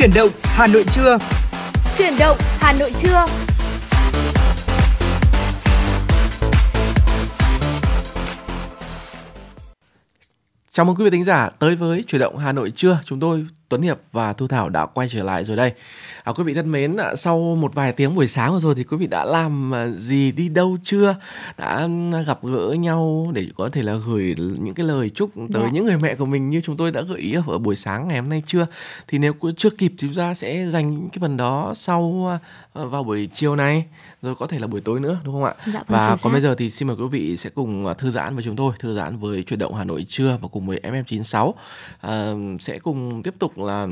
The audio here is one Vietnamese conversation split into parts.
Chuyển động Hà Nội trưa. Chuyển động Hà Nội trưa. Chào mừng quý vị thính giả tới với Chuyển động Hà Nội trưa. Chúng tôi Tuấn Hiệp và Thu Thảo đã quay trở lại rồi đây. À, quý vị thân mến, sau một vài tiếng buổi sáng vừa rồi thì quý vị đã làm à, gì đi đâu chưa? Đã gặp gỡ nhau để có thể là gửi những cái lời chúc tới dạ. những người mẹ của mình như chúng tôi đã gợi ý ở buổi sáng ngày hôm nay chưa? Thì nếu chưa kịp thì chúng ta sẽ dành cái phần đó sau à, vào buổi chiều này rồi có thể là buổi tối nữa đúng không ạ? Dạ, vâng, và còn bây giờ thì xin mời quý vị sẽ cùng à, thư giãn với chúng tôi, thư giãn với chuyển động Hà Nội trưa và cùng với FM96 à, sẽ cùng tiếp tục là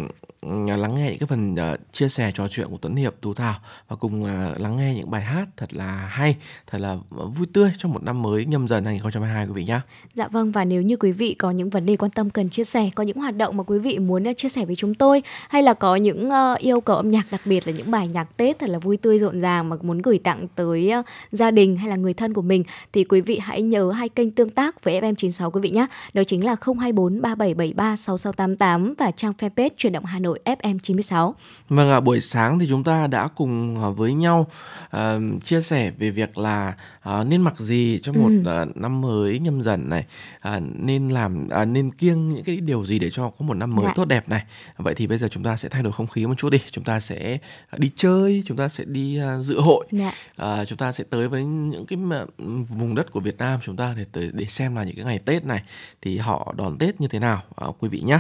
lắng nghe những cái phần uh, chia sẻ trò chuyện của Tuấn Hiệp, Tú Thảo và cùng uh, lắng nghe những bài hát thật là hay, thật là ờ, vui tươi trong một năm mới nhâm dần 2022 quý vị nhé. Dạ vâng và nếu như quý vị có những vấn đề quan tâm cần chia sẻ, có những hoạt động mà quý vị muốn uh, chia sẻ với chúng tôi hay là có những uh, yêu cầu âm nhạc đặc biệt là những bài nhạc Tết thật là vui tươi rộn ràng mà muốn gửi tặng tới uh, gia đình hay là người thân của mình thì quý vị hãy nhớ hai kênh tương tác với FM96 quý vị nhé. Đó chính là 024 3773 6688 và trang fanpage chuyển động Hà Nội FM 96. Vâng ạ, buổi sáng thì chúng ta đã cùng ờ, với nhau uh, chia sẻ về việc là uh, nên mặc gì cho một ừ. uh, năm mới nhâm dần này, uh, nên làm uh, nên kiêng những cái điều gì để cho có một năm mới dạ. tốt đẹp này. Vậy thì bây giờ chúng ta sẽ thay đổi không khí một chút đi, chúng ta sẽ đi chơi, chúng ta sẽ đi uh, dự hội, dạ. uh, chúng ta sẽ tới với những cái vùng đất của Việt Nam chúng ta để tới để xem là những cái ngày Tết này thì họ đón Tết như thế nào, uh, quý vị nhé.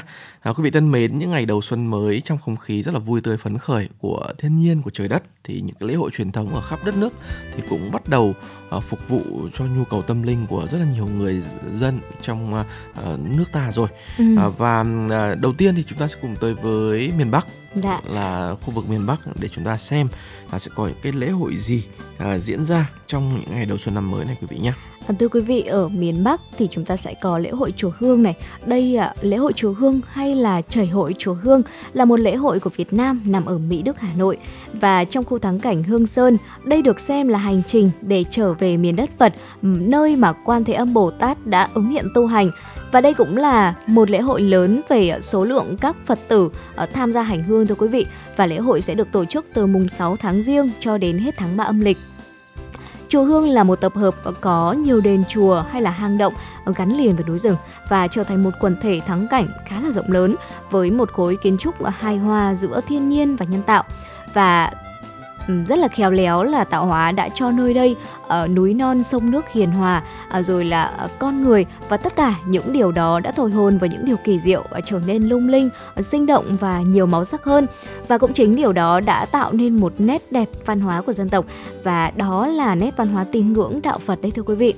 Uh, quý vị thân mến, những ngày đầu xuân mới trong không khí rất là vui tươi phấn khởi của thiên nhiên của trời đất thì những cái lễ hội truyền thống ở khắp đất nước thì cũng bắt đầu uh, phục vụ cho nhu cầu tâm linh của rất là nhiều người dân trong uh, nước ta rồi ừ. uh, và uh, đầu tiên thì chúng ta sẽ cùng tới với miền Bắc dạ. là khu vực miền Bắc để chúng ta xem là sẽ có những cái lễ hội gì à, diễn ra trong những ngày đầu xuân năm mới này quý vị nhé. Vâng, thưa quý vị, ở miền Bắc thì chúng ta sẽ có lễ hội chùa Hương này. Đây à, lễ hội chùa Hương hay là trời hội chùa Hương là một lễ hội của Việt Nam nằm ở Mỹ Đức, Hà Nội. Và trong khu thắng cảnh Hương Sơn, đây được xem là hành trình để trở về miền đất Phật, nơi mà Quan Thế Âm Bồ Tát đã ứng hiện tu hành. Và đây cũng là một lễ hội lớn về ờ, số lượng các Phật tử ờ, tham gia hành hương thưa quý vị. Và lễ hội sẽ được tổ chức từ mùng 6 tháng riêng cho đến hết tháng 3 âm lịch. Chùa Hương là một tập hợp có nhiều đền chùa hay là hang động ờ, gắn liền với núi rừng và trở thành một quần thể thắng cảnh khá là rộng lớn với một khối kiến trúc hài hòa giữa thiên nhiên và nhân tạo. Và Ừ, rất là khéo léo là tạo hóa đã cho nơi đây uh, núi non sông nước hiền hòa uh, rồi là uh, con người. Và tất cả những điều đó đã thổi hồn vào những điều kỳ diệu uh, trở nên lung linh uh, sinh động và nhiều màu sắc hơn. Và cũng chính điều đó đã tạo nên một nét đẹp văn hóa của dân tộc. Và đó là nét văn hóa tín ngưỡng đạo Phật đấy thưa quý vị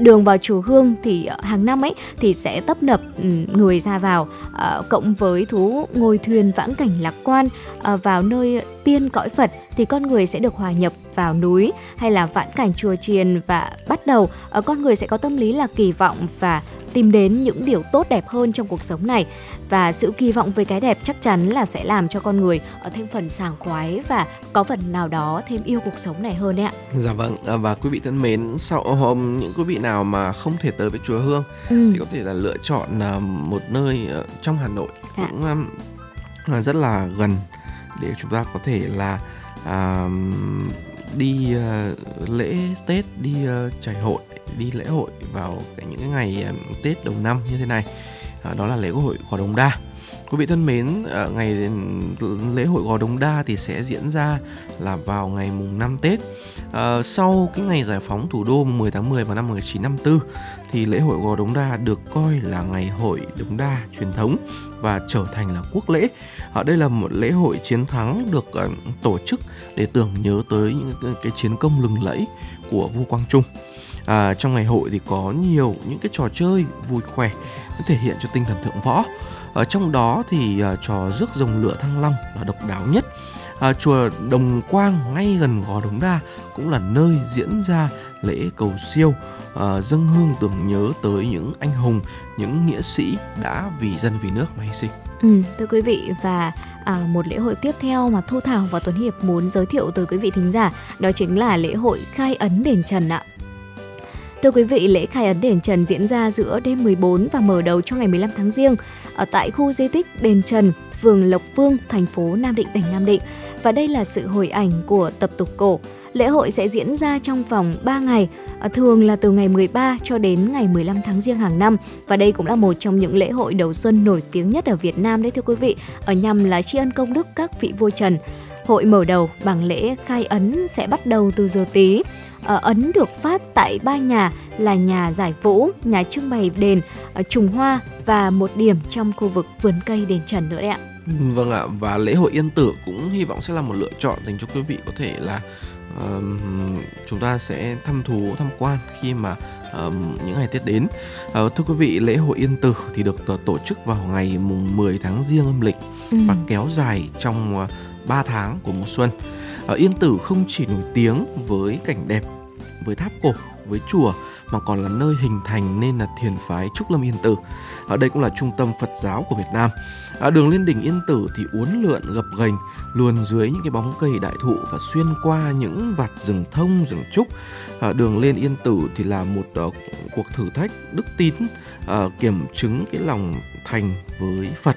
đường vào chùa Hương thì ờ, hàng năm ấy thì sẽ tấp nập người ra vào ờ, cộng với thú ngồi thuyền vãng cảnh lạc quan ờ, vào nơi tiên cõi Phật thì con người sẽ được hòa nhập vào núi hay là vãn cảnh chùa chiền và bắt đầu con người sẽ có tâm lý là kỳ vọng và tìm đến những điều tốt đẹp hơn trong cuộc sống này và sự kỳ vọng về cái đẹp chắc chắn là sẽ làm cho con người ở thêm phần sảng khoái và có phần nào đó thêm yêu cuộc sống này hơn đấy ạ. Dạ vâng à, và quý vị thân mến sau hôm những quý vị nào mà không thể tới với chùa Hương ừ. thì có thể là lựa chọn à, một nơi trong Hà Nội dạ. cũng rất là gần để chúng ta có thể là à, đi uh, lễ Tết đi uh, chảy hội đi lễ hội vào những cái ngày à, Tết đầu năm như thế này. À, đó là lễ hội Gò Đồng Đa. Quý vị thân mến à, ngày lễ hội Gò Đồng Đa thì sẽ diễn ra là vào ngày mùng 5 Tết. À, sau cái ngày giải phóng thủ đô 10 tháng 10 vào năm 1954 thì lễ hội Gò Đống Đa được coi là ngày hội Đống Đa truyền thống và trở thành là quốc lễ. Ở đây là một lễ hội chiến thắng được uh, tổ chức để tưởng nhớ tới những cái chiến công lừng lẫy của vua Quang Trung à, trong ngày hội thì có nhiều những cái trò chơi vui khỏe thể hiện cho tinh thần thượng võ ở trong đó thì à, trò rước rồng lửa thăng long là độc đáo nhất à, chùa Đồng Quang ngay gần Gò Đống Đa cũng là nơi diễn ra lễ cầu siêu à, dâng hương tưởng nhớ tới những anh hùng, những nghĩa sĩ đã vì dân vì nước mà hy sinh. Ừ, thưa quý vị và à, một lễ hội tiếp theo mà Thu Thảo và Tuấn Hiệp muốn giới thiệu tới quý vị thính giả đó chính là lễ hội khai ấn đền Trần ạ. Thưa quý vị, lễ khai ấn đền Trần diễn ra giữa đêm 14 và mở đầu cho ngày 15 tháng riêng ở tại khu di tích đền Trần, phường Lộc Vương, thành phố Nam Định, tỉnh Nam Định. Và đây là sự hồi ảnh của tập tục cổ. Lễ hội sẽ diễn ra trong vòng 3 ngày, à, thường là từ ngày 13 cho đến ngày 15 tháng Giêng hàng năm và đây cũng là một trong những lễ hội đầu xuân nổi tiếng nhất ở Việt Nam đấy thưa quý vị, ở nhằm là tri ân công đức các vị vua Trần. Hội mở đầu bằng lễ khai ấn sẽ bắt đầu từ giờ tí. Ở ờ, ấn được phát tại ba nhà là nhà giải vũ, nhà trưng bày đền, ờ, trùng hoa và một điểm trong khu vực vườn cây đền Trần nữa đấy ạ. Vâng ạ, và lễ hội Yên Tử cũng hy vọng sẽ là một lựa chọn dành cho quý vị có thể là uh, chúng ta sẽ thăm thú tham quan khi mà uh, những ngày Tết đến. Uh, thưa quý vị, lễ hội Yên Tử thì được tổ chức vào ngày mùng 10 tháng Giêng âm lịch ừ. và kéo dài trong uh, 3 tháng của mùa xuân. Ở Yên Tử không chỉ nổi tiếng với cảnh đẹp, với tháp cổ, với chùa mà còn là nơi hình thành nên là thiền phái Trúc Lâm Yên Tử. Ở đây cũng là trung tâm Phật giáo của Việt Nam. À, đường lên đỉnh Yên Tử thì uốn lượn gập ghềnh luồn dưới những cái bóng cây đại thụ và xuyên qua những vạt rừng thông rừng trúc. À, đường lên Yên Tử thì là một uh, cuộc thử thách đức tín uh, kiểm chứng cái lòng thành với Phật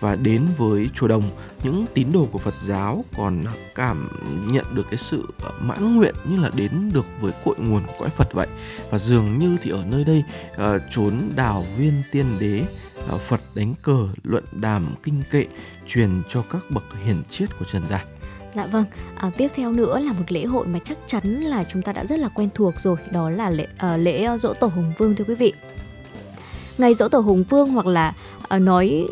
và đến với chùa Đồng những tín đồ của Phật giáo còn cảm nhận được cái sự ờ, mãn nguyện như là đến được với cội nguồn của cõi Phật vậy và dường như thì ở nơi đây uh, chốn đào viên tiên đế uh, Phật đánh cờ luận đàm kinh kệ truyền cho các bậc hiền triết của trần gian Dạ vâng, à, tiếp theo nữa là một lễ hội mà chắc chắn là chúng ta đã rất là quen thuộc rồi, đó là lễ uh, lễ dỗ tổ Hùng Vương thưa quý vị. Ngày dỗ tổ Hùng Vương hoặc là uh, nói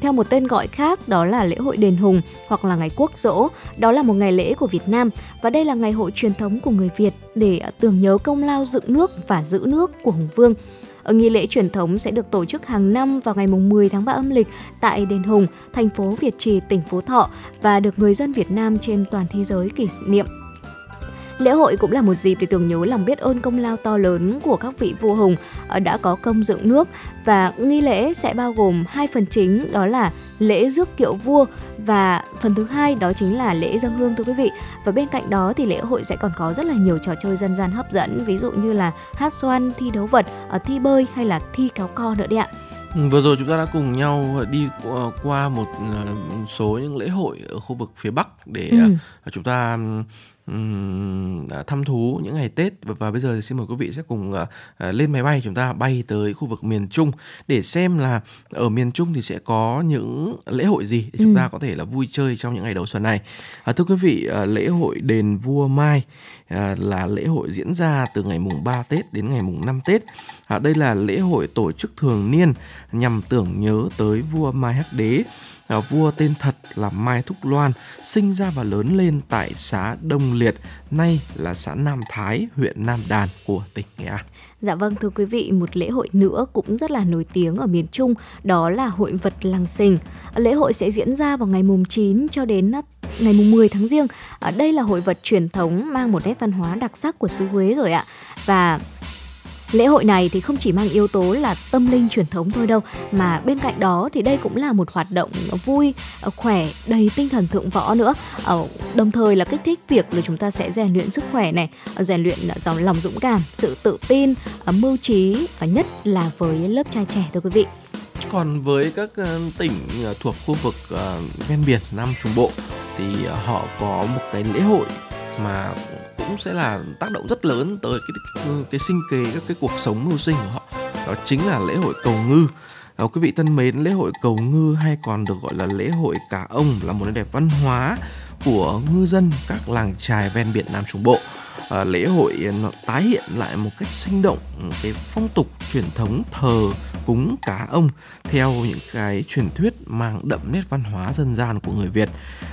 theo một tên gọi khác đó là lễ hội đền hùng hoặc là ngày quốc dỗ. Đó là một ngày lễ của Việt Nam và đây là ngày hội truyền thống của người Việt để à, tưởng nhớ công lao dựng nước và giữ nước của Hùng Vương. Ở nghi lễ truyền thống sẽ được tổ chức hàng năm vào ngày 10 tháng 3 âm lịch tại Đền Hùng, thành phố Việt Trì, tỉnh Phú Thọ và được người dân Việt Nam trên toàn thế giới kỷ niệm Lễ hội cũng là một dịp để tưởng nhớ lòng biết ơn công lao to lớn của các vị vua hùng ờ, đã có công dựng nước. Và nghi lễ sẽ bao gồm hai phần chính đó là lễ rước kiệu vua và phần thứ hai đó chính là lễ dâng hương thưa quý vị. Và bên cạnh đó thì lễ hội sẽ còn có rất là nhiều trò chơi dân gian hấp dẫn ví dụ như là hát xoan thi đấu vật ờ, thi bơi hay là thi kéo co nữa đấy ạ. Ừ, Vừa rồi chúng ta đã cùng nhau đi qua một ờ, số những lễ hội ở khu vực phía Bắc để ừ. chúng ta um, thăm thú những ngày Tết và, và bây giờ thì xin mời quý vị sẽ cùng uh, lên máy bay chúng ta bay tới khu vực miền Trung để xem là ở miền Trung thì sẽ có những lễ hội gì để chúng ừ. ta có thể là vui chơi trong những ngày đầu xuân này. À, thưa quý vị, uh, lễ hội đền Vua Mai uh, là lễ hội diễn ra từ ngày mùng 3 Tết đến ngày mùng 5 Tết. À, đây là lễ hội tổ chức thường niên nhằm tưởng nhớ tới vua Mai Hắc Đế à, vua tên thật là Mai Thúc Loan, sinh ra và lớn lên tại xã Đông Liệt, nay là xã Nam Thái, huyện Nam Đàn của tỉnh Nghệ An. Dạ vâng thưa quý vị, một lễ hội nữa cũng rất là nổi tiếng ở miền Trung, đó là hội vật làng sình. Lễ hội sẽ diễn ra vào ngày mùng 9 cho đến à, ngày mùng 10 tháng riêng Ở đây là hội vật truyền thống mang một nét văn hóa đặc sắc của xứ Huế rồi ạ. Và Lễ hội này thì không chỉ mang yếu tố là tâm linh truyền thống thôi đâu mà bên cạnh đó thì đây cũng là một hoạt động vui, ờ, khỏe, đầy tinh thần thượng võ nữa. Ờ, đồng thời là kích thích việc là chúng ta sẽ rèn luyện sức khỏe này, ờ, rèn luyện dòng lòng dũng cảm, sự tự tin, mưu trí và nhất là với lớp trai trẻ thưa quý vị. Còn với các tỉnh thuộc khu vực ven biển Nam Trung Bộ thì họ có một cái lễ hội mà cũng sẽ là tác động rất lớn tới cái cái sinh kế các cái cuộc sống mưu sinh của họ đó chính là lễ hội cầu ngư À, quý vị thân mến, lễ hội cầu ngư hay còn được gọi là lễ hội cá ông là một nét đẹp văn hóa của ngư dân các làng trài ven biển Nam Trung Bộ. À, lễ hội à, nó tái hiện lại một cách sinh động cái phong tục truyền thống thờ cúng cá ông theo những cái truyền thuyết mang đậm nét văn hóa dân gian của người Việt.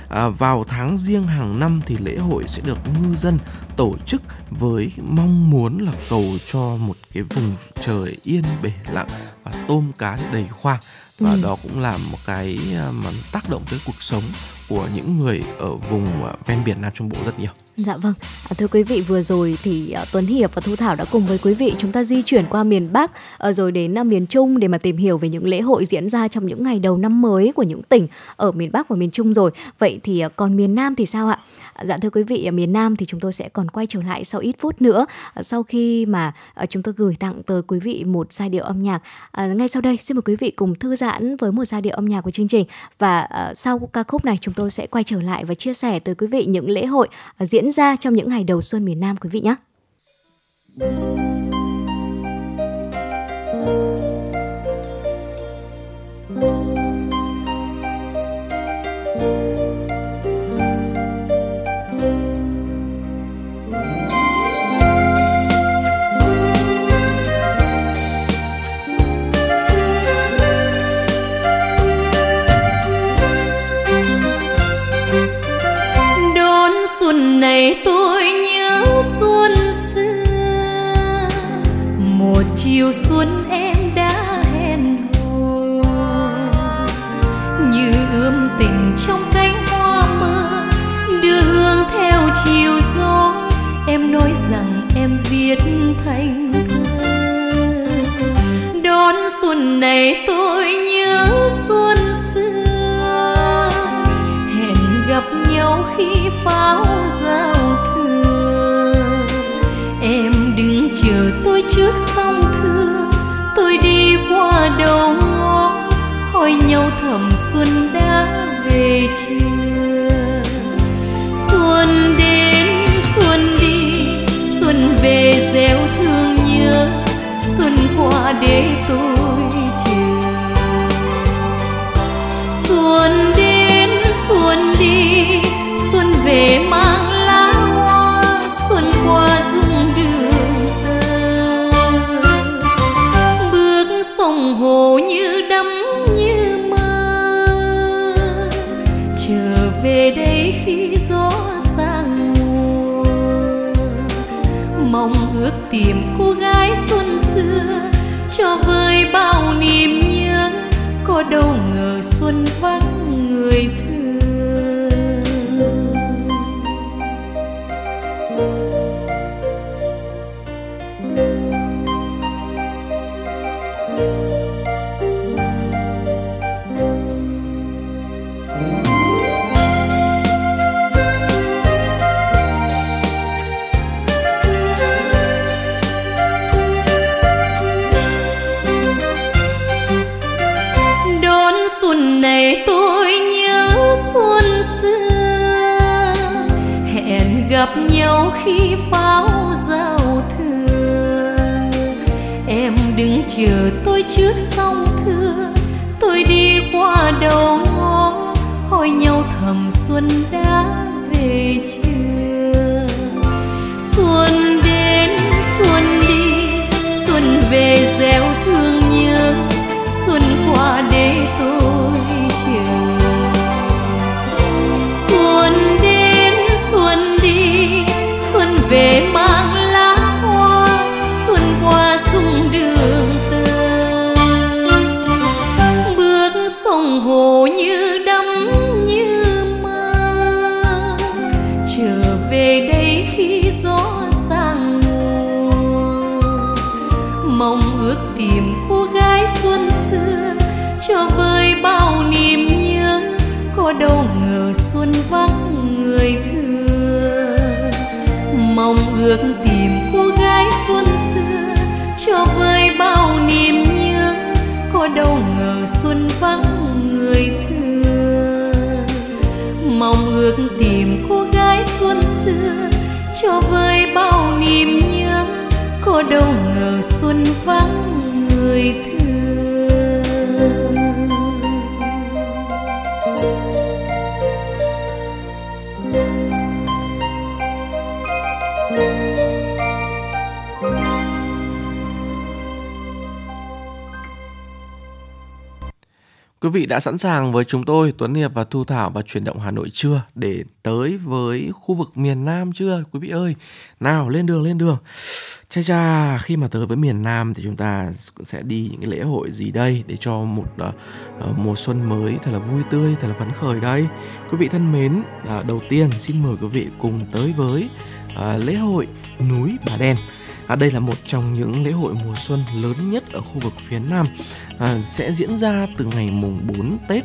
À, vào tháng riêng hàng năm thì lễ hội sẽ được ngư dân tổ chức với mong muốn là cầu cho một cái vùng trời yên bể lặng và tôm cá đầy khoang và ừ. đó cũng là một cái à, mà tác động tới cuộc sống của những người ở vùng à, ven biển Nam Trung Bộ rất nhiều. Dạ vâng, à, thưa quý vị vừa rồi thì à, Tuấn Hiệp và Thu Thảo đã cùng với quý vị chúng ta di chuyển qua miền Bắc ờ, rồi đến uh, miền Trung để mà tìm hiểu về những lễ hội diễn ra trong những ngày đầu năm mới của những tỉnh ở miền Bắc và miền Trung rồi. Vậy thì à, còn miền Nam thì sao ạ? Dạ thưa quý vị, ở miền Nam thì chúng tôi sẽ còn quay trở lại sau ít phút nữa ờ, sau khi mà ờ, chúng tôi gửi tặng tới quý vị một giai điệu âm nhạc. À, ngay sau đây xin mời quý vị cùng thư giãn với một giai điệu âm nhạc của chương trình và uh, sau ca khúc này chúng tôi sẽ quay trở lại và chia sẻ tới quý vị những lễ hội uh, diễn ra trong những ngày đầu xuân miền Nam quý vị nhé. Xuân này tôi nhớ xuân xưa. Một chiều xuân em đã hẹn hò. Như ươm tình trong cánh hoa mơ đưa hương theo chiều gió. Em nói rằng em viết thành thơ. Đón xuân này tôi nhớ pháo giao thừa. Em đừng chờ tôi trước sông thưa tôi đi qua đầu ngõ, hỏi nhau thầm xuân đã về chưa? Xuân đến, xuân đi, xuân về gieo thương nhớ. Xuân qua để tôi chờ. Xuân xuân khi pháo giao thừa. Em đừng chờ tôi trước sông thưa. Tôi đi qua đầu ngõ, hỏi nhau thầm xuân đã về chưa? Cho vị đã sẵn sàng với chúng tôi Tuấn Hiệp và Thu Thảo và chuyển động Hà Nội chưa để tới với khu vực miền Nam chưa quý vị ơi? Nào lên đường lên đường. Cha cha khi mà tới với miền Nam thì chúng ta sẽ đi những cái lễ hội gì đây để cho một uh, mùa xuân mới thật là vui tươi, thật là phấn khởi đây. Quý vị thân mến, uh, đầu tiên xin mời quý vị cùng tới với uh, lễ hội núi Bà Đen. À, đây là một trong những lễ hội mùa xuân lớn nhất ở khu vực phía Nam à, sẽ diễn ra từ ngày mùng 4 Tết.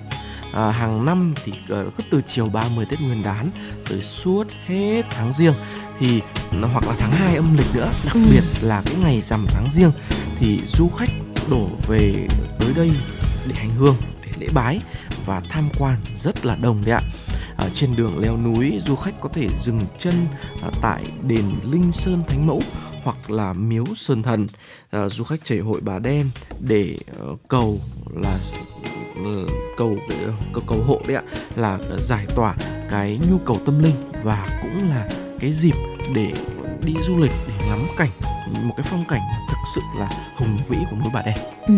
À, hàng năm thì uh, từ chiều 30 Tết Nguyên đán tới suốt hết tháng riêng. Thì hoặc là tháng 2 âm lịch nữa đặc ừ. biệt là cái ngày rằm tháng riêng thì du khách đổ về tới đây để hành hương để lễ bái và tham quan rất là đông đấy ạ. À, trên đường leo núi du khách có thể dừng chân à, tại đền linh sơn thánh mẫu hoặc là miếu sơn thần à, du khách chảy hội bà đen để uh, cầu là uh, cầu cầu cầu hộ đấy ạ là giải tỏa cái nhu cầu tâm linh và cũng là cái dịp để đi du lịch để ngắm cảnh một cái phong cảnh thực sự là hùng vĩ của núi Bà Đen. Ừ.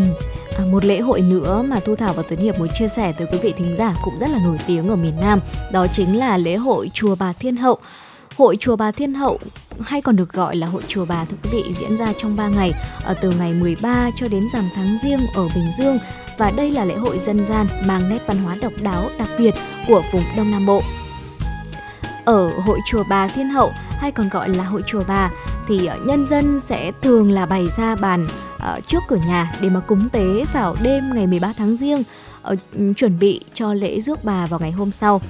À, một lễ hội nữa mà Thu Thảo và Tuấn Hiệp muốn chia sẻ tới quý vị thính giả cũng rất là nổi tiếng ở miền Nam, đó chính là lễ hội chùa Bà Thiên Hậu. Hội chùa Bà Thiên Hậu hay còn được gọi là hội chùa Bà thưa quý vị, diễn ra trong 3 ngày ở từ ngày 13 cho đến rằm tháng Giêng ở Bình Dương và đây là lễ hội dân gian mang nét văn hóa độc đáo đặc biệt của vùng Đông Nam Bộ. Ở hội chùa Bà Thiên Hậu hay còn gọi là hội chùa Bà thì ờ, nhân dân sẽ thường là bày ra bàn ờ, trước cửa nhà để mà cúng tế vào đêm ngày 13 tháng Giêng chuẩn bị cho lễ rước bà vào ngày hôm sau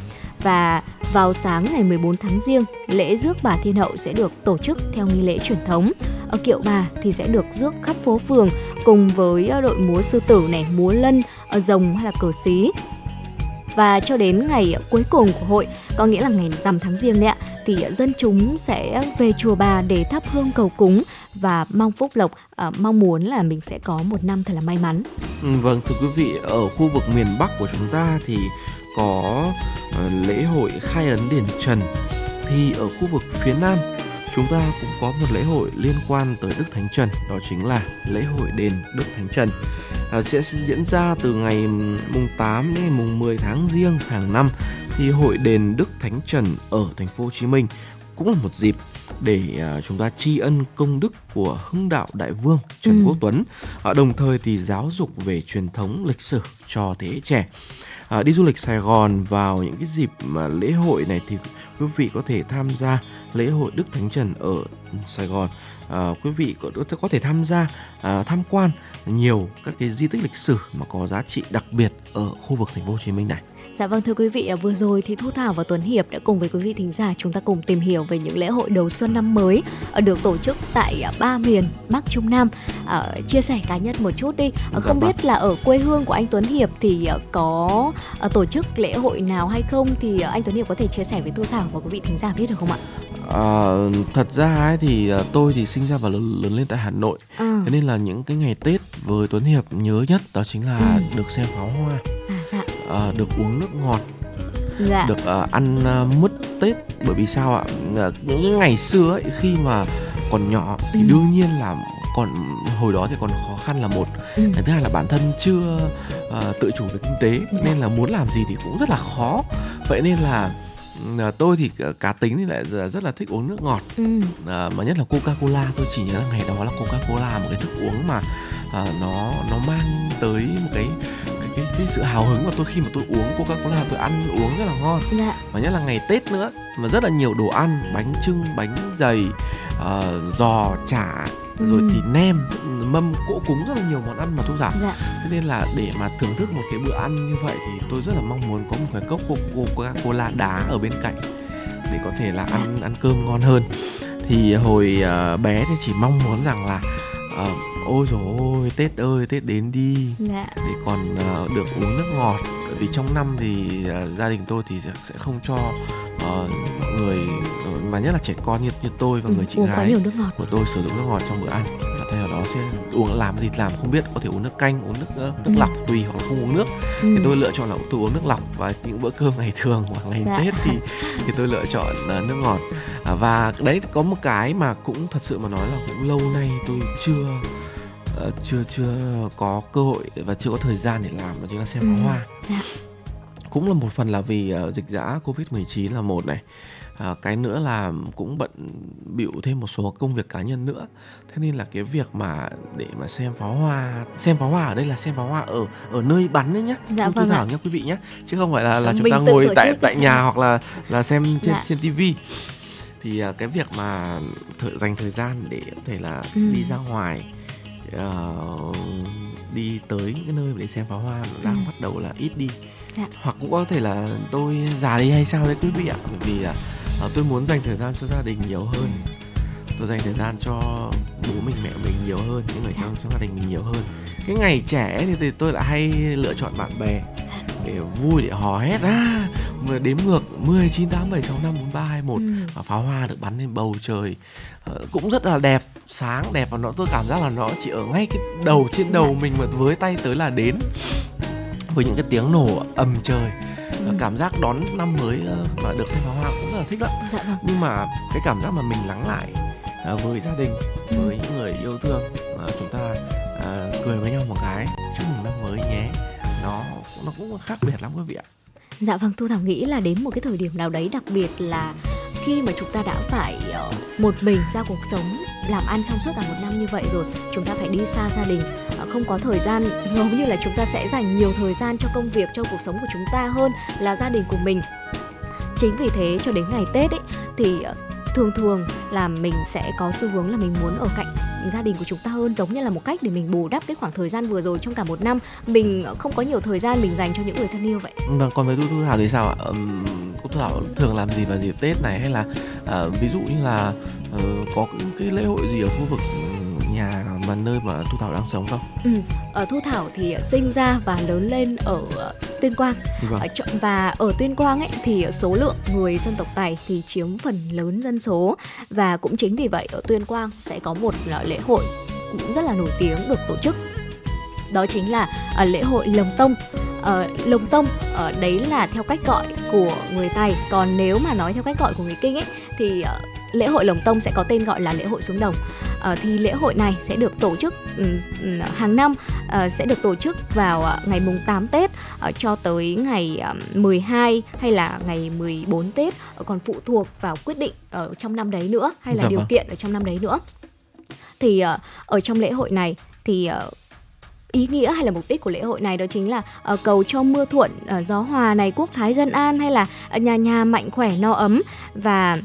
và vào sáng ngày 14 tháng Giêng, lễ rước bà Thiên Hậu sẽ được tổ chức theo nghi lễ truyền thống. Ở kiệu bà thì sẽ được rước khắp phố phường cùng với ờ, đội múa sư tử này, múa lân, ờ, rồng hay là cờ xí. Và cho đến ngày cuối cùng của hội, có nghĩa là ngày rằm tháng Giêng đấy ạ, thì dân chúng sẽ về chùa bà để thắp hương cầu cúng và mong phúc lộc, uh, mong muốn là mình sẽ có một năm thật là may mắn. Ừ, vâng, thưa quý vị, ở khu vực miền Bắc của chúng ta thì có uh, lễ hội khai ấn đền Trần thì ở khu vực phía Nam chúng ta cũng có một lễ hội liên quan tới Đức Thánh Trần đó chính là lễ hội đền Đức Thánh Trần. À, sẽ diễn ra từ ngày mùng 8 đến ngày mùng 10 tháng Giêng hàng năm thì hội đền Đức Thánh Trần ở thành phố Hồ Chí Minh cũng là một dịp để uh, chúng ta tri ân công đức của hưng đạo đại vương Trần ừ. Quốc Tuấn, uh, đồng thời thì giáo dục về truyền thống lịch sử cho thế hệ trẻ à, đi du lịch Sài Gòn vào những cái dịp mà lễ hội này thì quý vị có thể tham gia lễ hội Đức Thánh Trần ở Sài Gòn. À, quý vị có, có thể tham gia à, tham quan nhiều các cái di tích lịch sử mà có giá trị đặc biệt ở khu vực thành phố Hồ Chí Minh này. Dạ vâng thưa quý vị, à, vừa rồi thì Thu Thảo và Tuấn Hiệp đã cùng với quý vị thính giả chúng ta cùng tìm hiểu về những lễ hội đầu xuân năm mới à, được tổ chức tại à, ba miền Bắc Trung Nam. À, chia sẻ cá nhân một chút đi, dạ không vâng. biết là ở quê hương của anh Tuấn Hiệp thì có tổ chức lễ hội nào hay không thì anh Tuấn Hiệp có thể chia sẻ với Thu Thảo và quý vị thính giả biết được không ạ? À, thật ra ấy thì tôi thì sinh ra và lớn, lớn lên tại Hà Nội, à. thế nên là những cái ngày Tết với Tuấn Hiệp nhớ nhất đó chính là ừ. được xem pháo hoa. À dạ uh, được uống nước ngọt dạ. được uh, ăn uh, mứt tết bởi vì sao ạ uh, những ngày xưa ấy khi mà còn nhỏ thì ừ. đương nhiên là còn hồi đó thì còn khó khăn là một ừ. cái thứ hai là bản thân chưa uh, tự chủ về kinh tế dạ. nên là muốn làm gì thì cũng rất là khó vậy nên là À, tôi thì cá tính thì lại rất là thích uống nước ngọt ừ. à, mà nhất là coca cola tôi chỉ nhớ là ngày đó là coca cola một cái thức uống mà à, nó nó mang tới một cái cái sự hào hứng mà tôi khi mà tôi uống coca cola tôi ăn uống rất là ngon dạ. và nhất là ngày tết nữa mà rất là nhiều đồ ăn bánh trưng bánh dày uh, giò chả ừ. rồi thì nem mâm cỗ cúng rất là nhiều món ăn mà thu giảm dạ. thế nên là để mà thưởng thức một cái bữa ăn như vậy thì tôi rất là mong muốn có một cái cốc coca cola đá ở bên cạnh để có thể là ăn ăn cơm ngon hơn thì hồi uh, bé thì chỉ mong muốn rằng là uh, ôi rồi ôi tết ơi tết đến đi dạ. để còn uh, được uống nước ngọt bởi vì trong năm thì uh, gia đình tôi thì sẽ không cho uh, người mà nhất là trẻ con như như tôi và ừ, người chị gái của tôi sử dụng nước ngọt trong bữa ăn và thay vào đó sẽ uống làm gì làm không biết có thể uống nước canh uống nước nước ừ. lọc tùy hoặc là không uống nước ừ. thì tôi lựa chọn là tôi uống nước lọc và những bữa cơm ngày thường hoặc ngày dạ. tết thì thì tôi lựa chọn uh, nước ngọt à, và đấy có một cái mà cũng thật sự mà nói là cũng lâu nay tôi chưa uh, chưa chưa có cơ hội và chưa có thời gian để làm đó chính là xem pháo ừ. hoa dạ. cũng là một phần là vì uh, dịch giã covid 19 là một này à, cái nữa là cũng bận bịu thêm một số công việc cá nhân nữa thế nên là cái việc mà để mà xem pháo hoa xem pháo hoa ở đây là xem pháo hoa ở ở nơi bắn đấy nhá dạ, vâng thảo nhá quý vị nhé chứ không phải là là chúng ta ngồi tại tại nhà hoặc là là xem trên dạ. trên tivi thì cái việc mà thợ dành thời gian để có thể là ừ. đi ra ngoài uh, đi tới cái nơi để xem pháo hoa nó đang ừ. bắt đầu là ít đi dạ. hoặc cũng có thể là tôi già đi hay sao đấy quý vị ạ bởi vì là uh, tôi muốn dành thời gian cho gia đình nhiều hơn tôi dành thời gian cho bố mình mẹ mình nhiều hơn những người dạ. trong trong gia đình mình nhiều hơn cái ngày trẻ thì, thì tôi lại hay lựa chọn bạn bè dạ. để vui để hò hét à, đếm ngược 10, 9, 8, 7, 6, 5, 4, 3, 2, 1 ừ. và pháo hoa được bắn lên bầu trời uh, cũng rất là đẹp sáng đẹp và nó tôi cảm giác là nó chỉ ở ngay cái đầu trên đầu dạ. mình mà với tay tới là đến với những cái tiếng nổ ầm trời ừ. cảm giác đón năm mới và được xem pháo hoa cũng rất là thích lắm dạ vâng. nhưng mà cái cảm giác mà mình lắng lại uh, với gia đình ừ. với những người yêu thương chúng ta cười với nhau một cái chúc mừng năm mới nhé. Nó nó cũng khác biệt lắm quý vị ạ. Dạ vâng, Thu Thảo nghĩ là đến một cái thời điểm nào đấy đặc biệt là khi mà chúng ta đã phải ờ, một mình ra cuộc sống làm ăn trong suốt cả một năm như vậy rồi chúng ta phải đi xa gia đình ờ, không có thời gian giống như là chúng ta sẽ dành nhiều thời gian cho công việc cho cuộc sống của chúng ta hơn là gia đình của mình. Chính vì thế cho đến ngày tết ấy thì ờ, thường thường là mình sẽ có xu hướng là mình muốn ở cạnh gia đình của chúng ta hơn giống như là một cách để mình bù đắp cái khoảng thời gian vừa rồi trong cả một năm. Mình không có nhiều thời gian mình dành cho những người thân yêu vậy. Vâng còn với thu thu thảo thì sao ạ? Um, thu thảo thường làm gì vào dịp tết này hay là uh, ví dụ như là uh, có cái, cái lễ hội gì ở khu vực nhà mà nơi mà Thu Thảo đang sống không? Ừ, ở Thu Thảo thì sinh ra và lớn lên ở Tuyên Quang. Vâng. và ở Tuyên Quang ấy thì số lượng người dân tộc Tài thì chiếm phần lớn dân số. Và cũng chính vì vậy ở Tuyên Quang sẽ có một lễ hội cũng rất là nổi tiếng được tổ chức. Đó chính là uh, lễ hội lồng tông. Uh, lồng tông ở uh, đấy là theo cách gọi của người Tài còn nếu mà nói theo cách gọi của người Kinh ấy thì uh, lễ hội lồng tông sẽ có tên gọi là lễ hội xuống đồng uh, thì lễ hội này sẽ được tổ chức um, hàng năm uh, sẽ được tổ chức vào uh, ngày mùng 8 Tết uh, cho tới ngày uh, 12 hay là ngày 14 Tết còn phụ thuộc vào quyết định ở trong năm đấy nữa hay là dạ điều vâng. kiện ở trong năm đấy nữa thì ở trong lễ hội này thì ý nghĩa hay là mục đích của lễ hội này đó chính là uh, cầu cho mưa thuận uh, gió hòa này quốc thái dân an hay là uh, nhà nhà mạnh khỏe no ấm và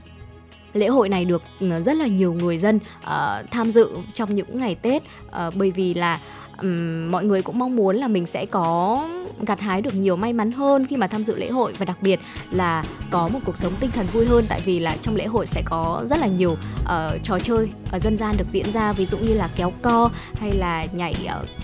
lễ hội này được ừ, rất là nhiều người dân uh, tham dự trong những ngày Tết uh, bởi vì là um, mọi người cũng mong muốn là mình sẽ có gặt hái được nhiều may mắn hơn khi mà tham dự lễ hội và đặc biệt là có một cuộc sống tinh thần vui hơn tại vì là trong lễ hội sẽ có rất là nhiều uh, trò chơi uh, dân gian được diễn ra ví dụ như là kéo co hay là nhảy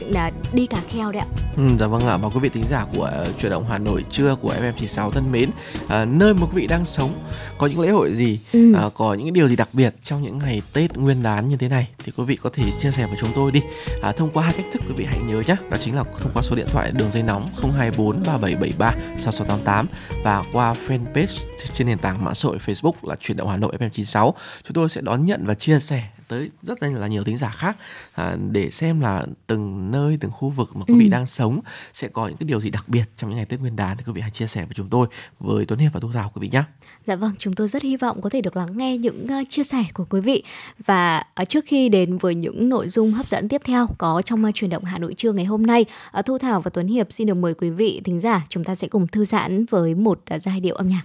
uh, đi cả kheo đấy ạ. Ừ, dạ vâng ạ và quý vị tính giả của chuyển động Hà Nội trưa của FM96 thân mến uh, nơi mà quý vị đang sống có những lễ hội gì ừ. uh, có những điều gì đặc biệt trong những ngày Tết Nguyên đán như thế này thì quý vị có thể chia sẻ với chúng tôi đi uh, thông qua hai cách thức quý vị hãy nhớ nhé đó chính là thông qua số điện thoại, đường dây nóng 024 3773 6688 và qua fanpage trên nền tảng mạng xã hội Facebook là chuyển động Hà Nội FM96 chúng tôi sẽ đón nhận và chia sẻ tới rất là nhiều thính giả khác à, để xem là từng nơi từng khu vực mà quý vị ừ. đang sống sẽ có những cái điều gì đặc biệt trong những ngày Tết Nguyên đán thì quý vị hãy chia sẻ với chúng tôi với Tuấn Hiệp và Thu Thảo quý vị nhé. Dạ vâng, chúng tôi rất hy vọng có thể được lắng nghe những uh, chia sẻ của quý vị và uh, trước khi đến với những nội dung hấp dẫn tiếp theo có trong uh, truyền động Hà Nội trưa ngày hôm nay, uh, Thu Thảo và Tuấn Hiệp xin được mời quý vị thính giả chúng ta sẽ cùng thư giãn với một uh, giai điệu âm nhạc.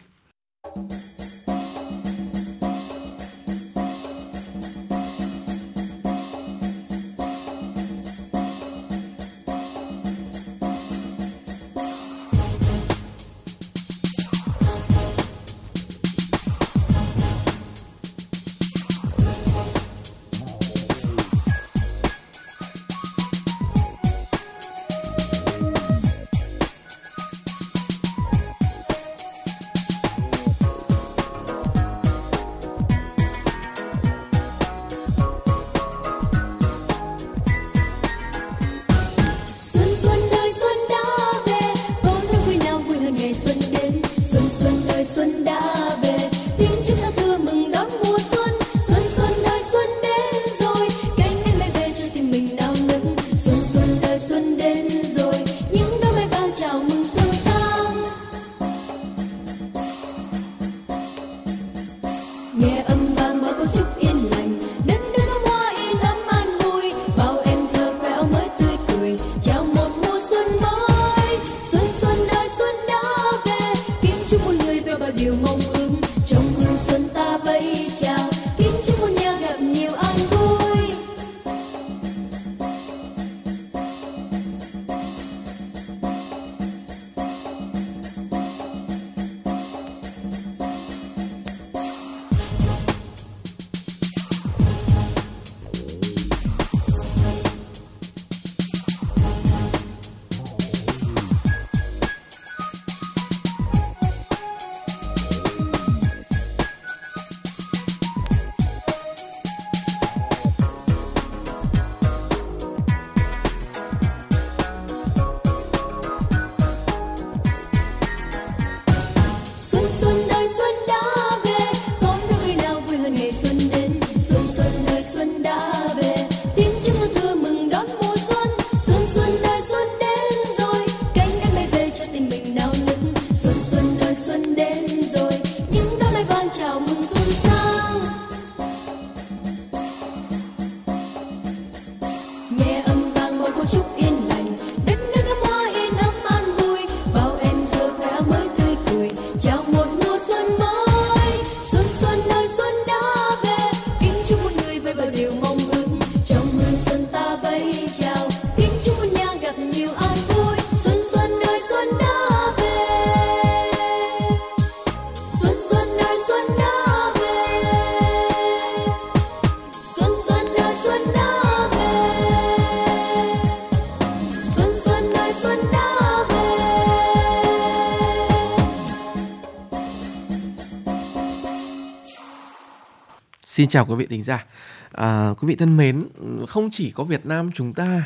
Xin chào quý vị thính giả. À, quý vị thân mến, không chỉ có Việt Nam chúng ta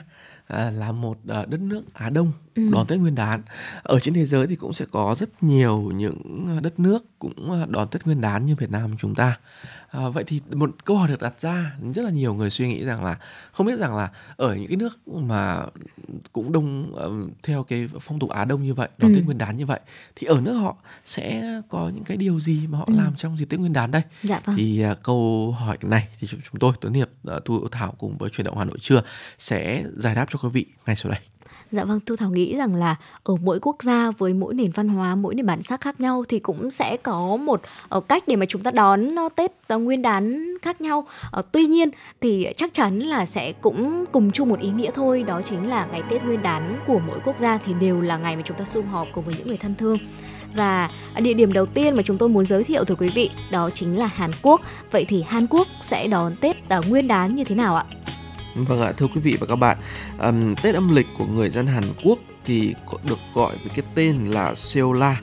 à, là một à, đất nước Á Đông ừ. đón Tết Nguyên đán. Ở trên thế giới thì cũng sẽ có rất nhiều những đất nước cũng đón Tết Nguyên đán như Việt Nam chúng ta. À, vậy thì một câu hỏi được đặt ra rất là nhiều người suy nghĩ rằng là không biết rằng là ở những cái nước mà cũng đông uh, theo cái phong tục Á Đông như vậy, đón ừ. Tết Nguyên đán như vậy thì ở nước họ sẽ có những cái điều gì mà họ ừ. làm trong dịp Tết Nguyên đán đây? Dạ vâng. Thì uh, câu hỏi này thì chúng tôi Tuấn Hiệp, uh, Thu Thảo cùng với truyền động Hà Nội trưa sẽ giải đáp cho quý vị ngay sau đây. Dạ vâng, Thu Thảo nghĩ rằng là ở mỗi quốc gia với mỗi nền văn hóa, mỗi nền bản sắc khác nhau thì cũng sẽ có một ờ, cách để mà chúng ta đón ờ, Tết ờ, Nguyên đán khác nhau. Tuy nhiên thì chắc chắn là sẽ cũng cùng chung một ý nghĩa thôi, đó chính là ngày Tết Nguyên đán của mỗi quốc gia thì đều là ngày mà chúng ta sum họp cùng với những người thân thương. Và địa điểm đầu tiên mà chúng tôi muốn giới thiệu tới quý vị đó chính là Hàn Quốc. Vậy thì Hàn Quốc sẽ đón Tết uh, Nguyên đán như thế nào ạ? Vâng ạ, thưa quý vị và các bạn, um, Tết âm lịch của người dân Hàn Quốc thì được gọi với cái tên là Seola.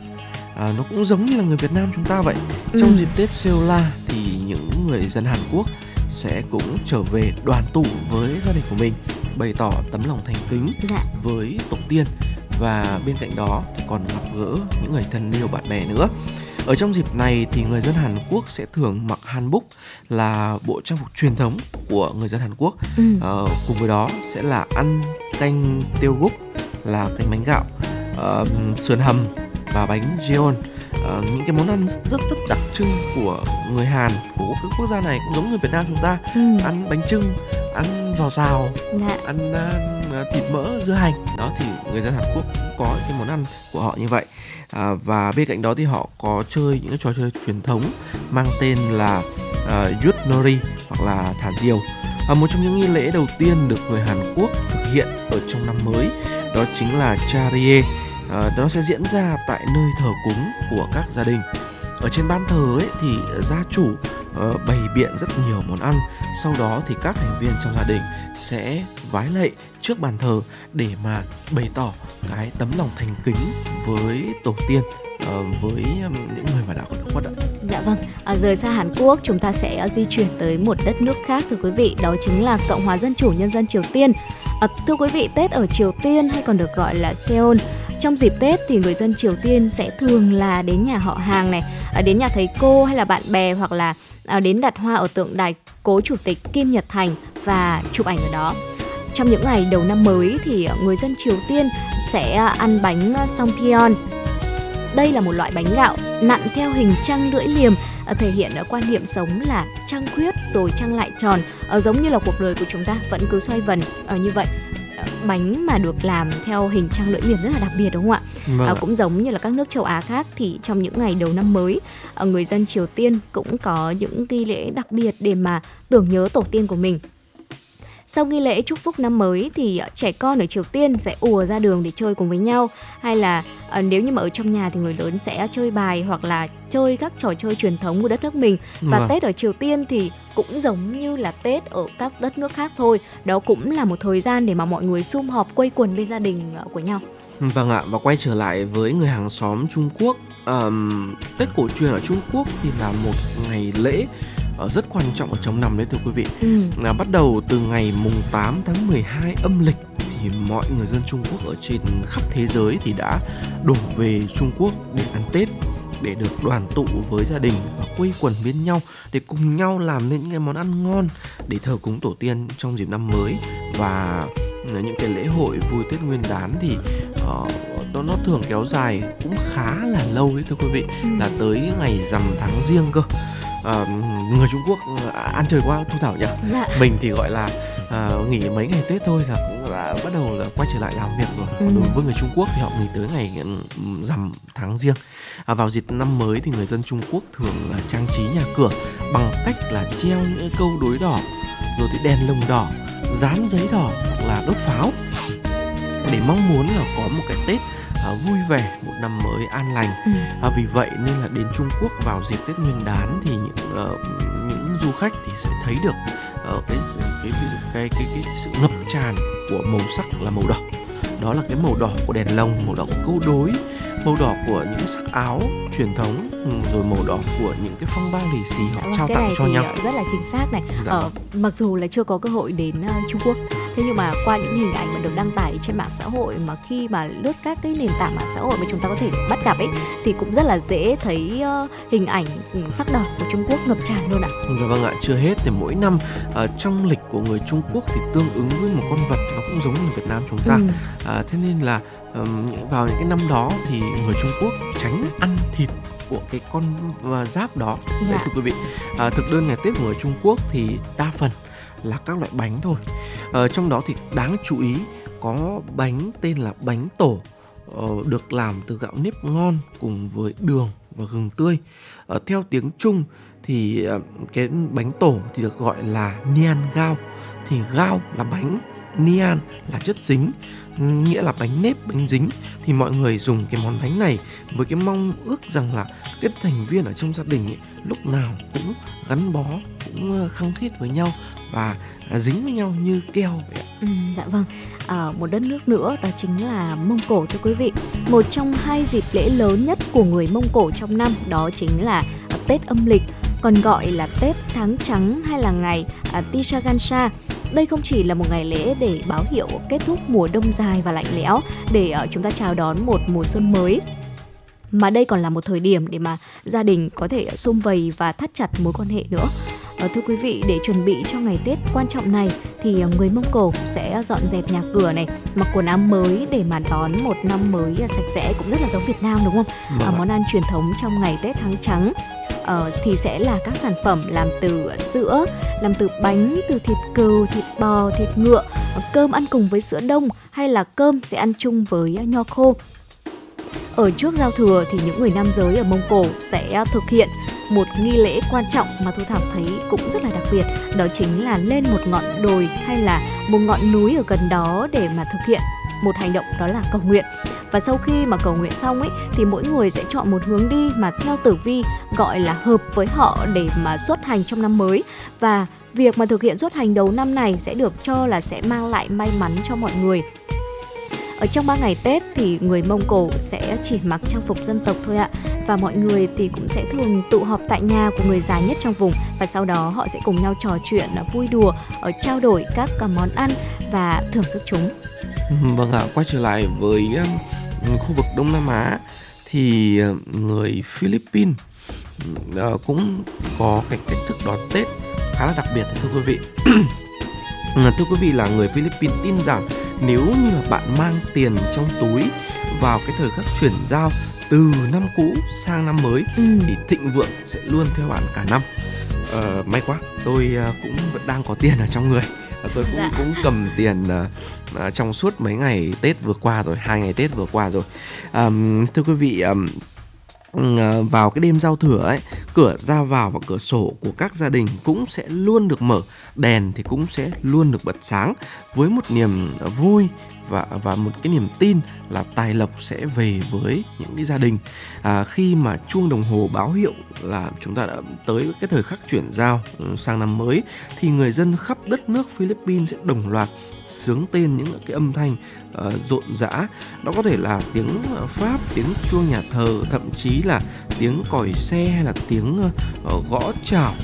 À, nó cũng giống như là người Việt Nam chúng ta vậy. Ừ. Trong dịp Tết Seola thì những người dân Hàn Quốc sẽ cũng trở về đoàn tụ với gia đình của mình, bày tỏ tấm lòng thành kính dạ. với tổ tiên và bên cạnh đó còn gặp gỡ những người thân yêu bạn bè nữa. Ở trong dịp này thì người dân Hàn Quốc sẽ thường mặc hanbok là bộ trang phục truyền thống của người dân Hàn Quốc. Ừ. Uh, cùng với đó sẽ là ăn canh tiêu gúc là canh bánh gạo, uh, sườn hầm và bánh jeon. Uh, những cái món ăn rất rất đặc trưng của người Hàn của các quốc gia này cũng giống như Việt Nam chúng ta. Ừ. ăn bánh trưng ăn giò xào dạ. ăn uh, thịt mỡ dưa hành. Đó thì người dân Hàn Quốc cũng có cái món ăn của họ như vậy. À, và bên cạnh đó thì họ có chơi những cái trò chơi truyền thống mang tên là uh, Yut Nori hoặc là thả diều. Và một trong những nghi lễ đầu tiên được người Hàn Quốc thực hiện ở trong năm mới đó chính là Charie à, nó sẽ diễn ra tại nơi thờ cúng của các gia đình. Ở trên ban thờ ấy thì gia chủ uh, bày biện rất nhiều món ăn. Sau đó thì các thành viên trong gia đình sẽ vái lạy trước bàn thờ để mà bày tỏ cái tấm lòng thành kính với tổ tiên uh, với những người mà đã có khuất ạ. Dạ vâng, à, rời xa Hàn Quốc chúng ta sẽ ờ, di chuyển tới một đất nước khác thưa quý vị, đó chính là Cộng hòa Dân chủ Nhân dân Triều Tiên. À, thưa quý vị, Tết ở Triều Tiên hay còn được gọi là Seoul trong dịp Tết thì người dân Triều Tiên sẽ thường là đến nhà họ hàng này, à, đến nhà thầy cô hay là bạn bè hoặc là à, đến đặt hoa ở tượng đài cố chủ tịch Kim Nhật Thành và chụp ảnh ở đó. Trong những ngày đầu năm mới thì ờ, người dân Triều Tiên sẽ à, ăn bánh songpyeon. Đây là một loại bánh gạo nặn theo hình trăng lưỡi liềm à, thể hiện quan niệm sống là trăng khuyết rồi trăng lại tròn à, giống như là cuộc đời của chúng ta vẫn cứ xoay vần à, như vậy bánh mà được làm theo hình trăng lưỡi liềm rất là đặc biệt đúng không ạ? Vâng. À, cũng giống như là các nước châu Á khác thì trong những ngày đầu năm mới, người dân Triều Tiên cũng có những nghi lễ đặc biệt để mà tưởng nhớ tổ tiên của mình sau nghi lễ chúc phúc năm mới thì ờ, trẻ con ở Triều Tiên sẽ ùa ra đường để chơi cùng với nhau hay là uh, nếu như mà ở trong nhà thì người lớn sẽ chơi bài hoặc là chơi các trò chơi truyền thống của đất nước mình và vâng. Tết ở Triều Tiên thì cũng giống như là Tết ở các đất nước khác thôi. Đó cũng là một thời gian để mà mọi người sum họp quây quần bên gia đình ờ, của nhau. Vâng ạ và quay trở lại với người hàng xóm Trung Quốc um, Tết cổ truyền ở Trung Quốc thì là một ngày lễ uh, rất quan trọng ở trong năm đấy thưa quý vị. Ừ. Là bắt đầu từ ngày mùng 8 tháng 12 âm lịch thì mọi người dân Trung Quốc ở trên khắp thế giới thì đã đổ về Trung Quốc để ăn Tết để được đoàn tụ với gia đình và quây quần bên nhau để cùng nhau làm nên những cái món ăn ngon để thờ cúng tổ tiên trong dịp năm mới và những cái lễ hội vui Tết Nguyên đán thì uh, nó nó thường kéo dài cũng khá là lâu đấy thưa quý vị ừ. là tới ngày rằm tháng riêng cơ uh, người Trung Quốc à, ăn chơi quá thu thảo nhỉ dạ. mình thì gọi là uh, nghỉ mấy ngày Tết thôi là cũng đã bắt đầu là quay trở lại làm việc rồi ừ. đối với người Trung Quốc thì họ nghỉ tới ngày rằm tháng riêng à, vào dịp năm mới thì người dân Trung Quốc thường là trang trí nhà cửa bằng cách là treo những câu đối đỏ rồi thì đèn lồng đỏ dán giấy đỏ hoặc là đốt pháo để mong muốn là có một cái Tết uh, vui vẻ một năm mới an lành. Ừ. uh, vì vậy nên là đến Trung Quốc vào dịp Tết Nguyên đán thì những uh, những du khách thì sẽ thấy được uh, cái, cái, cái cái cái cái sự ngập tràn của màu sắc là màu đỏ. Đó là cái màu đỏ của đèn lồng màu đỏ của câu đối màu đỏ của những sắc áo truyền thống ừ, rồi màu đỏ của những cái phong bao lì xì họ vâng, trao tặng cho nhau rất là chính xác này dạ. ờ, mặc dù là chưa có cơ hội đến uh, Trung Quốc thế nhưng mà qua những hình ảnh mà được đăng tải trên mạng xã hội mà khi mà lướt các cái nền tảng mạng xã hội mà chúng ta có thể bắt gặp ấy thì cũng rất là dễ thấy uh, hình ảnh ừ, sắc đỏ của Trung Quốc ngập tràn luôn ạ. Dạ vâng ạ, chưa hết thì mỗi năm uh, trong lịch của người Trung Quốc thì tương ứng với một con vật nó cũng giống như Việt Nam chúng ta. Ừ. Uh, thế nên là vào những cái năm đó thì người Trung Quốc tránh ăn thịt của cái con giáp đó. Dạ. Đấy, thưa quý vị, uh, thực đơn ngày Tết của người Trung Quốc thì đa phần là các loại bánh thôi. Uh, trong đó thì đáng chú ý có bánh tên là bánh tổ uh, được làm từ gạo nếp ngon cùng với đường và gừng tươi. Uh, theo tiếng Trung thì cái bánh tổ thì được gọi là nian gao. Thì gao là bánh nian là chất dính nghĩa là bánh nếp bánh dính thì mọi người dùng cái món bánh này với cái mong ước rằng là các thành viên ở trong gia đình ấy, lúc nào cũng gắn bó cũng ờ, khăng khít với nhau và à, dính với nhau như keo vậy ạ. Ừ, dạ vâng. À, một đất nước nữa đó chính là Mông Cổ thưa quý vị. Một trong hai dịp lễ lớn nhất của người Mông Cổ trong năm đó chính là à, Tết âm lịch, còn gọi là Tết tháng trắng hay là ngày à, Tisha Gansha đây không chỉ là một ngày lễ để báo hiệu kết thúc mùa đông dài và lạnh lẽo để uh, chúng ta chào đón một mùa xuân mới mà đây còn là một thời điểm để mà gia đình có thể xung vầy và thắt chặt mối quan hệ nữa. À, thưa quý vị, để chuẩn bị cho ngày Tết quan trọng này thì ờ, người Mông Cổ sẽ dọn dẹp nhà cửa này, mặc quần áo mới để mà đón một năm mới sạch sẽ cũng rất là giống Việt Nam đúng không? À, món ăn truyền thống trong ngày Tết tháng trắng uh, thì sẽ là các sản phẩm làm từ sữa, làm từ bánh, từ thịt cừu, thịt bò, thịt ngựa, cơm ăn cùng với sữa đông hay là cơm sẽ ăn chung với nho khô. Ở trước giao thừa thì những người nam giới ở Mông Cổ sẽ thực hiện một nghi lễ quan trọng mà Thu Thảo thấy cũng rất là đặc biệt đó chính là lên một ngọn đồi hay là một ngọn núi ở gần đó để mà thực hiện một hành động đó là cầu nguyện. Và sau khi mà cầu nguyện xong ấy, thì mỗi người sẽ chọn một hướng đi mà theo tử vi gọi là hợp với họ để mà xuất hành trong năm mới. Và việc mà thực hiện xuất hành đầu năm này sẽ được cho là sẽ mang lại may mắn cho mọi người ở trong 3 ngày Tết thì người Mông Cổ sẽ chỉ mặc trang phục dân tộc thôi ạ và mọi người thì cũng sẽ thường tụ họp tại nhà của người già nhất trong vùng và sau đó họ sẽ cùng nhau trò chuyện vui đùa ở trao đổi các ờ, món ăn và thưởng thức chúng. Ừ, vâng ạ, quay trở lại với khu vực Đông Nam Á thì ờ, người Philippines cũng có cái cách thức đón Tết khá là đặc biệt thưa quý vị. thưa quý vị là người Philippines tin rằng nếu như là bạn mang tiền trong túi vào cái thời khắc chuyển giao từ năm cũ sang năm mới ừ. thì thịnh vượng sẽ luôn theo bạn cả năm. Ờ, may quá, tôi cũng vẫn đang có tiền ở trong người tôi cũng dạ. cũng cầm tiền uh, uh, trong suốt mấy ngày Tết vừa qua rồi hai ngày Tết vừa qua rồi um, thưa quý vị um, Ờ, vào cái đêm giao thừa ấy cửa ra vào và cửa sổ của các gia đình cũng sẽ luôn được mở đèn thì cũng sẽ luôn được bật sáng với một niềm vui và và một cái niềm tin là tài lộc sẽ về với những cái gia đình. À, khi mà chuông đồng hồ báo hiệu là chúng ta đã tới cái thời khắc chuyển giao sang năm mới thì người dân khắp đất nước Philippines sẽ đồng loạt sướng tên những cái âm thanh uh, rộn rã. Đó có thể là tiếng ờ, pháp tiếng chuông nhà thờ thậm chí là tiếng còi xe hay là tiếng uh, gõ chảo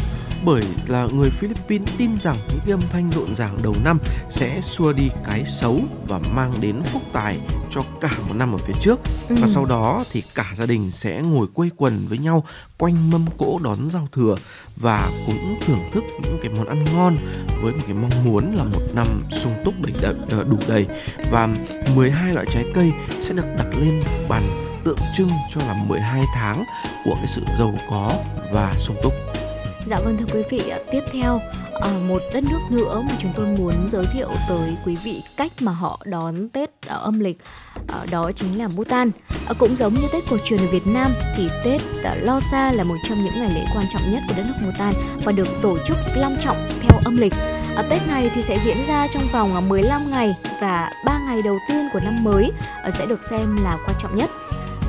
bởi là người Philippines tin rằng những cái âm thanh rộn ràng đầu năm sẽ xua đi cái xấu và mang đến phúc tài cho cả một năm ở phía trước ừ. và sau đó thì cả gia đình sẽ ngồi quây quần với nhau quanh mâm cỗ đón giao thừa và cũng thưởng thức những cái món ăn ngon với một cái mong muốn là một năm sung túc đầy ờ, đủ đầy và 12 loại trái cây sẽ được đặt lên bàn tượng trưng cho là 12 tháng của cái sự giàu có và sung túc. Dạ vâng thưa quý vị, tiếp theo ở một đất nước nữa mà chúng tôi muốn giới thiệu tới quý vị cách mà họ đón Tết ở âm lịch ờ, đó chính là Bhutan. Cũng giống như Tết cổ truyền ở Việt Nam thì Tết Losar là một trong những ngày lễ quan trọng nhất của đất nước Bhutan và được tổ chức long trọng theo âm lịch. Ở Tết này thì sẽ diễn ra trong vòng 15 ngày và 3 ngày đầu tiên của năm mới sẽ được xem là quan trọng nhất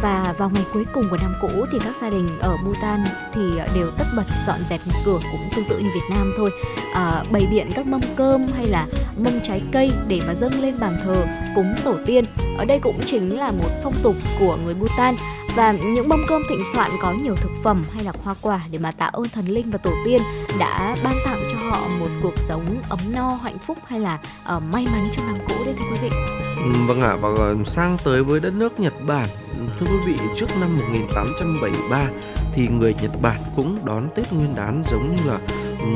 và vào ngày cuối cùng của năm cũ thì các gia đình ở Bhutan thì ờ, đều tất bật dọn dẹp nhà cửa cũng tương tự như Việt Nam thôi. À, bày biện các mâm cơm hay là mâm trái cây để mà dâng lên bàn thờ cúng tổ tiên. Ở đây cũng chính là một phong tục của người Bhutan. Và những mâm cơm thịnh soạn có nhiều thực phẩm hay là hoa quả để mà tạ ơn thần linh và tổ tiên đã ban tặng cho họ một cuộc sống ấm no hạnh phúc hay là uh, may mắn trong năm cũ đấy thưa quý vị. Ừ, vâng ạ và sang tới với đất nước Nhật Bản thưa quý vị trước năm 1873 thì người Nhật Bản cũng đón Tết Nguyên đán giống như là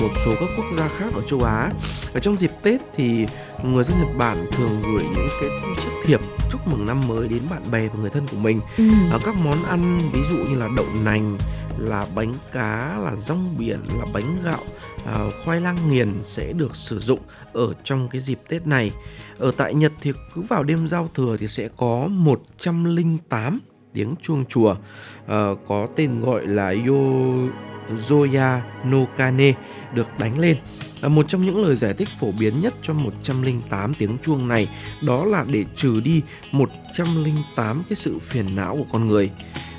một số các quốc gia khác ở châu Á. Ở trong dịp Tết thì người dân Nhật Bản thường gửi những cái chiếc thiệp chúc mừng năm mới đến bạn bè và người thân của mình. Ừ. À, các món ăn ví dụ như là đậu nành, là bánh cá, là rong biển, là bánh gạo, À, khoai lang nghiền sẽ được sử dụng ở trong cái dịp Tết này. Ở tại Nhật thì cứ vào đêm giao thừa thì sẽ có 108 tiếng chuông chùa uh, có tên gọi là Yo Zoya no Kane được đánh lên. À, một trong những lời giải thích phổ biến nhất cho 108 tiếng chuông này đó là để trừ đi 108 cái sự phiền não của con người.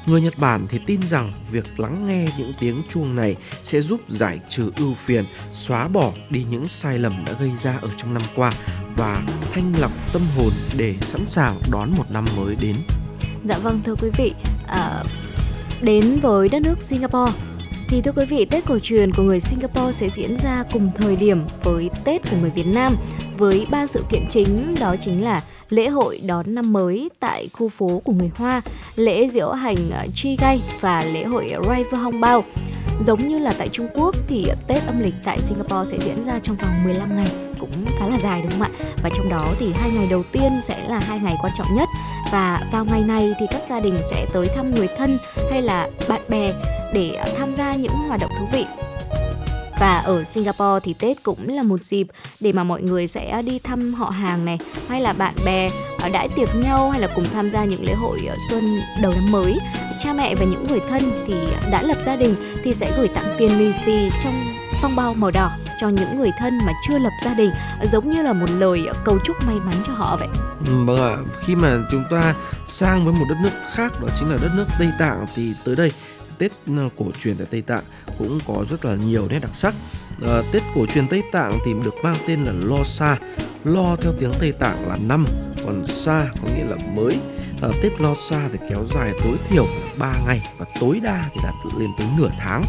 Người Nhật Bản thì tin rằng việc lắng nghe những tiếng chuông này sẽ giúp giải trừ ưu phiền, xóa bỏ đi những sai lầm đã gây ra ở trong năm qua và thanh lọc tâm hồn để sẵn sàng đón một năm mới đến. Dạ vâng thưa quý vị, à, đến với đất nước Singapore thì thưa quý vị, Tết cổ truyền của người Singapore sẽ diễn ra cùng thời điểm với Tết của người Việt Nam với ba sự kiện chính đó chính là lễ hội đón năm mới tại khu phố của người Hoa, lễ diễu hành ờ, Chi Gai và lễ hội River Hong Bao. Giống như là tại Trung Quốc thì Tết âm lịch tại Singapore sẽ diễn ra trong vòng 15 ngày, cũng khá là dài đúng không ạ? Và trong đó thì hai ngày đầu tiên sẽ là hai ngày quan trọng nhất và vào ngày này thì các gia đình sẽ tới thăm người thân hay là bạn bè để tham gia những hoạt động thú vị và ở Singapore thì Tết cũng là một dịp để mà mọi người sẽ đi thăm họ hàng này hay là bạn bè ờ, đãi tiệc nhau hay là cùng tham gia những lễ hội ờ, xuân đầu năm mới cha mẹ và những người thân thì đã lập gia đình thì sẽ gửi tặng tiền lì xì trong phong bao màu đỏ cho những người thân mà chưa lập gia đình ờ, giống như là một lời cầu chúc may mắn cho họ vậy. Ừ, vâng ạ, khi mà chúng ta sang với một đất nước khác đó chính là đất nước Tây Tạng thì tới đây Tết ờ, cổ truyền tại Tây Tạng cũng có rất là nhiều nét đặc sắc. À, Tết cổ truyền Tây Tạng thì được mang tên là Lo Sa. Lo theo tiếng Tây Tạng là năm, còn Sa có nghĩa là mới. À, Tết Lo Sa thì kéo dài tối thiểu 3 ngày và tối đa thì đạt lên tới nửa tháng.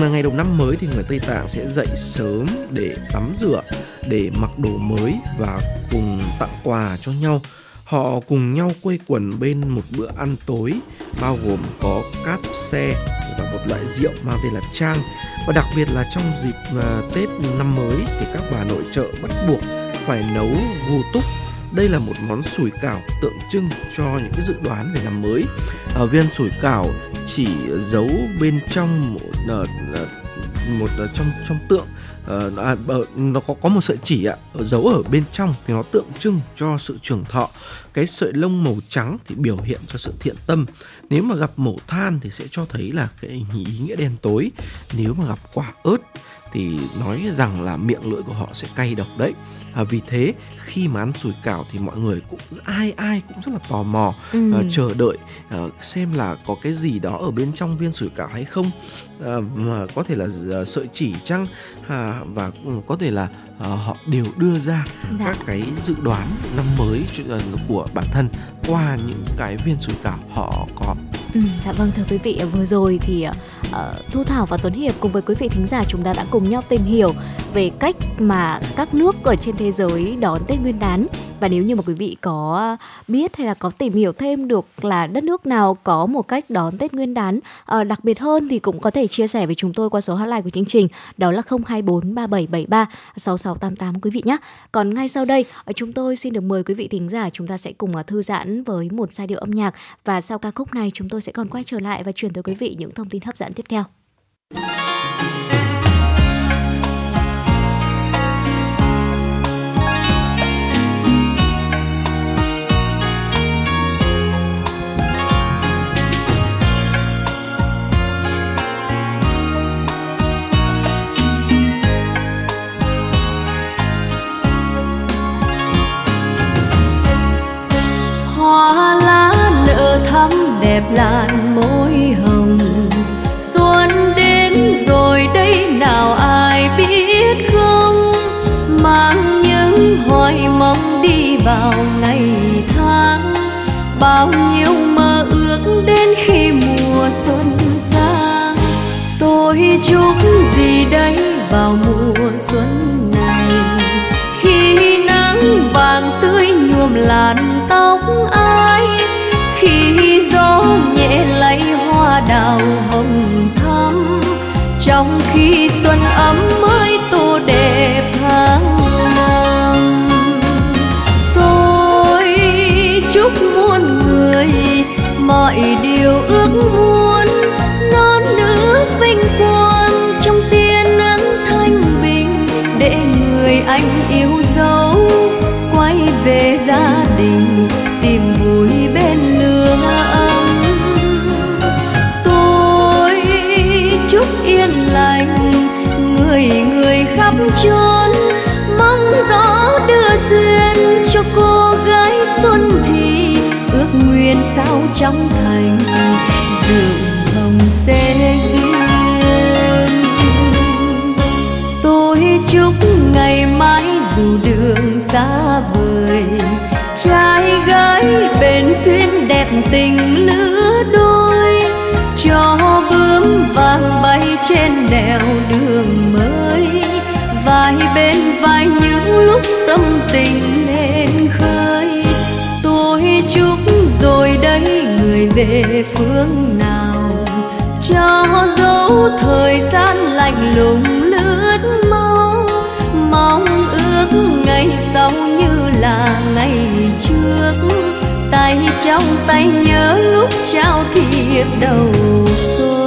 Mà ngày đầu năm mới thì người Tây Tạng sẽ dậy sớm để tắm rửa, để mặc đồ mới và cùng tặng quà cho nhau. Họ cùng nhau quây quần bên một bữa ăn tối bao gồm có cát xe và một loại rượu mang tên là trang và đặc biệt là trong dịp uh, Tết năm mới thì các bà nội trợ bắt buộc phải nấu gù túc. Đây là một món sủi cảo tượng trưng cho những cái dự đoán về năm mới. Ở viên sủi cảo chỉ giấu bên trong một, uh, một uh, trong trong tượng à, nó có có một sợi chỉ ạ giấu ở bên trong thì nó tượng trưng cho sự trưởng thọ cái sợi lông màu trắng thì biểu hiện cho sự thiện tâm. Nếu mà gặp mẩu than thì sẽ cho thấy là cái ý nghĩa đen tối. Nếu mà gặp quả ớt thì nói rằng là miệng lưỡi của họ sẽ cay độc đấy. À, vì thế khi mà ăn sủi cảo thì mọi người cũng ai ai cũng rất là tò mò ừ. uh, chờ đợi uh, xem là có cái gì đó ở bên trong viên sủi cảo hay không mà có thể là uh, sợi chỉ chăng? À, và có thể là uh, họ đều đưa ra dạ. các cái dự đoán năm mới của bản thân qua những cái viên sủi cảo họ có. Ừ, dạ vâng thưa quý vị vừa rồi thì uh, Thu Thảo và Tuấn Hiệp cùng với quý vị thính giả chúng ta đã cùng nhau tìm hiểu về cách mà các nước ở trên thế giới đón Tết Nguyên đán. Và nếu như mà quý vị có biết hay là có tìm hiểu thêm được là đất nước nào có một cách đón Tết Nguyên đán uh, đặc biệt hơn thì cũng có thể chia sẻ với chúng tôi qua số hotline của chương trình, đó là 024 3773 6688 quý vị nhé. Còn ngay sau đây ờ, chúng tôi xin được mời quý vị thính giả chúng ta sẽ cùng ờ, thư giãn với một giai điệu âm nhạc và sau ca khúc này, chúng tôi sẽ còn quay trở lại và chuyển tới quý vị những thông tin hấp dẫn tiếp theo. Đẹp lạn môi hồng. Xuân đến rồi đây nào ai biết không? Mang những hoài mong đi vào ngày tháng. Bao nhiêu mơ ước đến khi mùa xuân sang tôi chúc gì đây vào mùa xuân này? Khi nắng vàng tươi nhuộm làn tóc anh hoa hồng thắm. Trong khi xuân ấm mới tô đẹp tháng năm. Tôi chúc muôn người mọi điều ước muốn. Non nước vinh quang trong tia nắng thanh bình. Để người anh yêu dấu quay về gia đình. Người người khắp chốn, mong gió đưa duyên cho cô gái xuân thì ước nguyện sao trong thành rừng hồng sẽ duyên. Tôi chúc ngày mai dù đường xa vời, trai gái bền duyên đẹp tình lứa đôi, cho trên đèo đường mới, vai bên vai những lúc tâm tình lên khơi. Tôi chúc rồi đây người về phương nào, cho dấu thời gian lạnh lùng lướt mau. Mong ước ngày sau như là ngày trước, tay trong tay nhớ lúc trao thiệp đầu xuân.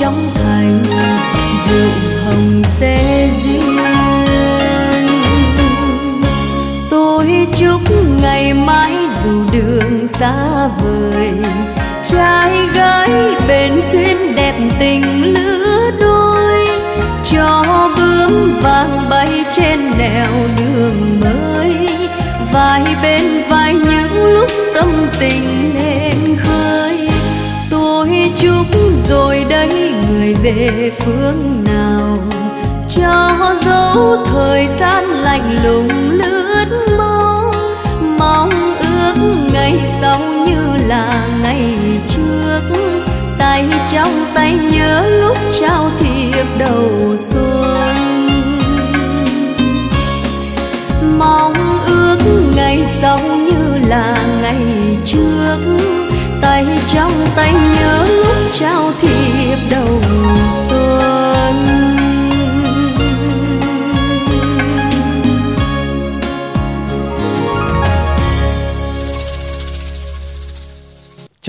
Trong thành rượu hồng sẽ riêng tôi chúc ngày mai dù đường xa vời, trai gái bền duyên đẹp tình lứa đôi, cho bướm vàng bay trên nẻo đường mới, vai bên vai những lúc tâm tình đây người về phương nào. Cho dấu thời gian lạnh lùng lướt mau, mong ước ngày sau như là ngày trước. Tay trong tay nhớ lúc trao thiệp đầu xuân. Mong ước ngày sau như là ngày trước. Tay trong tay nhớ lúc trao thiệp tiếp đầu xuôi.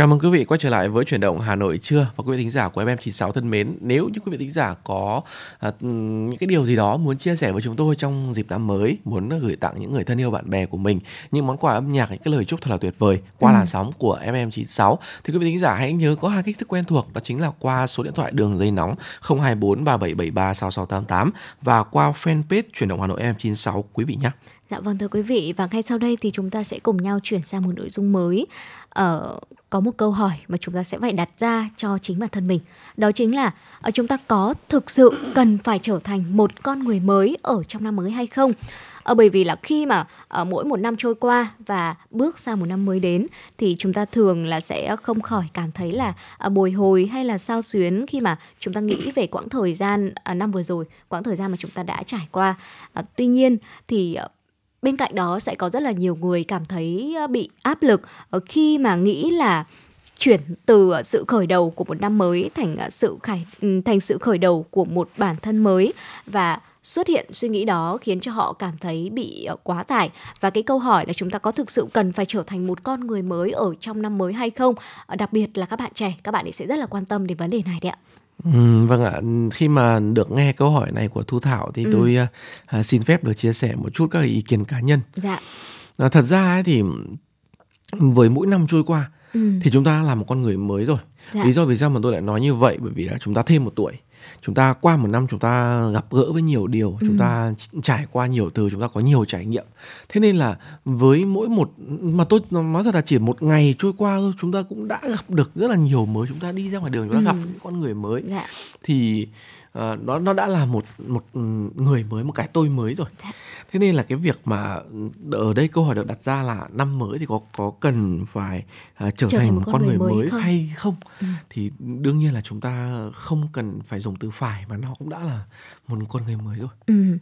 Chào mừng quý vị quay trở lại với chuyển động Hà Nội trưa và quý vị thính giả của FM96 thân mến. Nếu như quý vị thính giả có à, những cái điều gì đó muốn chia sẻ với chúng tôi trong dịp năm mới, muốn gửi tặng những người thân yêu bạn bè của mình những món quà âm nhạc, những cái lời chúc thật là tuyệt vời qua ừ. làn sóng của FM96 thì quý vị thính giả hãy nhớ có hai cách thức quen thuộc đó chính là qua số điện thoại đường dây nóng 024 3773 6688 và qua fanpage chuyển động Hà Nội FM96 quý vị nhé. Dạ vâng thưa quý vị và ngay sau đây thì chúng ta sẽ cùng nhau chuyển sang một nội dung mới uh, có một câu hỏi mà chúng ta sẽ phải đặt ra cho chính bản thân mình. Đó chính là uh, chúng ta có thực sự cần phải trở thành một con người mới ở trong năm mới hay không? Ờ, bởi vì là khi mà mỗi một năm trôi qua và bước sang một năm mới đến thì chúng ta thường là sẽ không khỏi cảm thấy là bồi hồi hay là sao xuyến khi mà chúng ta nghĩ về quãng thời gian à, năm vừa rồi quãng thời gian mà chúng ta đã trải qua. Tuy nhiên thì bên cạnh đó sẽ có rất là nhiều người cảm thấy bị áp lực ờ, khi mà nghĩ là chuyển từ ờ, sự khởi đầu của một năm mới thành ờ, sự khải ừ, thành sự khởi đầu của một bản thân mới. Và xuất hiện suy nghĩ đó khiến cho họ cảm thấy bị quá tải. Và cái câu hỏi là chúng ta có thực sự cần phải trở thành một con người mới ở trong năm mới hay không? Đặc biệt là các bạn trẻ, các bạn ấy sẽ rất là quan tâm đến vấn đề này đấy ạ. Vâng ạ khi mà được nghe câu hỏi này của thu thảo thì ừ. tôi uh, xin phép được chia sẻ một chút các ý kiến cá nhân dạ uh, thật ra ấy thì với mỗi năm trôi qua ừ. thì chúng ta là một con người mới rồi dạ. lý do vì sao mà tôi lại nói như vậy bởi vì là chúng ta thêm một tuổi chúng ta qua một năm chúng ta gặp gỡ với nhiều điều ừ. chúng ta trải qua nhiều từ chúng ta có nhiều trải nghiệm thế nên là với mỗi một mà tôi nói thật là chỉ một ngày trôi qua thôi chúng ta cũng đã gặp được rất là nhiều mới chúng ta đi ra ngoài đường chúng ta ừ. gặp những con người mới dạ. thì uh, nó nó đã là một một người mới một cái tôi mới rồi dạ. thế nên là cái việc mà ở đây câu hỏi được đặt ra là năm mới thì có có cần phải uh, trở, trở thành một con, con người, người mới, không? hay không ừ. thì đương nhiên là chúng ta không cần phải dùng từ phải mà nó cũng đã là một con người mới rồi ừ.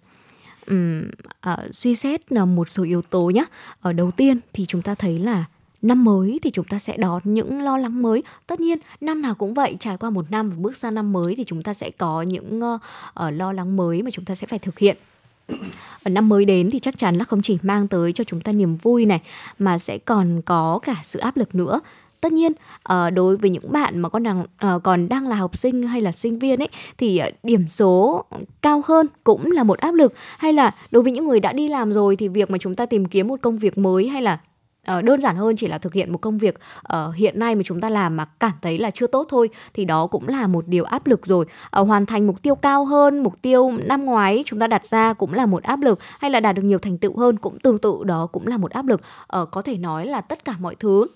Ừ, uh, suy xét một số yếu tố nhé ở đầu tiên thì chúng ta thấy là năm mới thì chúng ta sẽ đón những lo lắng mới. Tất nhiên năm nào cũng vậy trải qua một năm và bước sang năm mới thì chúng ta sẽ có những uh, uh, lo lắng mới mà chúng ta sẽ phải thực hiện. Ở năm mới đến thì chắc chắn là không chỉ mang tới cho chúng ta niềm vui này mà sẽ còn có cả sự áp lực nữa. Tất nhiên ờ, đối với những bạn mà còn đang còn đang là học sinh hay là sinh viên ấy thì điểm số cao hơn cũng là một áp lực. Hay là đối với những người đã đi làm rồi thì việc mà chúng ta tìm kiếm một công việc mới hay là uh, đơn giản hơn chỉ là thực hiện một công việc uh, hiện nay mà chúng ta làm mà cảm thấy là chưa tốt thôi thì đó cũng là một điều áp lực rồi. Uh, hoàn thành mục tiêu cao hơn mục tiêu năm ngoái chúng ta đặt ra cũng là một áp lực hay là đạt được nhiều thành tựu hơn cũng tương tự đó cũng là một áp lực. Uh, có thể nói là tất cả mọi thứ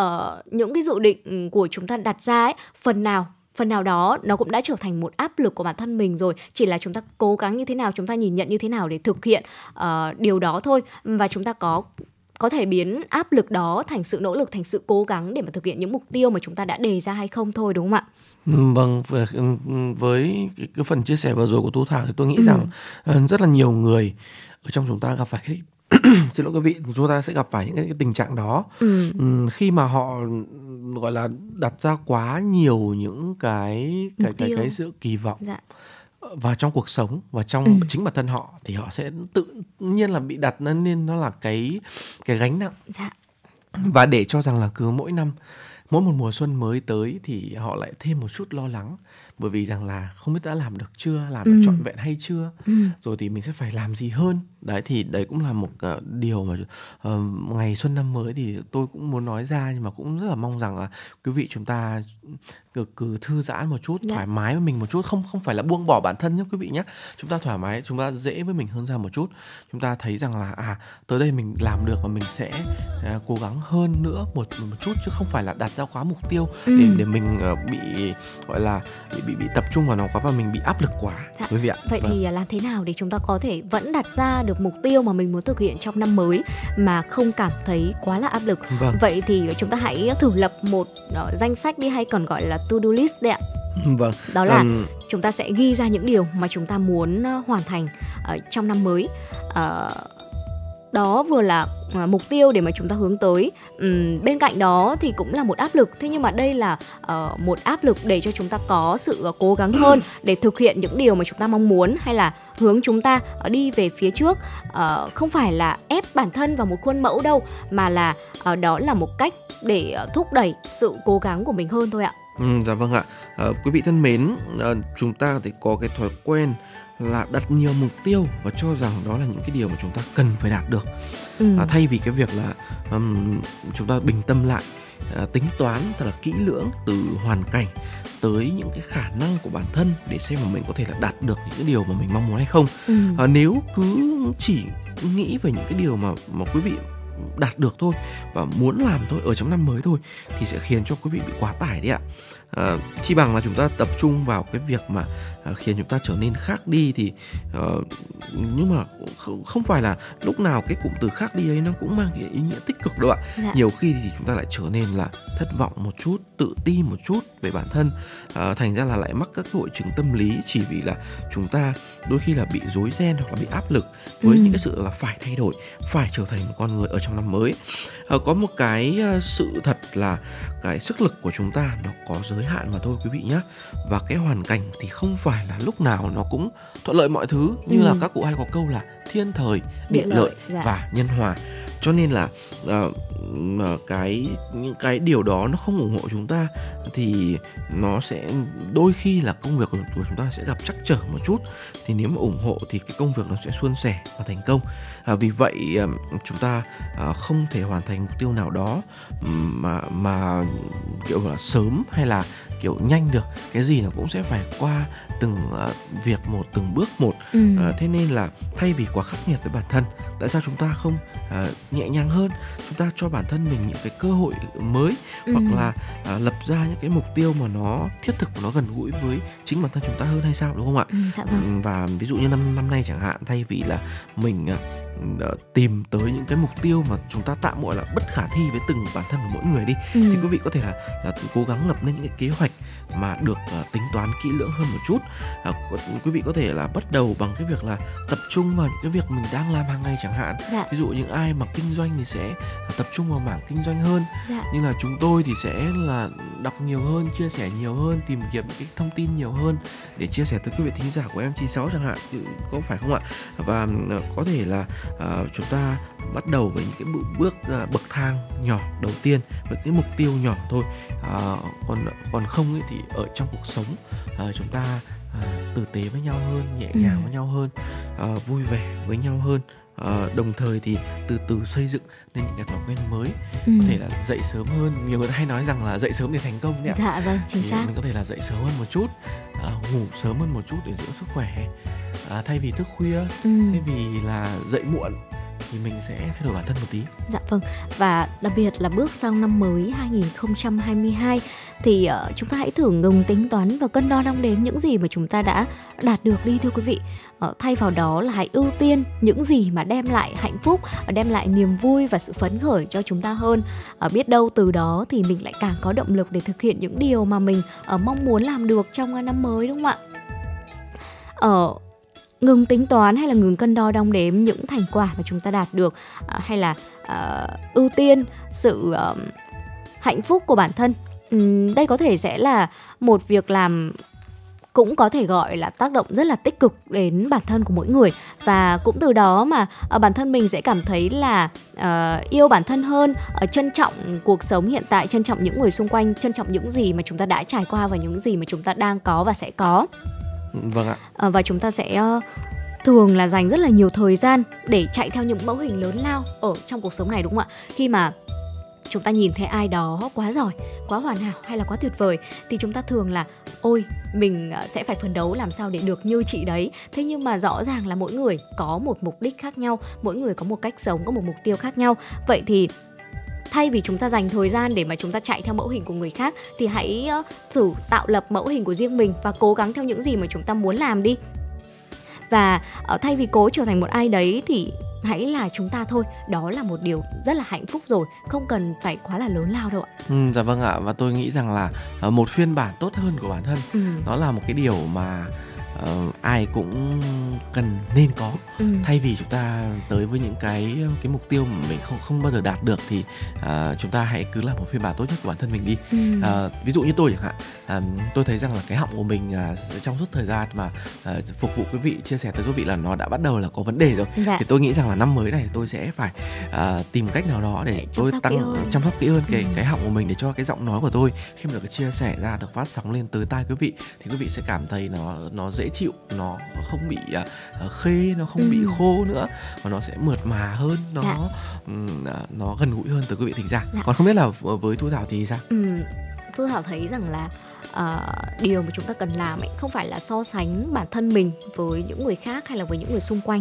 uh, những cái dự định của chúng ta đặt ra ấy phần nào phần nào đó nó cũng đã trở thành một áp lực của bản thân mình rồi. Chỉ là chúng ta cố gắng như thế nào chúng ta nhìn nhận như thế nào để thực hiện uh, điều đó thôi. Và chúng ta có có thể biến áp lực đó thành sự nỗ lực thành sự cố gắng để mà thực hiện những mục tiêu mà chúng ta đã đề ra hay không thôi đúng không ạ? Ừ, vâng với cái, phần chia sẻ vừa rồi của Tu Thảo thì tôi nghĩ ừ. rằng ờ, rất là nhiều người ở trong chúng ta gặp phải cái xin lỗi quý vị chúng ta sẽ gặp phải những cái, cái tình trạng đó ừ. khi mà họ gọi là đặt ra quá nhiều những cái cái cái cái sự kỳ vọng dạ vào trong cuộc sống và trong ừ. chính bản thân họ thì họ sẽ tự nhiên là bị đặt nên nó là cái cái gánh nặng dạ. và để cho rằng là cứ mỗi năm mỗi một mùa xuân mới tới thì họ lại thêm một chút lo lắng bởi vì rằng là không biết đã làm được chưa làm được ừ. trọn vẹn hay chưa ừ. rồi thì mình sẽ phải làm gì hơn đấy thì đấy cũng là một uh, điều mà uh, ngày xuân năm mới thì tôi cũng muốn nói ra nhưng mà cũng rất là mong rằng là quý vị chúng ta cứ, cứ thư giãn một chút dạ. thoải mái với mình một chút không không phải là buông bỏ bản thân nhé quý vị nhé chúng ta thoải mái chúng ta dễ với mình hơn ra một chút chúng ta thấy rằng là à tới đây mình làm được và mình sẽ uh, cố gắng hơn nữa một một chút chứ không phải là đặt ra quá mục tiêu ừ. để để mình uh, bị gọi là bị bị bị tập trung vào nó quá và mình bị áp lực quá dạ. quý vị ạ vậy vâng. thì làm thế nào để chúng ta có thể vẫn đặt ra được mục tiêu mà mình muốn thực hiện trong năm mới mà không cảm thấy quá là áp lực. Vâng. vậy thì chúng ta hãy thử lập một uh, danh sách đi hay còn gọi là to do list đấy ạ. Vâng. Đó là um... chúng ta sẽ ghi ra những điều mà chúng ta muốn uh, hoàn thành uh, trong năm mới. Uh, đó vừa là à, mục tiêu để mà chúng ta hướng tới. Uhm, bên cạnh đó thì cũng là một áp lực. Thế nhưng mà đây là uh, một áp lực để cho chúng ta có sự uh, cố gắng hơn để thực hiện những điều mà chúng ta mong muốn hay là hướng chúng ta uh, đi về phía trước. Uh, không phải là ép bản thân vào một khuôn mẫu đâu mà là uh, đó là một cách để uh, thúc đẩy sự cố gắng của mình hơn thôi ạ. Ừ, dạ vâng ạ. Uh, quý vị thân mến uh, chúng ta thì có cái thói quen là đặt nhiều mục tiêu và cho rằng đó là những cái điều mà chúng ta cần phải đạt được ừ. à, thay vì cái việc là um, chúng ta bình tâm lại à, tính toán thật là kỹ lưỡng từ hoàn cảnh tới những cái khả năng của bản thân để xem mà mình có thể là đạt được những cái điều mà mình mong muốn hay không ừ. à, nếu cứ chỉ nghĩ về những cái điều mà mà quý vị đạt được thôi và muốn làm thôi ở trong năm mới thôi thì sẽ khiến cho quý vị bị quá tải đấy ạ à, chi bằng là chúng ta tập trung vào cái việc mà à, khiến chúng ta trở nên khác đi thì uh, nhưng mà không phải là lúc nào cái cụm từ khác đi ấy nó cũng mang cái ý nghĩa tích cực đâu ạ dạ. nhiều khi thì chúng ta lại trở nên là thất vọng một chút tự ti một chút về bản thân uh, thành ra là lại mắc các hội chứng tâm lý chỉ vì là chúng ta đôi khi là bị rối ren hoặc là bị áp lực với ừ. những cái sự là phải thay đổi phải trở thành một con người ở trong năm mới có một cái uh, sự thật là cái sức lực của chúng ta nó có giới hạn mà thôi quý vị nhé và cái hoàn cảnh thì không phải là lúc nào nó cũng thuận lợi mọi thứ. Như ừ. là các cụ hay có câu là thiên thời địa, địa lợi, lợi dạ. và nhân hòa. Cho nên là uh, cái những cái điều đó nó không ủng hộ chúng ta thì nó sẽ đôi khi là công việc của, của chúng ta sẽ gặp trắc trở một chút. Thì nếu mà ủng hộ thì cái công việc nó sẽ suôn sẻ và thành công à, vì vậy chúng ta uh, không thể hoàn thành mục tiêu nào đó mà mà kiểu là sớm hay là kiểu nhanh được cái gì nó cũng sẽ phải qua từng uh, việc một từng bước một ừ. uh, thế nên là thay vì quá khắc nghiệt với bản thân tại sao chúng ta không uh, nhẹ nhàng hơn chúng ta cho bản thân mình những cái cơ hội mới ừ. hoặc là uh, lập ra những cái mục tiêu mà nó thiết thực và nó gần gũi với chính bản thân chúng ta hơn hay sao đúng không ạ ừ, dạ vâng. và ví dụ như năm năm nay chẳng hạn thay vì là mình uh, tìm tới những cái mục tiêu mà chúng ta tạm gọi là bất khả thi với từng bản thân của mỗi người đi ừ. thì quý vị có thể là, là cố gắng lập nên những cái kế hoạch mà được uh, tính toán kỹ lưỡng hơn một chút. Uh, quý vị có thể là bắt đầu bằng cái việc là tập trung vào những cái việc mình đang làm hàng ngày chẳng hạn. Dạ. ví dụ những ai mà kinh doanh thì sẽ tập trung vào mảng kinh doanh hơn. Dạ. nhưng là chúng tôi thì sẽ là đọc nhiều hơn chia sẻ nhiều hơn tìm kiếm những cái thông tin nhiều hơn để chia sẻ tới quý vị thính giả của em 96 chẳng hạn. Có phải không ạ? Và uh, có thể là uh, chúng ta bắt đầu với những cái bước, bước uh, bậc thang nhỏ đầu tiên với cái mục tiêu nhỏ thôi uh, còn còn không ấy thì ở trong cuộc sống uh, chúng ta uh, tử tế với nhau hơn nhẹ nhàng ừ. với nhau hơn uh, vui vẻ với nhau hơn uh, đồng thời thì từ từ xây dựng nên những cái thói quen mới ừ. có thể là dậy sớm hơn nhiều người hay nói rằng là dậy sớm để thành công đấy ạ dạ vâng chính thì xác mình có thể là dậy sớm hơn một chút uh, ngủ sớm hơn một chút để giữ sức khỏe uh, thay vì thức khuya ừ. thay vì là dậy muộn thì mình sẽ thay đổi bản thân một tí. Dạ vâng. Và đặc biệt là bước sang năm mới 2022 thì uh, chúng ta hãy thử ngừng tính toán và cân đo đong đếm những gì mà chúng ta đã đạt được đi thưa quý vị. Uh, thay vào đó là hãy ưu tiên những gì mà đem lại hạnh phúc, ờ, đem lại niềm vui và sự phấn khởi cho chúng ta hơn. Uh, biết đâu từ đó thì mình lại càng có động lực để thực hiện những điều mà mình uh, mong muốn làm được trong à, năm mới đúng không ạ? Ở uh, ngừng tính toán hay là ngừng cân đo đong đếm những thành quả mà chúng ta đạt được uh, hay là uh, ưu tiên sự uh, hạnh phúc của bản thân? Um, đây có thể sẽ là một việc làm cũng có thể gọi là tác động rất là tích cực đến bản thân của mỗi người. Và cũng từ đó mà bản thân mình sẽ cảm thấy là uh, yêu bản thân hơn uh, trân trọng cuộc sống hiện tại trân trọng những người xung quanh trân trọng những gì mà chúng ta đã trải qua và những gì mà chúng ta đang có và sẽ có. Vâng ạ. À, và chúng ta sẽ ờ, thường là dành rất là nhiều thời gian để chạy theo những mẫu hình lớn lao ở trong cuộc sống này đúng không ạ? Khi mà chúng ta nhìn thấy ai đó quá giỏi, quá hoàn hảo hay là quá tuyệt vời thì chúng ta thường là ôi mình ờ, sẽ phải phấn đấu làm sao để được như chị đấy. Thế nhưng mà rõ ràng là mỗi người có một mục đích khác nhau, mỗi người có một cách sống, có một mục tiêu khác nhau. Vậy thì thay vì chúng ta dành thời gian để mà chúng ta chạy theo mẫu hình của người khác thì hãy thử tạo lập mẫu hình của riêng mình và cố gắng theo những gì mà chúng ta muốn làm đi. Và uh, thay vì cố trở thành một ai đấy thì hãy là chúng ta thôi. Đó là một điều rất là hạnh phúc rồi không cần phải quá là lớn lao đâu ạ. Ừ, dạ vâng ạ. Và tôi nghĩ rằng là uh, một phiên bản tốt hơn của bản thân ừ. nó là một cái điều mà uh, ai cũng cần nên có ừ. thay vì chúng ta tới với những cái cái mục tiêu mà mình không không bao giờ đạt được thì uh, chúng ta hãy cứ làm một phiên bản tốt nhất của bản thân mình đi ừ. uh, ví dụ như tôi chẳng hạn uh, tôi thấy rằng là cái họng của mình uh, trong suốt thời gian mà uh, phục vụ quý vị chia sẻ tới quý vị là nó đã bắt đầu là có vấn đề rồi dạ. thì tôi nghĩ rằng là năm mới này tôi sẽ phải uh, tìm cách nào đó để, để tôi tăng chăm sóc kỹ hơn cái ừ. cái họng của mình để cho cái giọng nói của tôi khi mà được chia sẻ ra được phát sóng lên tới tai quý vị thì quý vị sẽ cảm thấy nó nó dễ chịu nó không bị uh, khê nó không ừ. bị khô nữa và nó sẽ mượt mà hơn nó dạ. um, nó gần gũi hơn từ quý vị thính giả dạ. còn không biết là với thu thảo thì sao ừ. thu thảo thấy rằng là uh, điều mà chúng ta cần làm ấy không phải là so sánh bản thân mình với những người khác hay là với những người xung quanh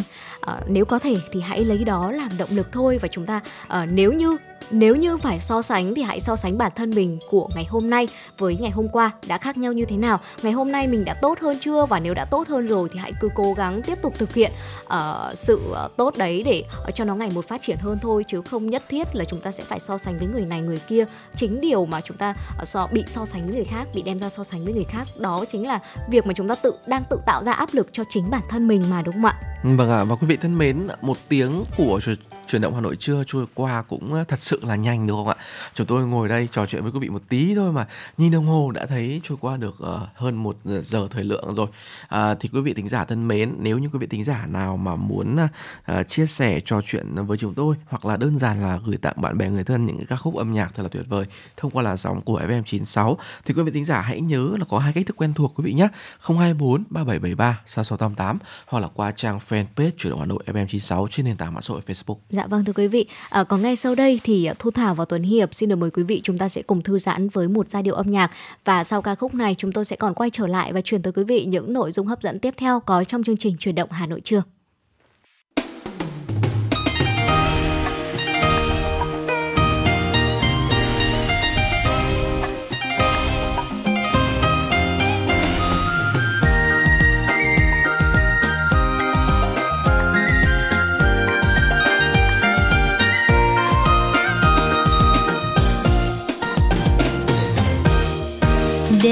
uh, nếu có thể thì hãy lấy đó làm động lực thôi và chúng ta uh, nếu như nếu như phải so sánh thì hãy so sánh bản thân mình của ngày hôm nay với ngày hôm qua đã khác nhau như thế nào. Ngày hôm nay mình đã tốt hơn chưa? Và nếu đã tốt hơn rồi thì hãy cứ cố gắng tiếp tục thực hiện uh, sự ờ, tốt đấy để ờ, cho nó ngày một phát triển hơn thôi chứ không nhất thiết là chúng ta sẽ phải so sánh với người này người kia. Chính điều mà chúng ta so bị so sánh với người khác bị đem ra so sánh với người khác đó chính là việc mà chúng ta tự đang tự tạo ra áp lực cho chính bản thân mình mà đúng không ạ? Vâng ạ và quý vị thân mến một tiếng của chuyển động Hà Nội trưa trôi qua cũng thật sự là nhanh đúng không ạ? Chúng tôi ngồi đây trò chuyện với quý vị một tí thôi mà nhìn đồng hồ đã thấy trôi qua được ờ, hơn một giờ thời lượng rồi. À, thì quý vị tính giả thân mến, nếu như quý vị tính giả nào mà muốn uh, chia sẻ trò chuyện với chúng tôi hoặc là đơn giản là gửi tặng bạn bè người thân những cái ca khúc âm nhạc thật là tuyệt vời thông qua làn sóng của FM96 thì quý vị tính giả hãy nhớ là có hai cách thức quen thuộc quý vị nhé 024 3773 6688 hoặc là qua trang fanpage chuyển động Hà Nội FM96 trên nền tảng mạng xã hội Facebook. Dạ vâng thưa quý vị, à, còn ngay sau đây thì ờ, Thu Thảo và Tuấn Hiệp xin được mời quý vị chúng ta sẽ cùng thư giãn với một giai điệu âm nhạc và sau ca khúc này chúng tôi sẽ còn quay trở lại và chuyển tới quý vị những nội dung hấp dẫn tiếp theo có trong chương trình truyền động Hà Nội trưa.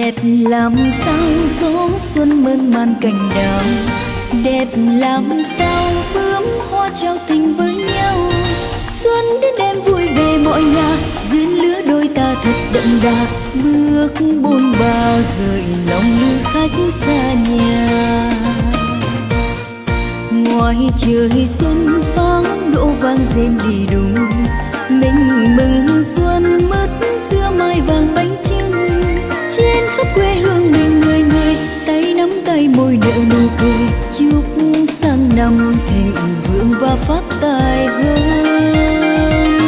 Đẹp làm sao gió xuân mơn man cành đào. Đẹp làm sao bướm hoa trao tình với nhau. Xuân đến đêm vui về mọi nhà, duyên lứa đôi ta thật đậm đà. Bước bôn ba gợi lòng như khách xa nhà. Ngoài trời xuân pháo đỗ vang rền đi đùng. Mình mừng xuân mất giữa mai vàng bánh khắp quê hương mình người người, tay nắm tay môi nở nụ cười. Chúc sang năm thịnh vượng và phát tài hơn.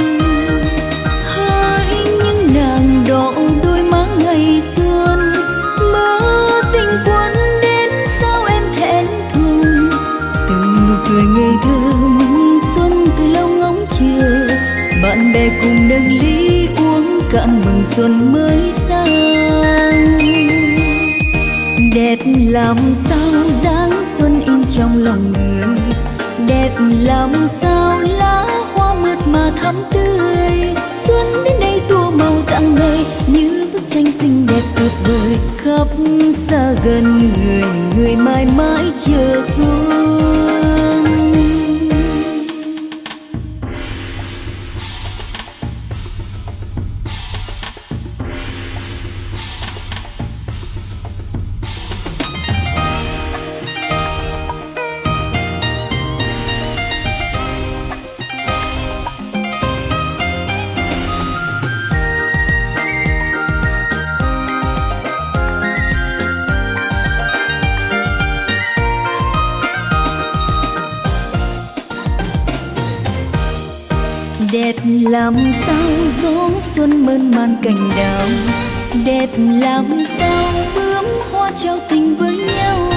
Hỡi những nàng đỏ đôi má ngày xuân mơ tình quân đến sao em thẹn thùng. Từng nụ cười ngây thơ xuân từ lâu ngóng chờ bạn bè cùng nâng ly uống cạn mừng xuân mới đẹp làm sao dáng xuân in trong lòng người. Đẹp làm sao lá hoa mượt mà thắm tươi. Xuân đến đây tua màu rạng ngời như bức tranh xinh đẹp tuyệt vời khắp xa gần người. Người mãi mãi chờ xuân man cành đào, đẹp làm sao bướm hoa trao tình với nhau.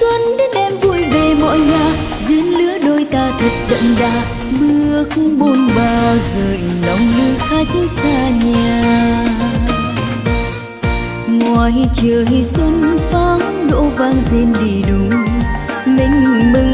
Xuân đến đêm vui về mọi nhà, duyên lứa đôi ta thật đậm đà. Bước bôn ba gợi lòng như khách xa nhà. Ngoài trời xuân pháo đỗ vang rền đi đủ mình mừng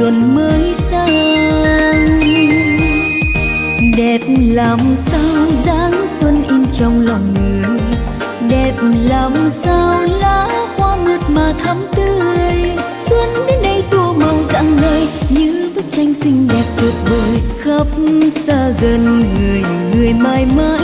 xuân mới sang. Đẹp làm sao dáng xuân in trong lòng người. Đẹp làm sao lá hoa mượt mà thắm tươi. Xuân đến đây tua màu rạng ngời, như bức tranh xinh đẹp tuyệt vời khắp xa gần người người mãi mãi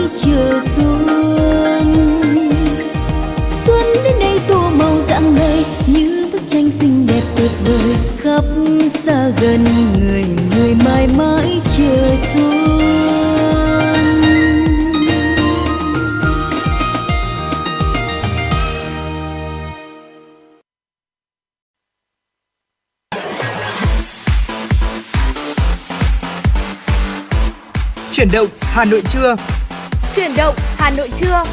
Hà Nội trưa. Chuyển động Hà Nội trưa.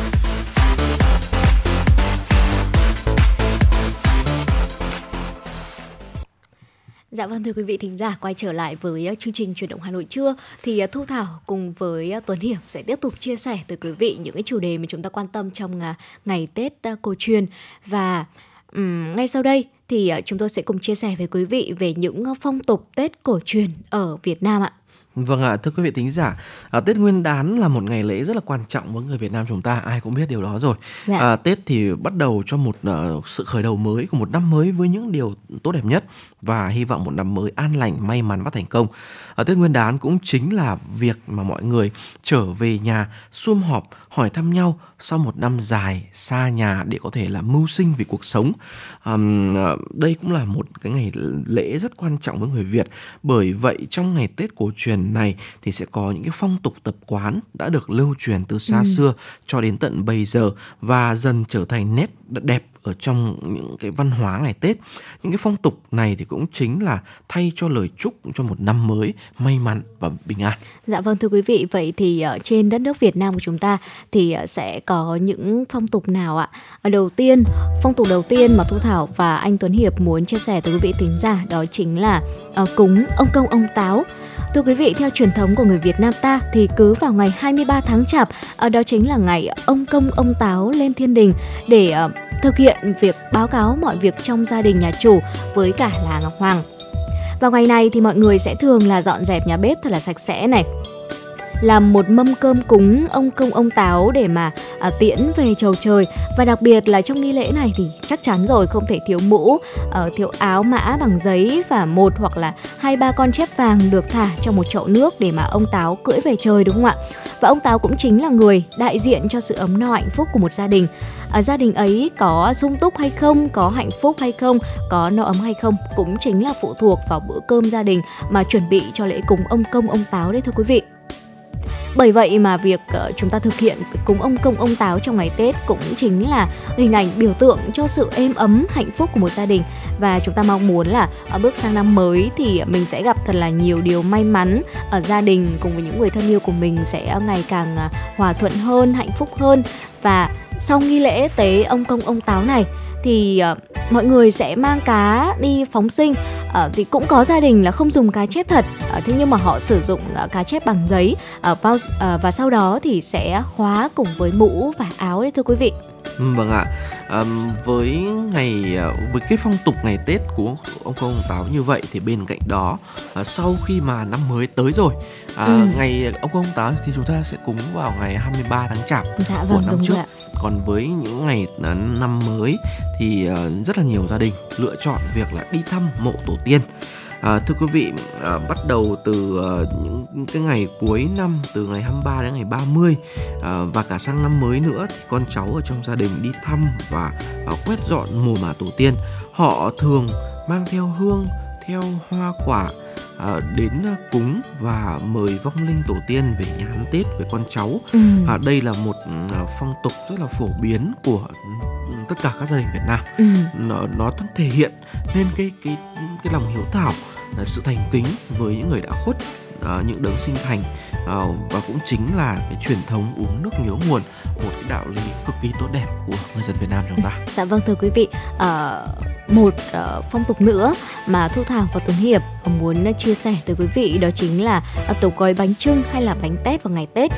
Dạ vâng thưa quý vị thính giả quay trở lại với uh, chương trình chuyển động Hà Nội trưa thì uh, Thu Thảo cùng với uh, Tuấn Hiệp sẽ tiếp tục chia sẻ tới quý vị những cái chủ đề mà chúng ta quan tâm trong ngày Tết cổ truyền và um, ngay sau đây thì chúng tôi sẽ cùng chia sẻ với quý vị về những phong tục Tết cổ truyền ở Việt Nam ạ. Vâng ạ, thưa quý vị thính giả, à, Tết Nguyên đán là một ngày lễ rất là quan trọng với người Việt Nam chúng ta, ai cũng biết điều đó rồi. Dạ. À, Tết thì bắt đầu cho một uh, sự khởi đầu mới của một năm mới với những điều tốt đẹp nhất và hy vọng một năm mới an lành, may mắn và thành công. Ở Tết Nguyên đán cũng chính là việc mà mọi người trở về nhà sum họp hỏi thăm nhau sau một năm dài xa nhà để có thể là mưu sinh vì cuộc sống. Um, đây cũng là một cái ngày lễ rất quan trọng với người Việt. Bởi vậy trong ngày Tết cổ truyền này thì sẽ có những cái phong tục tập quán đã được lưu truyền từ xa ừ. xưa cho đến tận bây giờ và dần trở thành nét đẹp ở trong những cái văn hóa ngày Tết. Những cái phong tục này thì cũng chính là thay cho lời chúc cho một năm mới may mắn và bình an. Dạ vâng thưa quý vị, vậy thì ở trên đất nước Việt Nam của chúng ta thì ờ, sẽ có những phong tục nào ạ? Ở đầu tiên, phong tục đầu tiên mà Thu Thảo và anh Tuấn Hiệp muốn chia sẻ tới quý vị thính giả đó chính là uh, cúng ông công ông táo. Thưa quý vị, theo truyền thống của người Việt Nam ta thì cứ vào ngày 23 tháng Chạp, ở đó chính là ngày ông công ông táo lên thiên đình để ờ, thực hiện việc báo cáo mọi việc trong gia đình nhà chủ với cả là Ngọc Hoàng. Vào ngày này thì mọi người sẽ thường là dọn dẹp nhà bếp thật là sạch sẽ này, làm một mâm cơm cúng ông công ông táo để mà à, tiễn về chầu trời. Và đặc biệt là trong nghi lễ này thì chắc chắn rồi không thể thiếu mũ à, thiếu áo mã bằng giấy và một hoặc là hai ba con chép vàng được thả trong một chậu nước để mà ông táo cưỡi về trời đúng không ạ? Và ông táo cũng chính là người đại diện cho sự ấm no hạnh phúc của một gia đình. Ở gia đình ấy có sung túc hay không có hạnh phúc hay không có no ấm hay không cũng chính là phụ thuộc vào bữa cơm gia đình mà chuẩn bị cho lễ cúng ông công ông táo đấy thưa quý vị bởi vậy mà việc ờ, chúng ta thực hiện cúng ông công, ông táo trong ngày Tết cũng chính là hình ảnh, biểu tượng cho sự êm ấm, hạnh phúc của một gia đình. Và chúng ta mong muốn là ở bước sang năm mới thì mình sẽ gặp thật là nhiều điều may mắn ở gia đình cùng với những người thân yêu của mình sẽ ngày càng ờ, hòa thuận hơn, hạnh phúc hơn. Và sau nghi lễ tế ông công, ông táo này thì uh, mọi người sẽ mang cá đi phóng sinh. Uh, thì cũng có gia đình là không dùng cá chép thật. Uh, thế nhưng mà họ sử dụng uh, cá chép bằng giấy. Uh, vào, uh, và sau đó thì sẽ khóa cùng với mũ và áo đấy thưa quý vị. Ừ, vâng ạ à, với ngày với cái phong tục ngày Tết của ông công ông táo như vậy thì bên cạnh đó à, sau khi mà năm mới tới rồi à, ừ. ngày ông công ông táo thì chúng ta sẽ cúng vào ngày 23 tháng chạp dạ, vâng, của năm trước ạ. còn với những ngày à, năm mới thì à, rất là nhiều gia đình lựa chọn việc là đi thăm mộ tổ tiên À, thưa quý vị, à, bắt đầu từ à, những cái ngày cuối năm, từ ngày 23 đến ngày 30 à, và cả sang năm mới nữa thì con cháu ở trong gia đình đi thăm và à, quét dọn mồ mả tổ tiên. Họ thường mang theo hương, theo hoa quả à, đến cúng và mời vong linh tổ tiên về nhà ăn Tết với con cháu. Ừ. À, đây là một à, phong tục rất là phổ biến của tất cả các gia đình Việt Nam. Ừ. Nó nó thể hiện nên cái cái cái lòng hiếu thảo À, sự thành kính với những người đã khuất à, những đấng sinh thành à, và cũng chính là cái truyền thống uống nước nhớ nguồn một cái đạo lý cực kỳ tốt đẹp của người dân Việt Nam chúng ta. Ừ, dạ vâng thưa quý vị, ờ, một ờ, phong tục nữa mà Thu Thảo và Tuấn Hiệp muốn chia sẻ tới quý vị đó chính là tổ gói bánh trưng hay là bánh tét vào ngày Tết.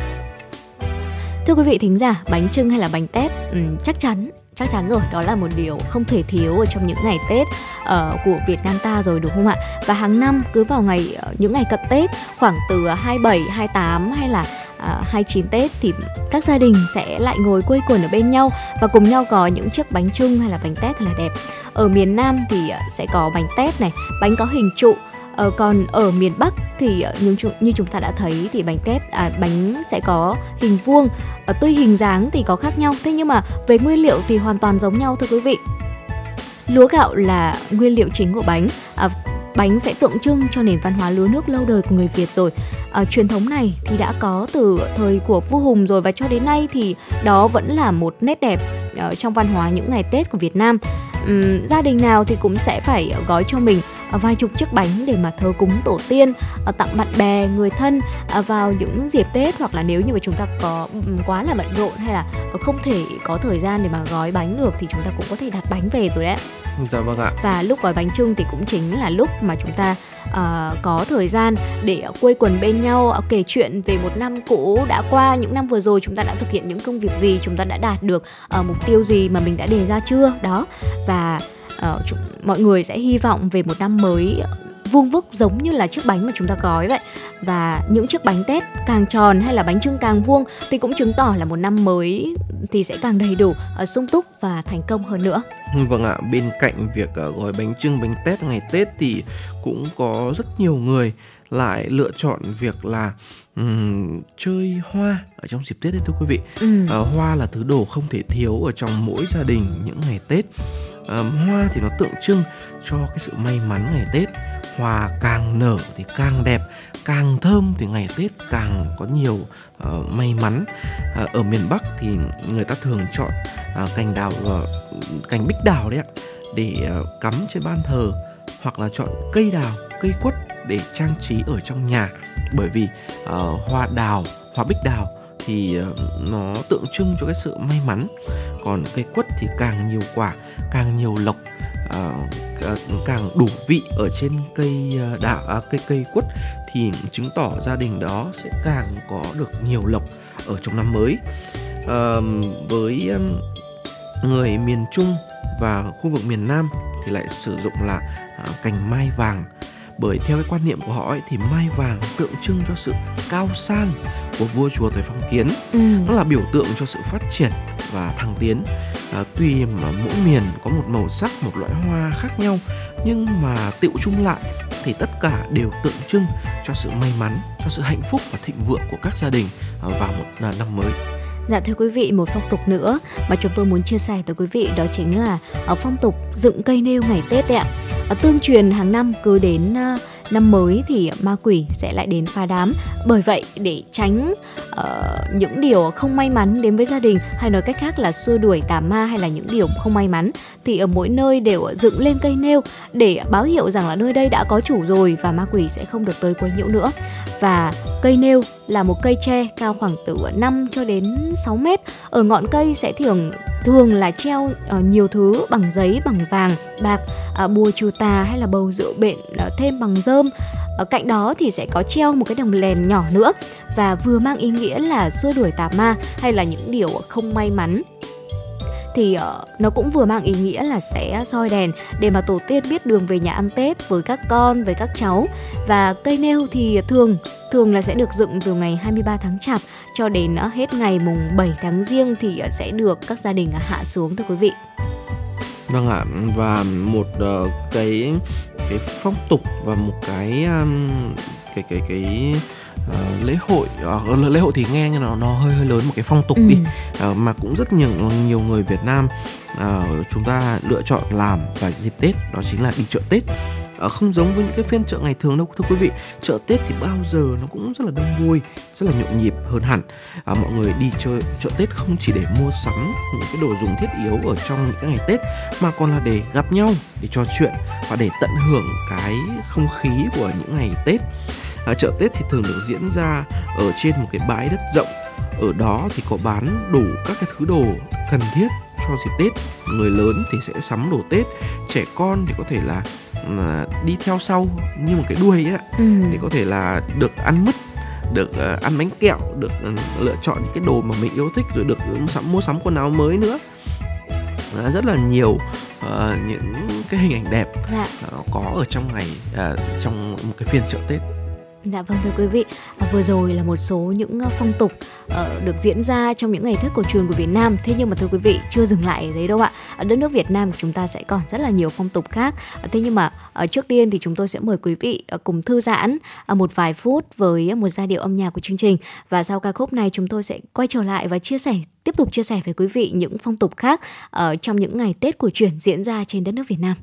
Thưa quý vị thính giả, bánh trưng hay là bánh tét ừ, chắc chắn chắc chắn rồi đó là một điều không thể thiếu ở trong những ngày Tết uh, của Việt Nam ta rồi đúng không ạ? Và hàng năm cứ vào ngày uh, những ngày cận Tết khoảng từ ờ, 27, 28 hay là uh, 29 Tết thì các gia đình sẽ lại ngồi quây quần ở bên nhau và cùng nhau có những chiếc bánh trưng hay là bánh tét thật là đẹp. Ở miền Nam thì uh, sẽ có bánh tét này, bánh có hình trụ Ờ, còn ở miền Bắc thì ờ, như chúng như chúng ta đã thấy thì bánh tét à, bánh sẽ có hình vuông à, tuy hình dáng thì có khác nhau thế nhưng mà về nguyên liệu thì hoàn toàn giống nhau thưa quý vị lúa gạo là nguyên liệu chính của bánh à, bánh sẽ tượng trưng cho nền văn hóa lúa nước lâu đời của người Việt rồi. À, truyền thống này thì đã có từ thời của vua Hùng rồi và cho đến nay thì đó vẫn là một nét đẹp uh, trong văn hóa những ngày Tết của Việt Nam. Um, gia đình nào thì cũng sẽ phải gói cho mình vài chục chiếc bánh để mà thờ cúng tổ tiên tặng bạn bè người thân vào những dịp tết hoặc là nếu như mà chúng ta có quá là bận rộn hay là không thể có thời gian để mà gói bánh được thì chúng ta cũng có thể đặt bánh về rồi đấy. Dạ vâng ạ. Và lúc gói bánh trưng thì cũng chính là lúc mà chúng ta uh, có thời gian để quây quần bên nhau uh, kể chuyện về một năm cũ đã qua những năm vừa rồi chúng ta đã thực hiện những công việc gì chúng ta đã đạt được uh, mục tiêu gì mà mình đã đề ra chưa? Đó. Và uh, chúng, mọi người sẽ hy vọng về một năm mới vuông vức giống như là chiếc bánh mà chúng ta gói vậy và những chiếc bánh tết càng tròn hay là bánh trưng càng vuông thì cũng chứng tỏ là một năm mới thì sẽ càng đầy đủ uh, sung túc và thành công hơn nữa vâng ạ bên cạnh việc uh, gói bánh trưng bánh tết ngày tết thì cũng có rất nhiều người lại lựa chọn việc là um, chơi hoa ở trong dịp Tết đấy thưa quý vị. Ừ. Uh, hoa là thứ đồ không thể thiếu ở trong mỗi gia đình những ngày Tết. Uh, hoa thì nó tượng trưng cho cái sự may mắn ngày Tết. Hoa càng nở thì càng đẹp càng thơm thì ngày tết càng có nhiều uh, may mắn. Uh, ở miền bắc thì người ta thường chọn uh, cành đào uh, cành bích đào đấy ạ để uh, cắm trên ban thờ hoặc là chọn cây đào cây quất để trang trí ở trong nhà. Bởi vì uh, hoa đào hoa bích đào thì ờ, nó tượng trưng cho cái sự may mắn. Còn cây quất thì càng nhiều quả càng nhiều lộc ờ, ờ, càng đủ vị ở trên cây uh, đào à, cây cây quất thì chứng tỏ gia đình đó sẽ càng có được nhiều lộc ở trong năm mới. Với người miền trung và khu vực miền nam thì lại sử dụng là à, cành mai vàng bởi theo cái quan niệm của họ ấy, thì mai vàng tượng trưng cho sự cao sang của vua chúa thời phong kiến ừ. nó là biểu tượng cho sự phát triển và thăng tiến à, tuy mà mỗi miền có một màu sắc một loại hoa khác nhau nhưng mà tựu chung lại thì tất cả đều tượng trưng cho sự may mắn cho sự hạnh phúc và thịnh vượng của các gia đình à, vào một à, năm mới Dạ thưa quý vị, một phong tục nữa mà chúng tôi muốn chia sẻ tới quý vị đó chính là ở phong tục dựng cây nêu ngày Tết đấy ạ. Ờ, tương truyền hàng năm cứ đến ờ, năm mới thì ma quỷ sẽ lại đến phá đám. Bởi vậy để tránh uh, những điều không may mắn đến với gia đình hay nói cách khác là xua đuổi tà ma hay là những điều không may mắn thì ở mỗi nơi đều dựng lên cây nêu để báo hiệu rằng là nơi đây đã có chủ rồi và ma quỷ sẽ không được tới quấy nhiễu nữa và cây nêu là một cây tre cao khoảng từ 5 cho đến 6 mét. Ở ngọn cây sẽ thường thường là treo ờ, nhiều thứ bằng giấy, bằng vàng, bạc, ờ, bùa trừ tà hay là bầu rượu bệnh ờ, thêm bằng dơm. Ở cạnh đó thì sẽ có treo một cái đồng lèn nhỏ nữa và vừa mang ý nghĩa là xua đuổi tà ma hay là những điều không may mắn thì uh, nó cũng vừa mang ý nghĩa là sẽ soi đèn để mà tổ tiên biết đường về nhà ăn Tết với các con, với các cháu. Và cây nêu thì thường thường là sẽ được dựng từ ngày 23 tháng Chạp cho đến uh, hết ngày mùng 7 tháng Giêng thì uh, sẽ được các gia đình uh, hạ xuống thưa quý vị. Vâng ạ, và một uh, cái cái phong tục và một cái um, cái cái cái uh, lễ hội uh, lễ hội thì nghe như nó nó hơi hơi lớn một cái phong tục ừ. đi uh, mà cũng rất nhiều nhiều người Việt Nam uh, chúng ta lựa chọn làm vào dịp Tết đó chính là đi chợ Tết. Uh, không giống với những cái phiên chợ ngày thường đâu thưa quý vị. Chợ Tết thì bao giờ nó cũng rất là đông vui rất là nhộn nhịp hơn hẳn. Uh, mọi người đi chơi chợ Tết không chỉ để mua sắm những cái đồ dùng thiết yếu ở trong những cái ngày Tết mà còn là để gặp nhau để trò chuyện và để tận hưởng cái không khí của những ngày Tết à, chợ Tết thì thường được diễn ra ở trên một cái bãi đất rộng. Ở đó thì có bán đủ các cái thứ đồ cần thiết cho dịp Tết. Người lớn thì sẽ sắm đồ Tết trẻ con thì có thể là à, đi theo sau như một cái đuôi ấy ừ. thì có thể là được ăn mứt được uh, ăn bánh kẹo được uh, lựa chọn những cái đồ mà mình yêu thích rồi được sắm mua sắm quần áo mới nữa. Uh, rất là nhiều uh, những cái hình ảnh đẹp dạ. uh, có ở trong ngày uh, trong một cái phiên chợ Tết Dạ vâng thưa quý vị, à, vừa rồi là một số những ờ, phong tục uh, được diễn ra trong những ngày Tết cổ truyền của Việt Nam. Thế nhưng mà thưa quý vị, chưa dừng lại ở đấy đâu ạ. Ở đất nước Việt Nam của chúng ta sẽ còn rất là nhiều phong tục khác. À, thế nhưng mà uh, trước tiên thì chúng tôi sẽ mời quý vị uh, cùng thư giãn uh, một vài phút với một giai điệu âm nhạc của chương trình và sau ca khúc này chúng tôi sẽ quay trở lại và chia sẻ tiếp tục chia sẻ với quý vị những phong tục khác uh, trong những ngày Tết cổ truyền diễn ra trên đất nước Việt Nam.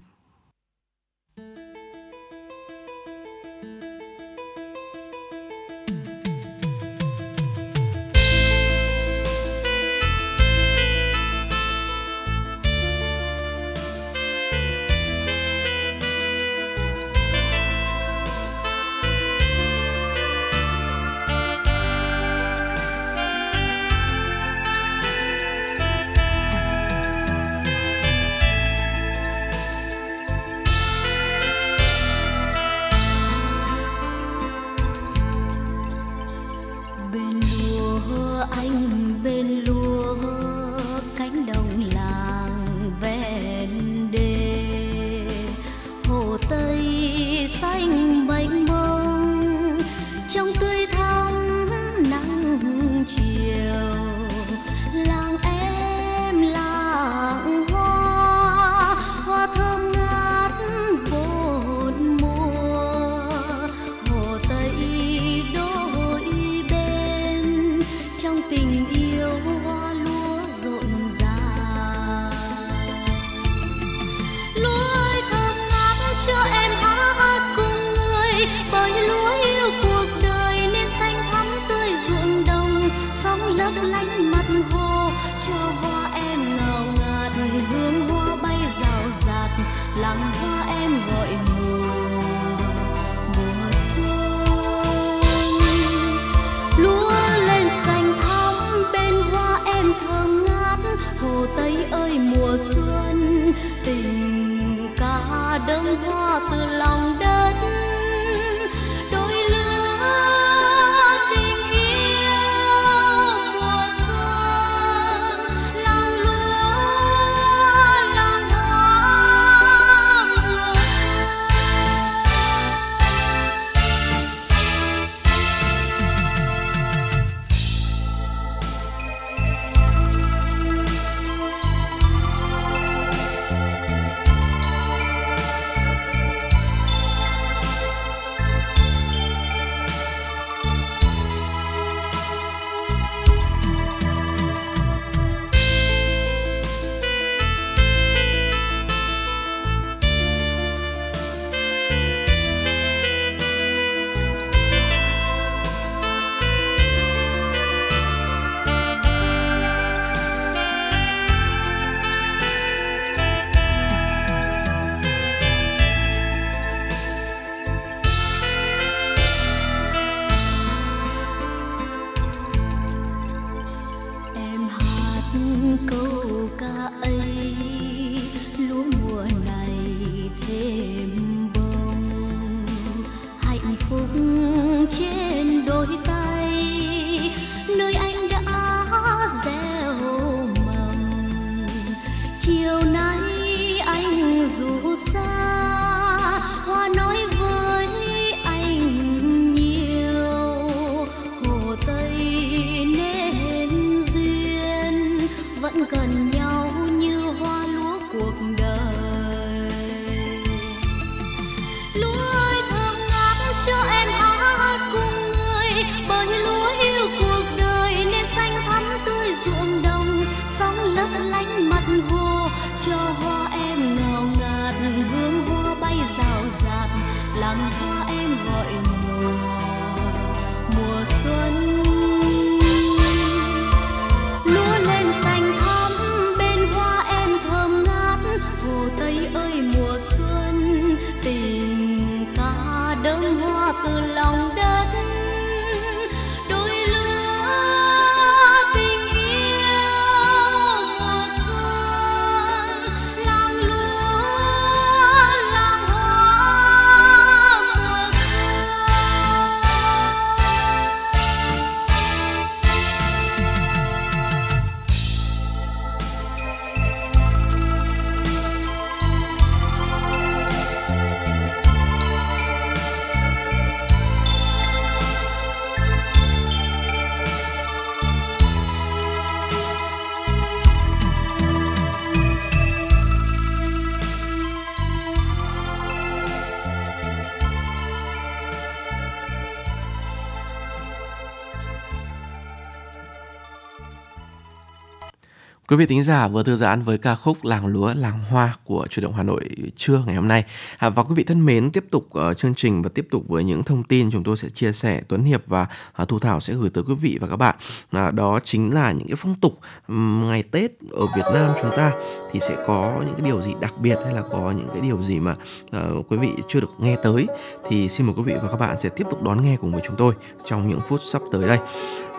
Quý vị thính giả vừa thư giãn với ca khúc Làng lúa làng hoa của chủ động Hà Nội trưa ngày hôm nay. À, và quý vị thân mến, tiếp tục uh, chương trình và tiếp tục với những thông tin chúng tôi sẽ chia sẻ Tuấn Hiệp và uh, Thu Thảo sẽ gửi tới quý vị và các bạn. À, đó chính là những cái phong tục um, ngày Tết ở Việt Nam chúng ta thì sẽ có những cái điều gì đặc biệt hay là có những cái điều gì mà uh, quý vị chưa được nghe tới thì xin mời quý vị và các bạn sẽ tiếp tục đón nghe cùng với chúng tôi trong những phút sắp tới đây.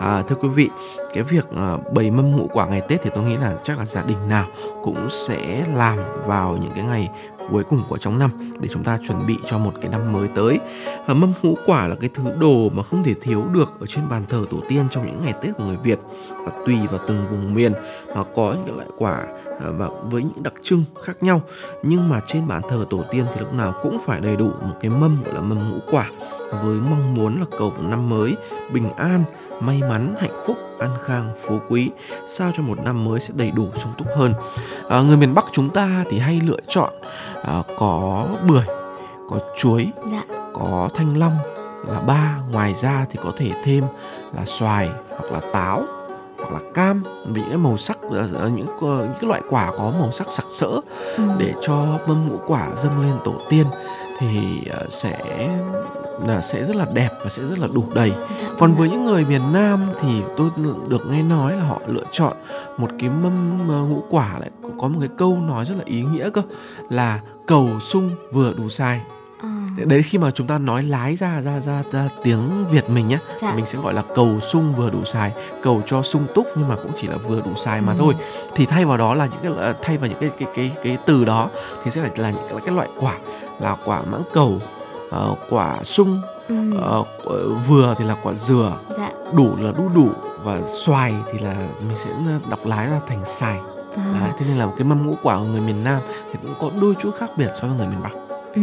À, thưa quý vị, cái việc ờ, bày mâm ngũ quả ngày Tết thì tôi nghĩ là chắc là gia đình nào cũng sẽ làm vào những cái ngày cuối cùng của trong năm để chúng ta chuẩn bị cho một cái năm mới tới. Mâm ngũ quả là cái thứ đồ mà không thể thiếu được ở trên bàn thờ tổ tiên trong những ngày Tết của người Việt, và tùy vào từng vùng miền mà có những loại quả ờ, và với những đặc trưng khác nhau nhưng mà trên bàn thờ tổ tiên thì lúc nào cũng phải đầy đủ một cái mâm gọi là mâm ngũ quả với mong muốn là cầu một năm mới bình an may mắn, hạnh phúc, an khang, phú quý, sao cho một năm mới sẽ đầy đủ sung túc hơn. À, người miền Bắc chúng ta thì hay lựa chọn à, có bưởi, có chuối, dạ. có thanh long là ba. Ngoài ra thì có thể thêm là xoài hoặc là táo hoặc là cam vì những màu sắc ờ, ờ, những những cái loại quả có màu sắc sặc sỡ ừ. để cho mâm ngũ quả dâng lên tổ tiên thì sẽ là sẽ rất là đẹp và sẽ rất là đủ đầy dạ, còn vâng với những người miền Nam thì tôi được nghe nói là họ lựa chọn một cái mâm ờ, ngũ quả lại có một cái câu nói rất là ý nghĩa cơ là cầu sung vừa đủ sai à. đấy khi mà chúng ta nói lái ra ra ra, ra tiếng việt mình nhé dạ. mình sẽ gọi là cầu sung vừa đủ xài cầu cho sung túc nhưng mà cũng chỉ là vừa đủ xài mà ừ. thôi thì thay vào đó là những cái thay vào những cái cái cái cái từ đó thì sẽ là, là những cái, cái loại quả là quả mãng cầu uh, quả sung ừ. uh, vừa thì là quả dừa dạ. đủ là đu đủ và xoài thì là mình sẽ đọc lái ra thành xài à. Đấy, thế nên là một cái mâm ngũ quả của người miền Nam thì cũng có đôi chút khác biệt so với người miền Bắc Ừ.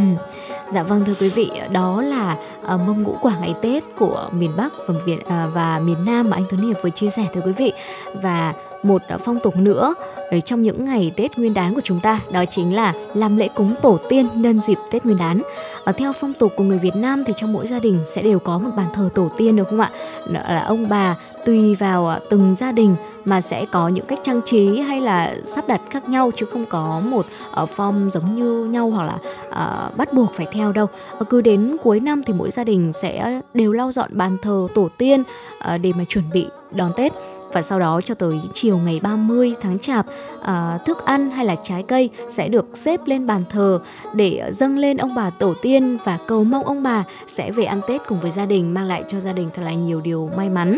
Dạ vâng thưa quý vị, đó là uh, mâm ngũ quả ngày Tết của miền Bắc và Việt uh, và miền Nam mà anh Tuấn Hiệp vừa chia sẻ thưa quý vị. Và một phong tục nữa ở trong những ngày Tết Nguyên đán của chúng ta đó chính là làm lễ cúng tổ tiên nhân dịp Tết Nguyên đán. Ở theo phong tục của người Việt Nam thì trong mỗi gia đình sẽ đều có một bàn thờ tổ tiên được không ạ? Đó là ông bà tùy vào ờ, từng gia đình mà sẽ có những cách trang trí hay là sắp đặt khác nhau chứ không có một uh, form giống như nhau hoặc là uh, bắt buộc phải theo đâu uh, cứ đến cuối năm thì mỗi gia đình sẽ đều lau dọn bàn thờ tổ tiên uh, để mà chuẩn bị đón Tết và sau đó cho tới chiều ngày 30 tháng Chạp, à, thức ăn hay là trái cây sẽ được xếp lên bàn thờ để dâng lên ông bà tổ tiên và cầu mong ông bà sẽ về ăn Tết cùng với gia đình mang lại cho gia đình thật là nhiều điều may mắn.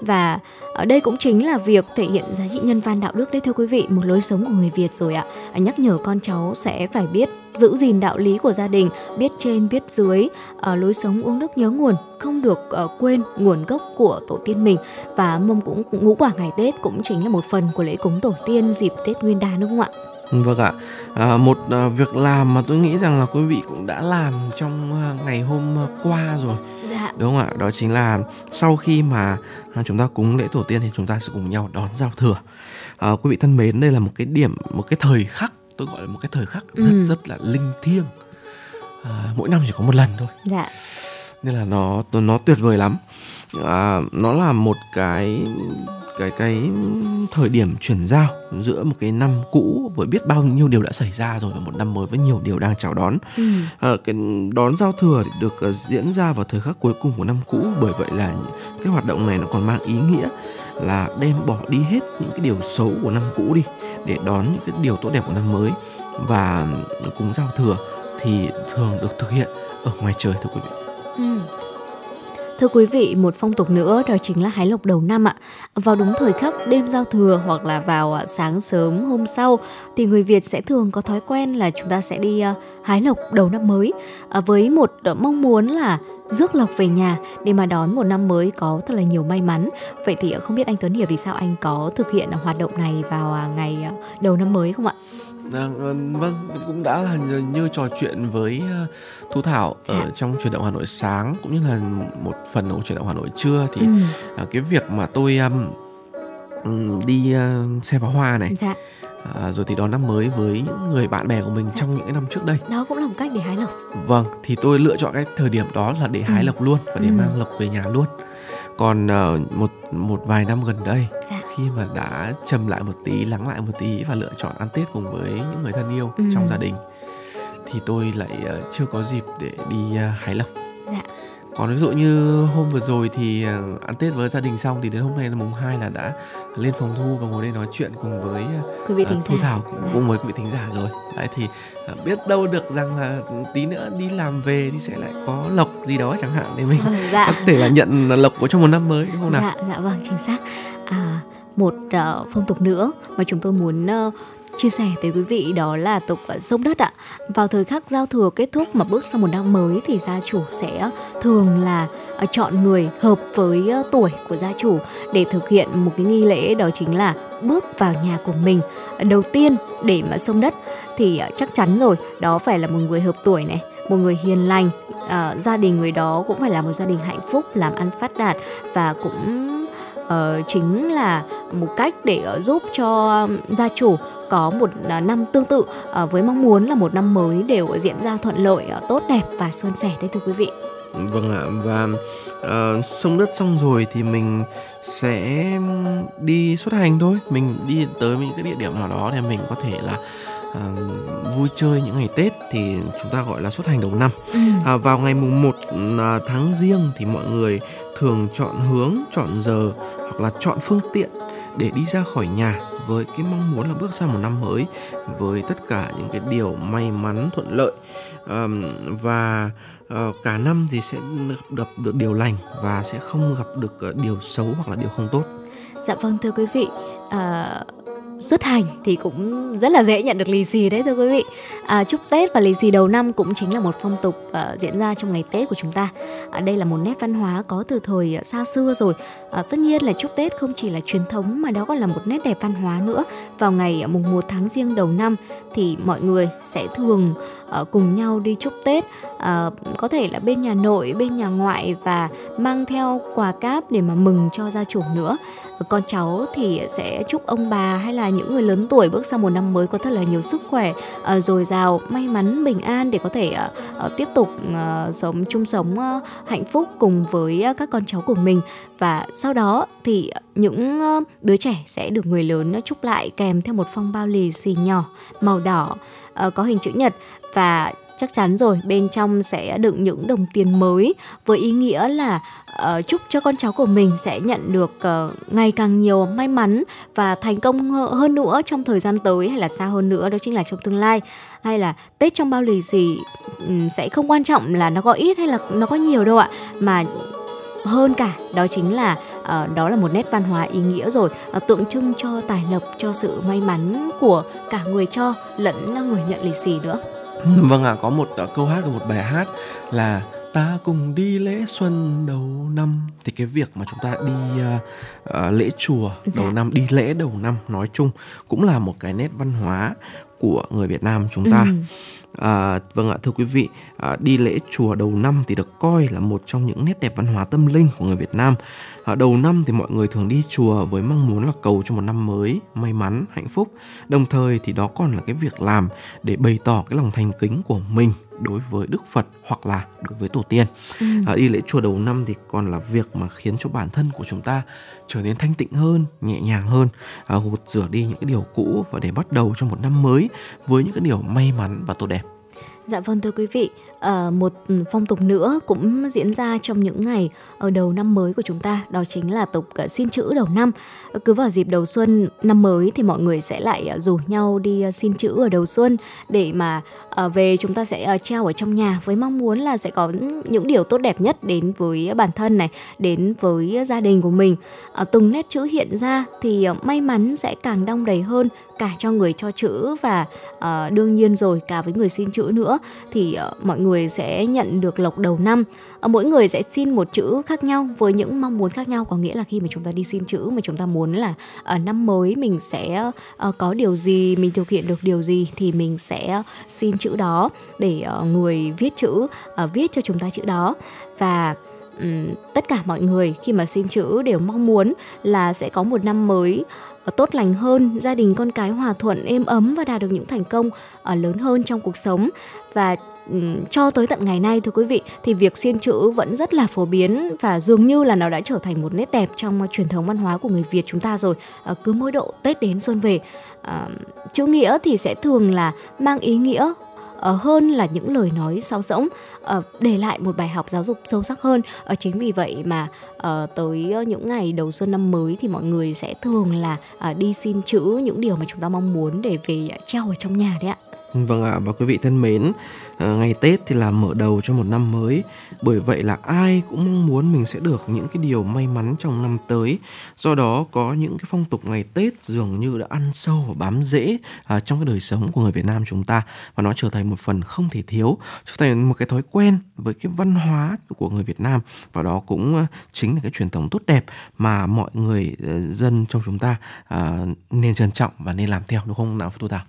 Và ở đây cũng chính là việc thể hiện giá trị nhân văn đạo đức đấy thưa quý vị một lối sống của người Việt rồi ạ. Nhắc nhở con cháu sẽ phải biết giữ gìn đạo lý của gia đình biết trên biết dưới uh, lối sống uống nước nhớ nguồn không được uh, quên nguồn gốc của tổ tiên mình và mâm cũng ngũ quả ngày Tết cũng chính là một phần của lễ cúng tổ tiên dịp Tết Nguyên đán đúng không ạ? Vâng ạ, à, một à, việc làm mà tôi nghĩ rằng là quý vị cũng đã làm trong à, ngày hôm qua rồi Dạ. Đúng không ạ? Đó chính là sau khi mà à, chúng ta cúng lễ tổ tiên thì chúng ta sẽ cùng nhau đón giao thừa. À, quý vị thân mến, đây là một cái điểm, một cái thời khắc tôi gọi là một cái thời khắc rất ừ. rất là linh thiêng. À, mỗi năm chỉ có một lần thôi. Dạ. Nên là nó nó tuyệt vời lắm. À, nó là một cái cái cái thời điểm chuyển giao giữa một cái năm cũ với biết bao nhiêu điều đã xảy ra rồi và một năm mới với nhiều điều đang chào đón. Ừ. À, cái đón giao thừa được uh, diễn ra vào thời khắc cuối cùng của năm cũ bởi vậy là cái hoạt động này nó còn mang ý nghĩa là đem bỏ đi hết những cái điều xấu của năm cũ đi để đón những cái điều tốt đẹp của năm mới và cúng giao thừa thì thường được thực hiện ở ngoài trời thưa quý vị. Ừ. Thưa quý vị, một phong tục nữa đó chính là hái lộc đầu năm ạ. Vào đúng thời khắc đêm giao thừa hoặc là vào à, sáng sớm hôm sau thì người Việt sẽ thường có thói quen là chúng ta sẽ đi à, hái lộc đầu năm mới à, với một mong muốn là rước lộc về nhà để mà đón một năm mới có thật là nhiều may mắn. Vậy thì không biết anh Tuấn Hiệp thì sao anh có thực hiện hoạt động này vào ngày đầu năm mới không ạ? À, vâng cũng đã là như, như trò chuyện với uh, thu thảo ở dạ. trong truyền động hà nội sáng cũng như là một phần của truyền động hà nội trưa thì ừ. uh, cái việc mà tôi um, đi uh, xem pháo hoa này dạ. À, rồi thì đón năm mới với những người bạn bè của mình dạ. trong những cái năm trước đây đó cũng là một cách để hái lộc vâng thì tôi lựa chọn cái thời điểm đó là để hái ừ. lộc luôn và để ừ. mang lộc về nhà luôn còn uh, một một vài năm gần đây dạ. khi mà đã trầm lại một tí lắng lại một tí và lựa chọn ăn tết cùng với những người thân yêu ừ. trong gia đình thì tôi lại uh, chưa có dịp để đi uh, hái lộc. Còn ví dụ như hôm vừa rồi thì uh, ăn tết với gia đình xong thì đến hôm nay là mùng 2 là đã lên phòng thu và ngồi đây nói chuyện cùng với quý vị thính uh, thu thảo cùng với quý vị thính giả rồi. Đấy thì uh, biết đâu được rằng là tí nữa đi làm về thì sẽ lại có lộc gì đó chẳng hạn để mình ừ, dạ. có thể là nhận lộc của trong một năm mới đúng không nào? Dạ dạ vâng chính xác. À, một uh, phong tục nữa mà chúng tôi muốn uh, chia sẻ tới quý vị đó là tục ờ, sông đất ạ. Vào thời khắc giao thừa kết thúc mà bước sang một năm mới thì gia chủ sẽ ờ, thường là ờ, chọn người hợp với tuổi của gia chủ để thực hiện một cái nghi lễ đó chính là bước vào nhà của mình. Đầu tiên để mà sông đất thì chắc chắn rồi, đó phải là một người hợp tuổi này, một người hiền lành, à, gia đình người đó cũng phải là một gia đình hạnh phúc, làm ăn phát đạt và cũng uh, chính là một cách để uh, giúp cho gia chủ có một à, năm tương tự uh, với mong muốn là một năm mới đều diễn ra thuận lợi, uh, tốt đẹp và suôn sẻ đấy thưa quý vị. Vâng ạ và uh, sông đất xong rồi thì mình sẽ đi xuất hành thôi, mình đi tới những cái địa điểm nào đó để mình có thể là À, vui chơi những ngày Tết thì chúng ta gọi là xuất hành đầu năm. Ừ. À, vào ngày mùng 1 à, tháng riêng thì mọi người thường chọn hướng, chọn giờ hoặc là chọn phương tiện để đi ra khỏi nhà với cái mong muốn là bước sang một năm mới với tất cả những cái điều may mắn thuận lợi à, và à, cả năm thì sẽ gặp được điều lành và sẽ không gặp được điều xấu hoặc là điều không tốt. Dạ vâng thưa quý vị, à, xuất hành thì cũng rất là dễ nhận được lì xì đấy thưa quý vị. À, chúc tết và lì xì đầu năm cũng chính là một phong tục uh, diễn ra trong ngày tết của chúng ta. À, đây là một nét văn hóa có từ thời ờ, xa xưa rồi à, tất nhiên là chúc tết không chỉ là truyền thống mà đó còn là một nét đẹp văn hóa nữa. Vào ngày ờ, mùng 1 tháng riêng đầu năm thì mọi người sẽ thường uh, cùng nhau đi chúc tết. Uh, có thể là bên nhà nội bên nhà ngoại và mang theo quà cáp để mà mừng cho gia chủ nữa. Con cháu thì sẽ chúc ông bà hay là những người lớn tuổi bước sang một năm mới có thật là nhiều sức khỏe uh, dồi dào may mắn bình an để có thể uh, tiếp tục uh, sống chung sống uh, hạnh phúc cùng với uh, các con cháu của mình. Và sau đó thì những ờ, đứa trẻ sẽ được người lớn ờ, chúc lại kèm theo một phong bao lì xì nhỏ màu đỏ ờ, có hình chữ nhật. Và chắc chắn rồi bên trong sẽ đựng những đồng tiền mới với ý nghĩa là uh, chúc cho con cháu của mình sẽ nhận được uh, ngày càng nhiều may mắn và thành công hơn nữa trong thời gian tới hay là xa hơn nữa đó chính là trong tương lai. Hay là tết trong bao lì xì um, sẽ không quan trọng là nó có ít hay là nó có nhiều đâu ạ mà hơn cả đó chính là uh, đó là một nét văn hóa ý nghĩa rồi uh, tượng trưng cho tài lộc cho sự may mắn của cả người cho lẫn người nhận lì xì nữa Vâng ạ, à, có một uh, câu hát của một bài hát là ta cùng đi lễ xuân đầu năm thì cái việc mà chúng ta đi uh, uh, lễ chùa dạ. đầu năm đi lễ đầu năm nói chung cũng là một cái nét văn hóa của người Việt Nam chúng ta. Ừ. À, vâng ạ thưa quý vị à, đi lễ chùa đầu năm thì được coi là một trong những nét đẹp văn hóa tâm linh của người Việt Nam à, đầu năm thì mọi người thường đi chùa với mong muốn là cầu cho một năm mới may mắn hạnh phúc đồng thời thì đó còn là cái việc làm để bày tỏ cái lòng thành kính của mình đối với Đức Phật hoặc là đối với tổ tiên. Ừ. À, đi lễ chùa đầu năm thì còn là việc mà khiến cho bản thân của chúng ta trở nên thanh tịnh hơn, nhẹ nhàng hơn, à, gột rửa đi những cái điều cũ và để bắt đầu cho một năm mới với những cái điều may mắn và tốt đẹp. Dạ vâng thưa quý vị, à, một phong tục nữa cũng diễn ra trong những ngày ở đầu năm mới của chúng ta, đó chính là tục uh, xin chữ đầu năm. Cứ vào dịp đầu xuân năm mới thì mọi người sẽ lại uh, rủ nhau đi uh, xin chữ ở đầu xuân để mà uh, về chúng ta sẽ uh, treo ở trong nhà với mong muốn là sẽ có những điều tốt đẹp nhất đến với bản thân này, đến với gia đình của mình. Uh, từng nét chữ hiện ra thì uh, may mắn sẽ càng đong đầy hơn cả cho người cho chữ và uh, đương nhiên rồi cả với người xin chữ nữa thì uh, mọi người sẽ nhận được lộc đầu năm. Ờ, mỗi người sẽ xin một chữ khác nhau với những mong muốn khác nhau. Có nghĩa là khi mà chúng ta đi xin chữ mà chúng ta muốn là ở năm mới mình sẽ ờ, có điều gì mình thực hiện được điều gì thì mình sẽ xin chữ đó để người viết chữ viết cho chúng ta chữ đó. Và tất cả mọi người khi mà xin chữ đều mong muốn là sẽ có một năm mới tốt lành hơn, gia đình con cái hòa thuận, êm ấm và đạt được những thành công lớn hơn trong cuộc sống. Và cho tới tận ngày nay thưa quý vị thì việc xiên chữ vẫn rất là phổ biến và dường như là nó đã trở thành một nét đẹp trong uh, truyền thống văn hóa của người Việt chúng ta rồi. Uh, cứ mỗi độ Tết đến xuân về, uh, chữ nghĩa thì sẽ thường là mang ý nghĩa uh, hơn là những lời nói sáo rỗng. Uh, để lại một bài học giáo dục sâu sắc hơn. Uh, chính vì vậy mà uh, tới những ngày đầu xuân năm mới thì mọi người sẽ thường là uh, đi xin chữ những điều mà chúng ta mong muốn để về treo ở trong nhà đấy ạ. Vâng ạ, và quý vị thân mến, Ờ, ngày Tết thì là mở đầu cho một năm mới. Bởi vậy là ai cũng mong muốn mình sẽ được những cái điều may mắn trong năm tới. Do đó có những cái phong tục ngày Tết dường như đã ăn sâu và bám rễ à, trong cái đời sống của người Việt Nam chúng ta và nó trở thành một phần không thể thiếu, trở thành một cái thói quen với cái văn hóa của người Việt Nam và đó cũng à, chính là cái truyền thống tốt đẹp mà mọi người ờ, dân trong chúng ta à, nên trân trọng và nên làm theo đúng không nào Thu Thảo?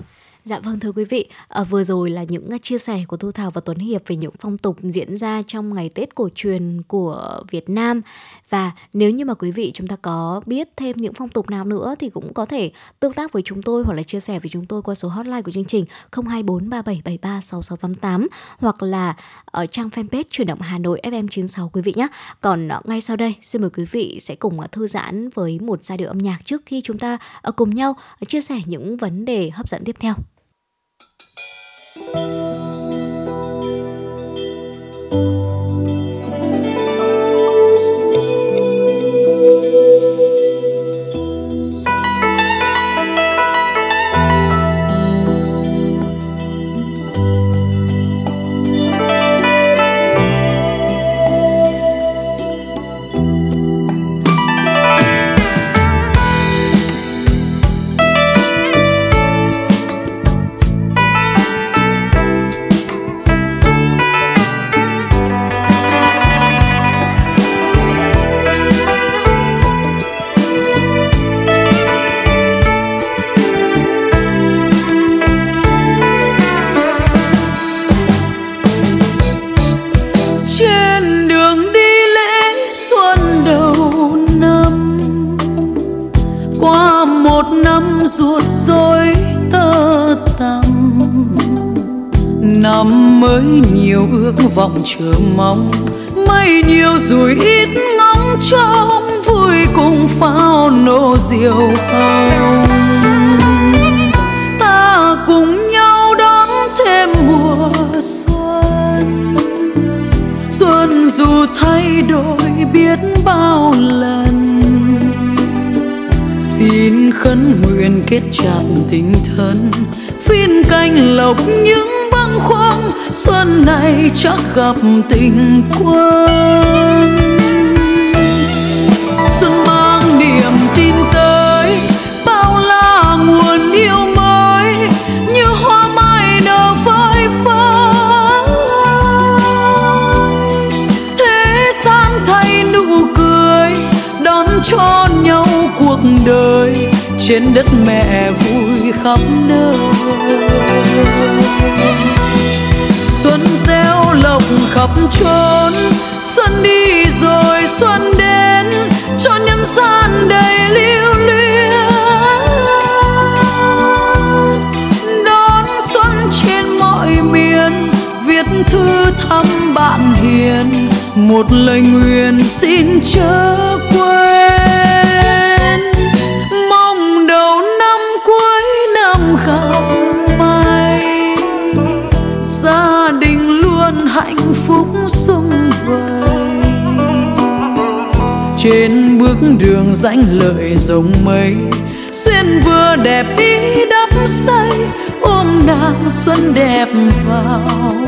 Dạ vâng thưa quý vị, à, vừa rồi là những à, chia sẻ của Thu Thảo và Tuấn Hiệp về những phong tục diễn ra trong ngày Tết cổ truyền của Việt Nam. Và nếu như mà quý vị chúng ta có biết thêm những phong tục nào nữa thì cũng có thể tương tác với chúng tôi hoặc là chia sẻ với chúng tôi qua số hotline của chương trình 02437736688 hoặc là ở trang fanpage chuyển động Hà Nội FM96 quý vị nhé. Còn à, ngay sau đây xin mời quý vị sẽ cùng à, thư giãn với một giai điệu âm nhạc trước khi chúng ta cùng nhau chia sẻ những vấn đề hấp dẫn tiếp theo với chờ mong. Mây nhiều rồi ít ngóng trông, vui cùng pháo nổ diều hồng. Ta cùng nhau đón thêm mùa xuân. Xuân dù thay đổi biết bao lần. Xin khấn nguyện kết chặt tình thân, phiên canh lộc những xuân này chắc gặp tình quân. Xuân mang niềm tin tới, bao la nguồn yêu mới, như hoa mai nở phơi phới. Thế gian thay nụ cười, đón cho nhau cuộc đời, trên đất mẹ vui khắp nơi lộc khắp trốn xuân đi rồi xuân đến, cho nhân gian đầy lưu luyến. Đón xuân trên mọi miền, viết thư thăm bạn hiền. Một lời nguyện xin chớ bước đường danh lợi rồng mây. Xuyên vừa đẹp ý đắp xây ôm nàng xuân đẹp vào.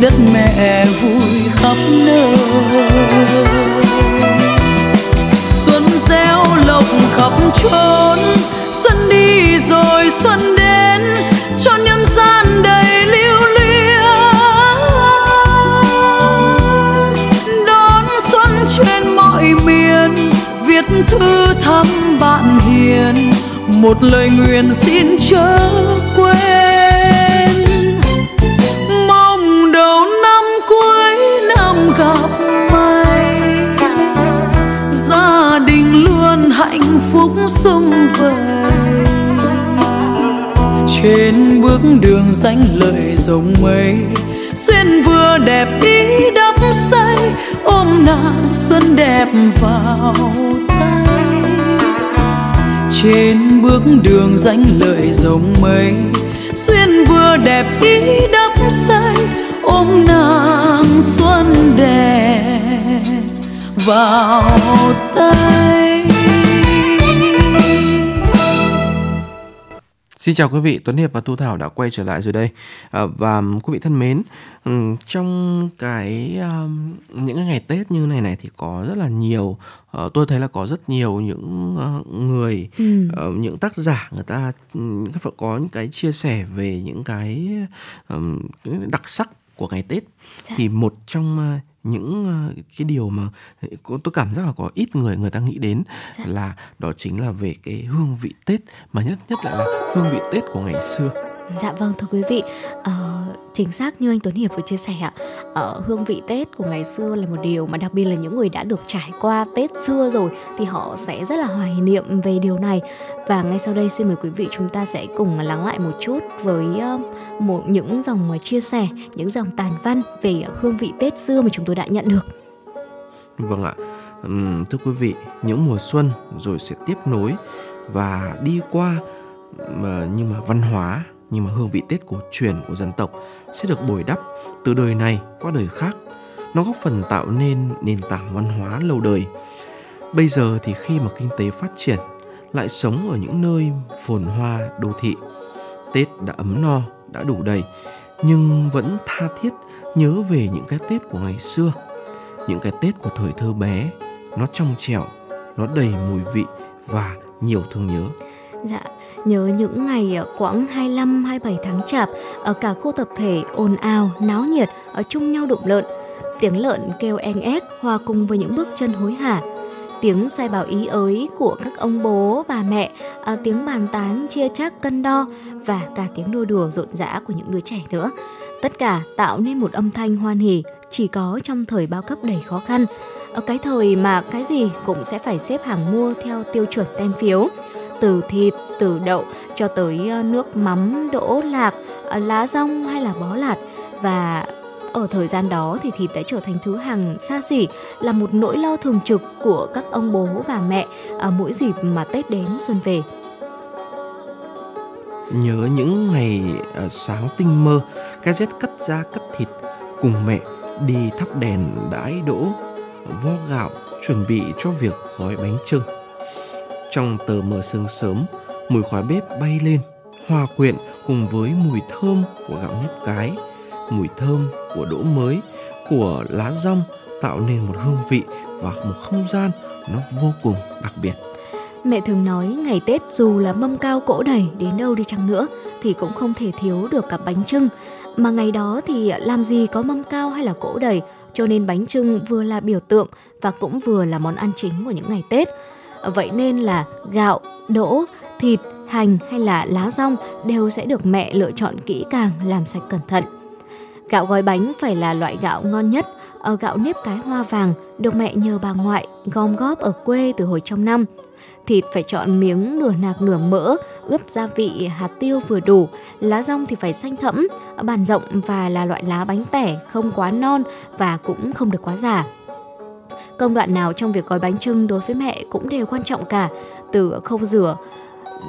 Đất mẹ vui khắp nơi. Xuân reo lộc khắp chốn, xuân đi rồi xuân đến, cho nhân gian đầy lưu luyến. Đón xuân trên mọi miền, viết thư thăm bạn hiền, một lời nguyện xin chớ quên. Hạnh phúc sung vầy trên bước đường danh lợi rồng mây xuyên vừa đẹp ý đắp say, ôm nàng xuân đẹp vào tay. Trên bước đường danh lợi rồng mây xuyên vừa đẹp ý đắp say, ôm nàng xuân đẹp vào tay. Xin chào quý vị, Tuấn Hiệp và Thu Thảo đã quay trở lại rồi đây. À, và quý vị thân mến, ừm, trong cái um, những cái ngày Tết như này này thì có rất là nhiều ờ, tôi thấy là có rất nhiều những ờ, người Ừ. ờ, những tác giả người ta cái có những cái chia sẻ về những cái cái đặc sắc của ngày Tết Dạ. thì một trong những ờ, cái điều mà có- tôi cảm giác là có ít người người ta nghĩ đến Dạ. là đó chính là về cái hương vị Tết mà nhất nhất lại là hương vị Tết của ngày xưa. Dạ vâng thưa quý vị, ờ, chính xác như anh Tuấn Hiệp vừa chia sẻ ạ, ờ, hương vị Tết của ngày xưa là một điều mà đặc biệt là những người đã được trải qua Tết xưa rồi thì họ sẽ rất là hoài niệm về điều này. Và ngay sau đây xin mời quý vị chúng ta sẽ cùng lắng lại một chút với uh, một những dòng ờ, chia sẻ, những dòng tàn văn về hương vị Tết xưa mà chúng tôi đã nhận được. Vâng ạ. Uhm, thưa quý vị, những mùa xuân rồi sẽ tiếp nối và đi qua mà nhưng mà văn hóa nhưng mà hương vị Tết cổ truyền của dân tộc sẽ được bồi đắp từ đời này qua đời khác. Nó góp phần tạo nên nền tảng văn hóa lâu đời. Bây giờ thì khi mà kinh tế phát triển lại sống ở những nơi phồn hoa đô thị Tết đã ấm no, đã đủ đầy, nhưng vẫn tha thiết nhớ về những cái Tết của ngày xưa, những cái Tết của thời thơ bé, nó trong trẻo, nó đầy mùi vị và nhiều thương nhớ. Dạ, nhớ những ngày ờ, quãng 25 27 tháng Chạp ở cả khu tập thể ồn ào, náo nhiệt ở chung nhau đụng lợn. Tiếng lợn kêu eng ép hòa cùng với những bước chân hối hả. Tiếng sai bảo ý ới của các ông bố, bà mẹ, à, tiếng bàn tán chia chác cân đo và cả tiếng đua đùa rộn rã của những đứa trẻ nữa. Tất cả tạo nên một âm thanh hoan hỉ chỉ có trong thời bao cấp đầy khó khăn. Ở cái thời mà cái gì cũng sẽ phải xếp hàng mua theo tiêu chuẩn tem phiếu từ thịt, từ đậu cho tới ờ, nước mắm, đỗ, lạc, ờ, lá rong hay là bó lạt và ở thời gian đó thì thịt đã trở thành thứ hàng xa xỉ là một nỗi lo thường trực của các ông bố và mẹ ở mỗi dịp mà Tết đến xuân về. Nhớ những ngày sáng tinh mơ, cái rét cắt da cắt thịt cùng mẹ đi thắp đèn đãi đỗ, vo gạo chuẩn bị cho việc gói bánh trưng. Trong tờ mờ sương sớm, mùi khói bếp bay lên, hòa quyện cùng với mùi thơm của gạo nếp cái, mùi thơm của đỗ mới, của lá rong tạo nên một hương vị và một không gian nó vô cùng đặc biệt. Mẹ thường nói ngày Tết dù là mâm cao cỗ đầy đến đâu đi chăng nữa thì cũng không thể thiếu được cặp bánh trưng. Mà ngày đó thì làm gì có mâm cao hay là cỗ đầy cho nên bánh trưng vừa là biểu tượng và cũng vừa là món ăn chính của những ngày Tết. Vậy nên là gạo, đỗ, thịt, hành hay là lá rong đều sẽ được mẹ lựa chọn kỹ càng làm sạch cẩn thận. Gạo gói bánh phải là loại gạo ngon nhất, ở gạo nếp cái hoa vàng được mẹ nhờ bà ngoại gom góp ở quê từ hồi trong năm. Thịt phải chọn miếng nửa nạc nửa mỡ, ướp gia vị hạt tiêu vừa đủ. Lá rong thì phải xanh thẫm, bàn rộng và là loại lá bánh tẻ, không quá non và cũng không được quá già. Công đoạn nào trong việc gói bánh trưng đối với mẹ cũng đều quan trọng cả, từ khâu rửa,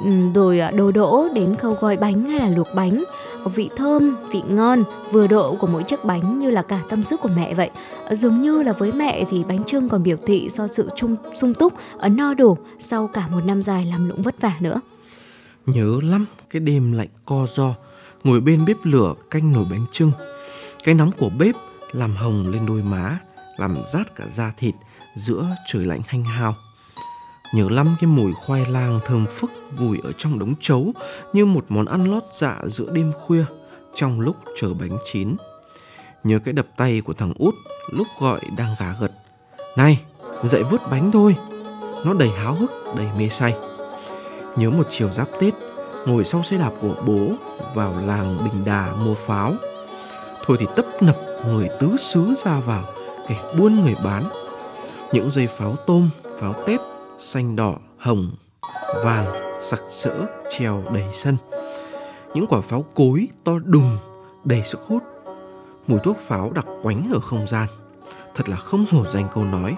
ừ, rồi à, đồ đỗ đến khâu gói bánh hay là luộc bánh. Vị thơm vị ngon vừa độ của mỗi chiếc bánh như là cả tâm sức của mẹ vậy. Ờ, dường như là với mẹ thì bánh trưng còn biểu thị do sự trung sung túc ờ, no đủ sau cả một năm dài làm lụng vất vả nữa. Nhớ lắm cái đêm lạnh co do ngồi bên bếp lửa canh nồi bánh trưng. Cái nóng của bếp làm hồng lên đôi má làm rát cả da thịt giữa trời lạnh hanh hao Nhớ lắm cái mùi khoai lang thơm phức vùi ở trong đống chấu như một món ăn lót dạ giữa đêm khuya trong lúc chờ bánh chín. Nhớ cái đập tay của thằng út lúc gọi đang gà gật. Này, dậy vứt bánh thôi. Nó đầy háo hức, đầy mê say. Nhớ một chiều giáp Tết, ngồi sau xe đạp của bố vào làng Bình Đà mua pháo. Thôi thì tấp nập người tứ xứ ra vào, kẻ buôn người bán. Những dây pháo tôm, pháo tép xanh đỏ, hồng, vàng, sặc sỡ treo đầy sân. Những quả pháo cối to đùng, đầy sức hút. Mùi thuốc pháo đặc quánh ở không gian. Thật là không hổ danh câu nói.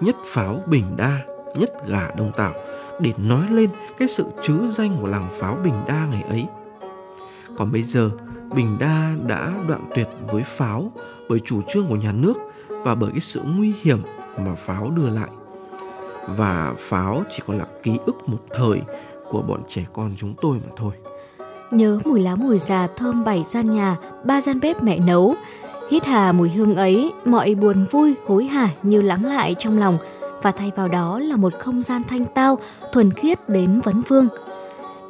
Nhất pháo Bình Đa, nhất gà Đông Tạo để nói lên cái sự chứ danh của làng pháo Bình Đa ngày ấy. Còn bây giờ, Bình Đa đã đoạn tuyệt với pháo bởi chủ trương của nhà nước và bởi cái sự nguy hiểm mà pháo đưa lại và pháo chỉ còn là ký ức một thời của bọn trẻ con chúng tôi mà thôi. Nhớ mùi lá mùi già thơm bảy gian nhà, ba gian bếp mẹ nấu. Hít hà mùi hương ấy, mọi buồn vui, hối hả như lắng lại trong lòng và thay vào đó là một không gian thanh tao, thuần khiết đến vấn vương –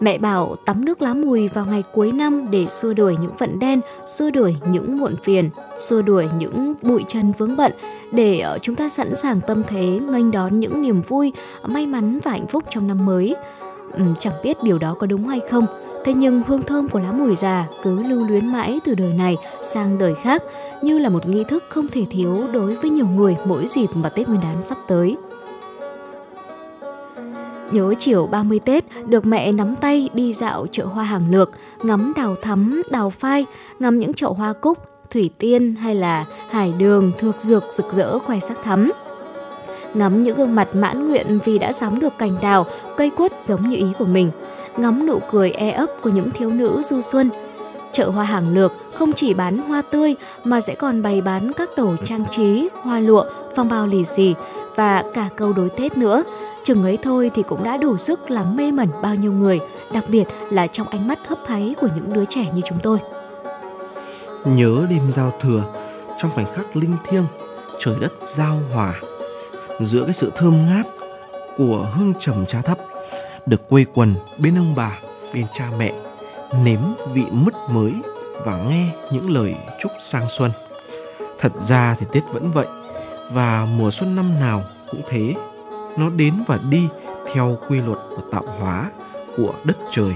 Mẹ bảo tắm nước lá mùi vào ngày cuối năm để xua đuổi những vận đen, xua đuổi những muộn phiền, xua đuổi những bụi trần vướng bận để ờ, chúng ta sẵn sàng tâm thế nghênh đón những niềm vui, may mắn và hạnh phúc trong năm mới. Ừ, chẳng biết điều đó có đúng hay không, thế nhưng hương thơm của lá mùi già cứ lưu luyến mãi từ đời này sang đời khác như là một nghi thức không thể thiếu đối với nhiều người mỗi dịp mà Tết Nguyên đán sắp tới. Nhớ chiều 30 Tết được mẹ nắm tay đi dạo chợ hoa hàng lược, ngắm đào thắm, đào phai, ngắm những chậu hoa cúc, thủy tiên hay là hải đường, thược dược rực rỡ khoe sắc thắm. Ngắm những gương mặt mãn nguyện vì đã sắm được cành đào, cây quất giống như ý của mình. Ngắm nụ cười e ấp của những thiếu nữ du xuân. Chợ hoa hàng lược không chỉ bán hoa tươi mà sẽ còn bày bán các đồ trang trí, hoa lụa, phong bao lì xì và cả câu đối Tết nữa chừng ấy thôi thì cũng đã đủ sức làm mê mẩn bao nhiêu người, đặc biệt là trong ánh mắt hấp háy của những đứa trẻ như chúng tôi. Nhớ đêm giao thừa, trong khoảnh khắc linh thiêng, trời đất giao hòa, giữa cái sự thơm ngát của hương trầm trà thấp, được quây quần bên ông bà, bên cha mẹ, nếm vị mứt mới và nghe những lời chúc sang xuân. Thật ra thì Tết vẫn vậy và mùa xuân năm nào cũng thế. Nó đến và đi theo quy luật của tạo hóa của đất trời.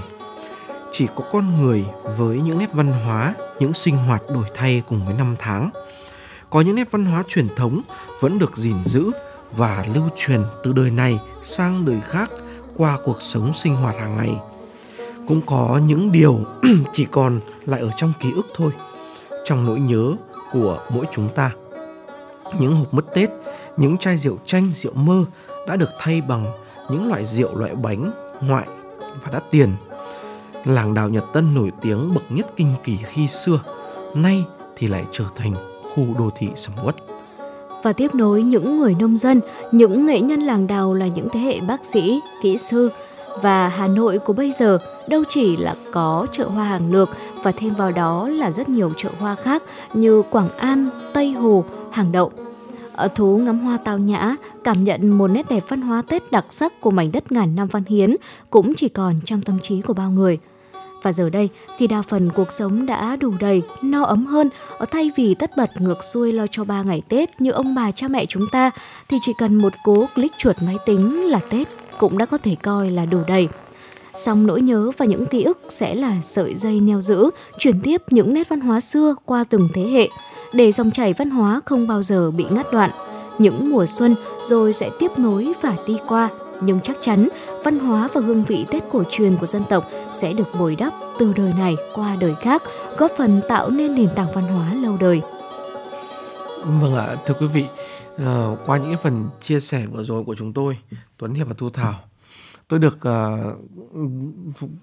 Chỉ có con người với những nét văn hóa, những sinh hoạt đổi thay cùng với năm tháng. Có những nét văn hóa truyền thống vẫn được gìn giữ và lưu truyền từ đời này sang đời khác qua cuộc sống sinh hoạt hàng ngày. Cũng có những điều chỉ còn lại ở trong ký ức thôi, trong nỗi nhớ của mỗi chúng ta. Những hộp mứt Tết, những chai rượu chanh, rượu mơ đã được thay bằng những loại rượu loại bánh ngoại và đắt tiền. Làng đào Nhật Tân nổi tiếng bậc nhất kinh kỳ khi xưa, nay thì lại trở thành khu đô thị sầm uất. Và tiếp nối những người nông dân, những nghệ nhân làng đào là những thế hệ bác sĩ, kỹ sư, và Hà Nội của bây giờ đâu chỉ là có chợ hoa hàng lược và thêm vào đó là rất nhiều chợ hoa khác như Quảng An, Tây Hồ, Hàng Đậu. Ở thú ngắm hoa tao nhã, cảm nhận một nét đẹp văn hóa Tết đặc sắc của mảnh đất ngàn năm văn hiến cũng chỉ còn trong tâm trí của bao người. Và giờ đây, khi đa phần cuộc sống đã đủ đầy, no ấm hơn, ở thay vì tất bật ngược xuôi lo cho ba ngày Tết như ông bà cha mẹ chúng ta, thì chỉ cần một cố click chuột máy tính là Tết cũng đã có thể coi là đủ đầy. Song nỗi nhớ và những ký ức sẽ là sợi dây neo giữ, truyền tiếp những nét văn hóa xưa qua từng thế hệ, để dòng chảy văn hóa không bao giờ bị ngắt đoạn. Những mùa xuân rồi sẽ tiếp nối và đi qua, nhưng chắc chắn văn hóa và hương vị Tết cổ truyền của dân tộc sẽ được bồi đắp từ đời này qua đời khác, góp phần tạo nên nền tảng văn hóa lâu đời. Vâng ạ, thưa quý vị, uh, qua những phần chia sẻ vừa rồi của chúng tôi Tuấn Hiệp và Thu Thảo tôi được uh,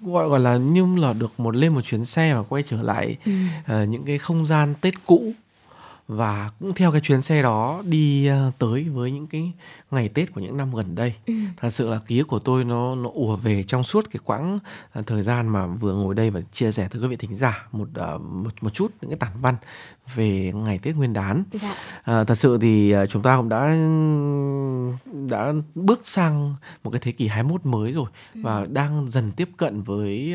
gọi gọi là như là được một lên một chuyến xe và quay trở lại ừ. uh, những cái không gian Tết cũ và cũng theo cái chuyến xe đó đi uh, tới với những cái ngày Tết của những năm gần đây. Ừ. Thật sự là ký ức của tôi nó nó ùa về trong suốt cái quãng uh, thời gian mà vừa ngồi đây và chia sẻ với quý vị thính giả một uh, một một chút những cái tản văn về ngày Tết Nguyên đán. Dạ. À, thật sự thì chúng ta cũng đã đã bước sang một cái thế kỷ 21 mới rồi ừ. và đang dần tiếp cận với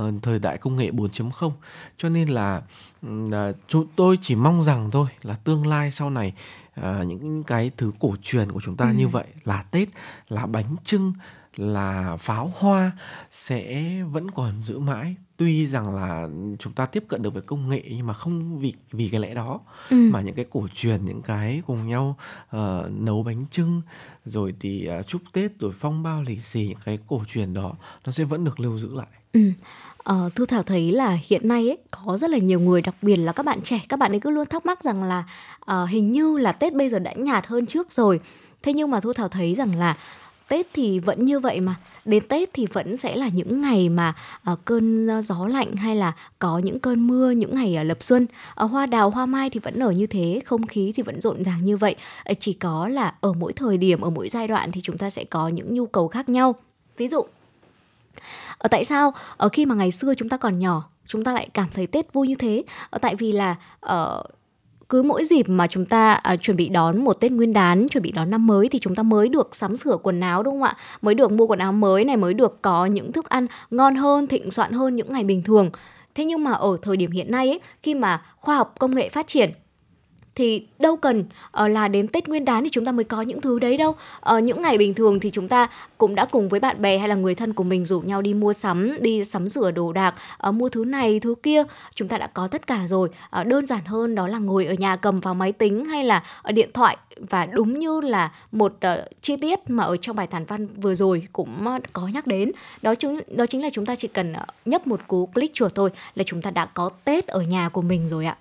uh, thời đại công nghệ 4.0. Cho nên là uh, chúng tôi chỉ mong rằng thôi là tương lai sau này uh, những cái thứ cổ truyền của chúng ta ừ. như vậy là Tết, là bánh trưng, là pháo hoa sẽ vẫn còn giữ mãi tuy rằng là chúng ta tiếp cận được với công nghệ nhưng mà không vì vì cái lẽ đó ừ. mà những cái cổ truyền những cái cùng nhau uh, nấu bánh trưng rồi thì uh, chúc tết rồi phong bao lì xì những cái cổ truyền đó nó sẽ vẫn được lưu giữ lại ừ. Ờ, Thu Thảo thấy là hiện nay ấy, có rất là nhiều người đặc biệt là các bạn trẻ các bạn ấy cứ luôn thắc mắc rằng là uh, hình như là Tết bây giờ đã nhạt hơn trước rồi. Thế nhưng mà Thu Thảo thấy rằng là Tết thì vẫn như vậy mà. Đến Tết thì vẫn sẽ là những ngày mà uh, cơn ờ, gió lạnh hay là có những cơn mưa những ngày uh, lập xuân. Uh, hoa đào hoa mai thì vẫn ở như thế không khí thì vẫn rộn ràng như vậy. Uh, chỉ có là ở mỗi thời điểm ở mỗi giai đoạn thì chúng ta sẽ có những nhu cầu khác nhau. Ví dụ ở tại sao ở khi mà ngày xưa chúng ta còn nhỏ chúng ta lại cảm thấy Tết vui như thế ở tại vì là ở uh, cứ mỗi dịp mà chúng ta à, chuẩn bị đón một Tết Nguyên đán, chuẩn bị đón năm mới thì chúng ta mới được sắm sửa quần áo đúng không ạ? Mới được mua quần áo mới này, mới được có những thức ăn ngon hơn, thịnh soạn hơn những ngày bình thường. Thế nhưng mà ở thời điểm hiện nay ấy, khi mà khoa học công nghệ phát triển thì đâu cần uh, là đến Tết Nguyên đán thì chúng ta mới có những thứ đấy đâu. Uh, những ngày bình thường thì chúng ta cũng đã cùng với bạn bè hay là người thân của mình rủ nhau đi mua sắm, đi sắm sửa đồ đạc, uh, mua thứ này thứ kia, chúng ta đã có tất cả rồi. Uh, đơn giản hơn đó là ngồi ở nhà cầm vào máy tính hay là ở điện thoại và đúng như là một uh, chi tiết mà ở trong bài thản văn vừa rồi cũng uh, có nhắc đến đó chúng đó chính là chúng ta chỉ cần uh, nhấp một cú click chuột thôi là chúng ta đã có Tết ở nhà của mình rồi ạ.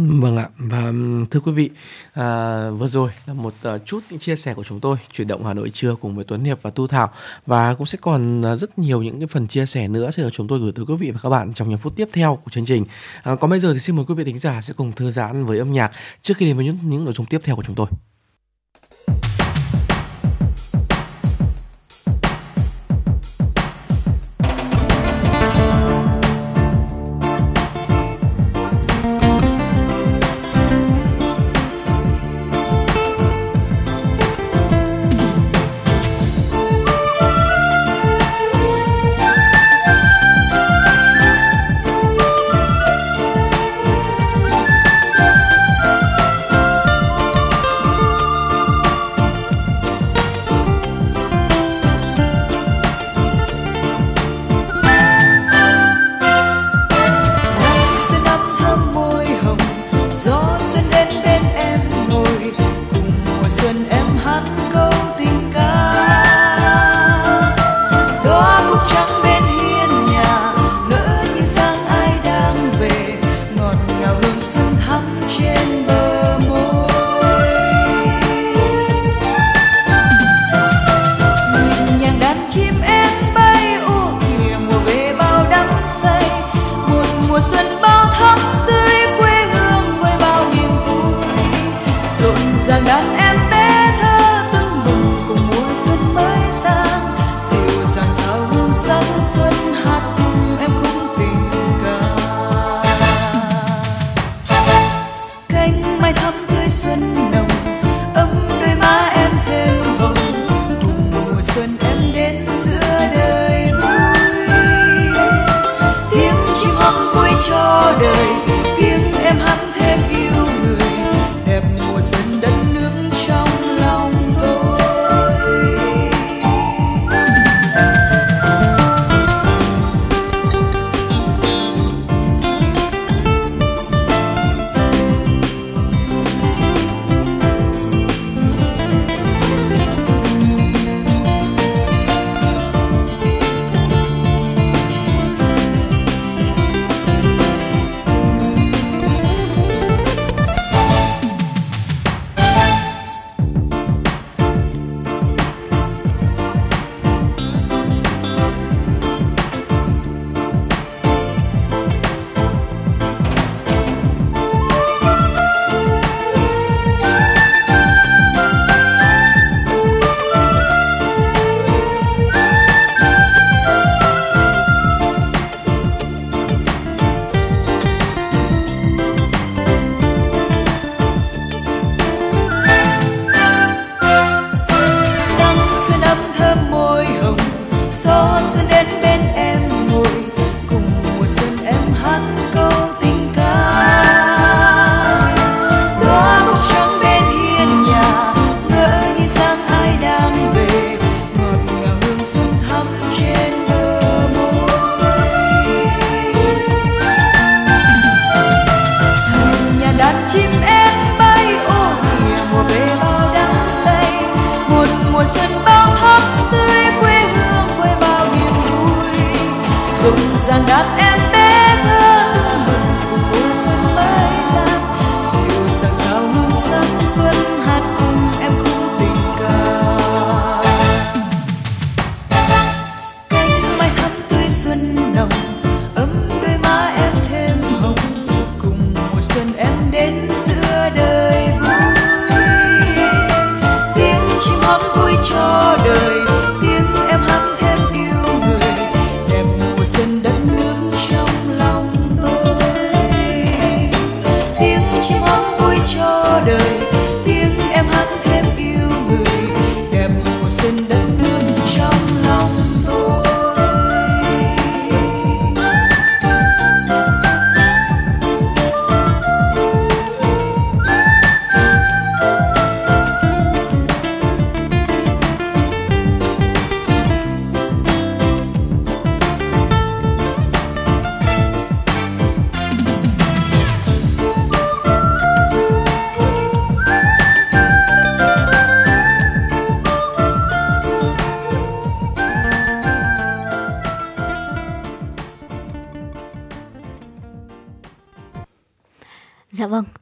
Vâng ạ và thưa quý vị à, vừa rồi là một uh, chút những chia sẻ của chúng tôi chuyển động Hà Nội trưa cùng với Tuấn Hiệp và Tu Thảo và cũng sẽ còn uh, rất nhiều những cái phần chia sẻ nữa sẽ được chúng tôi gửi tới quý vị và các bạn trong những phút tiếp theo của chương trình. À, còn bây giờ thì xin mời quý vị thính giả sẽ cùng thư giãn với âm nhạc trước khi đến với những những nội dung tiếp theo của chúng tôi.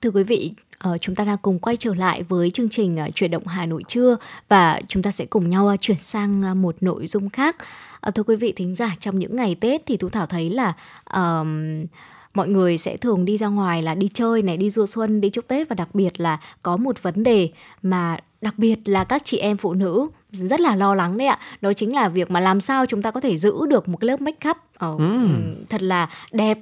Thưa quý vị, uh, chúng ta đang cùng quay trở lại với chương trình uh, chuyển động Hà Nội trưa và chúng ta sẽ cùng nhau uh, chuyển sang một nội dung khác. Thưa quý vị thính giả, trong những ngày Tết thì Thu Thảo thấy là uh, mọi người sẽ thường đi ra ngoài là đi chơi này, đi du xuân, đi chúc Tết và đặc biệt là có một vấn đề mà đặc biệt là các chị em phụ nữ rất là lo lắng đấy ạ đó chính là việc mà làm sao chúng ta có thể giữ được một cái lớp make up uh, mm. thật là đẹp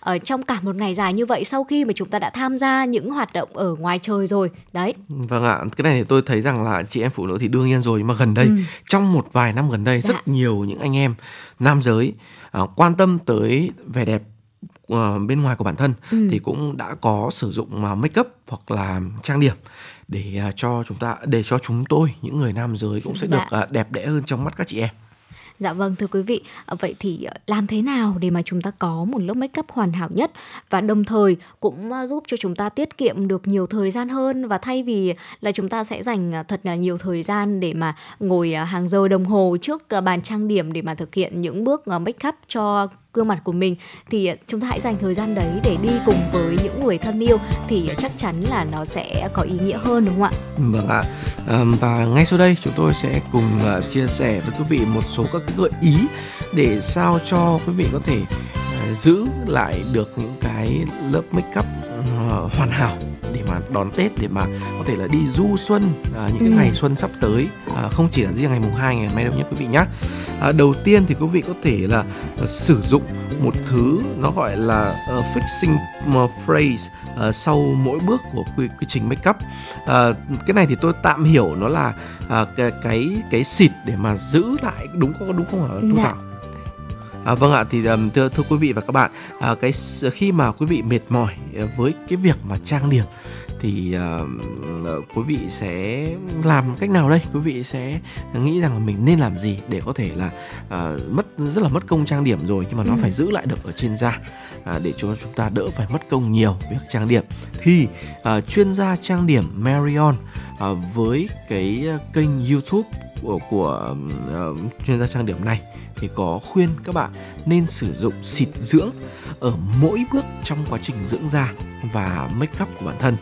ở trong cả một ngày dài như vậy sau khi mà chúng ta đã tham gia những hoạt động ở ngoài trời rồi đấy vâng ạ cái này thì tôi thấy rằng là chị em phụ nữ thì đương nhiên rồi nhưng mà gần đây ừ. trong một vài năm gần đây dạ. rất nhiều những anh em nam giới uh, quan tâm tới vẻ đẹp uh, bên ngoài của bản thân ừ. thì cũng đã có sử dụng uh, make up hoặc là trang điểm để uh, cho chúng ta để cho chúng tôi những người nam giới cũng sẽ dạ. được uh, đẹp đẽ hơn trong mắt các chị em Dạ vâng thưa quý vị, à, vậy thì ờ, làm thế nào để mà chúng ta có một lớp make up hoàn hảo nhất và đồng thời cũng ờ, giúp cho chúng ta tiết kiệm được nhiều thời gian hơn và thay vì là chúng ta sẽ dành ờ, thật là nhiều thời gian để mà ngồi hàng giờ đồng hồ trước bàn trang điểm để mà thực hiện những bước make up cho gương mặt của mình thì à, chúng ta hãy dành thời gian đấy để đi cùng với những người thân yêu thì à, chắc chắn là nó sẽ có ý nghĩa hơn, đúng không ạ? Vâng ạ. và ngay sau đây chúng tôi sẽ cùng à, chia sẻ với quý vị một số các gợi ý để sao cho quý vị có thể giữ lại được những cái lớp make up ờ, hoàn hảo để mà đón Tết để mà có thể là đi du xuân à, những cái ừ. ngày xuân sắp tới. À, không chỉ là riêng ngày mùng 2 ngày mai đâu nhé quý vị nhé à, đầu tiên thì quý vị có thể là uh, sử dụng một thứ nó gọi là uh, fixing phrase uh, sau mỗi bước của quy, quy trình make up uh, cái này thì tôi tạm hiểu nó là uh, cái cái cái xịt để mà giữ lại đúng không? Đúng không hả? Thu dạ. thảo À, vâng ạ thì um, thưa, thưa quý vị và các bạn à, cái khi mà quý vị mệt mỏi với cái việc mà trang điểm thì uh, quý vị sẽ làm cách nào đây quý vị sẽ nghĩ rằng là mình nên làm gì để có thể là uh, mất rất là mất công trang điểm rồi nhưng mà nó ừ. phải giữ lại được ở trên da uh, để cho chúng ta đỡ phải mất công nhiều việc trang điểm thì uh, chuyên gia trang điểm Marion uh, với cái kênh YouTube của, của uh, chuyên gia trang điểm này thì có khuyên các bạn nên sử dụng xịt dưỡng ở mỗi bước trong quá trình dưỡng da và make up của bản thân.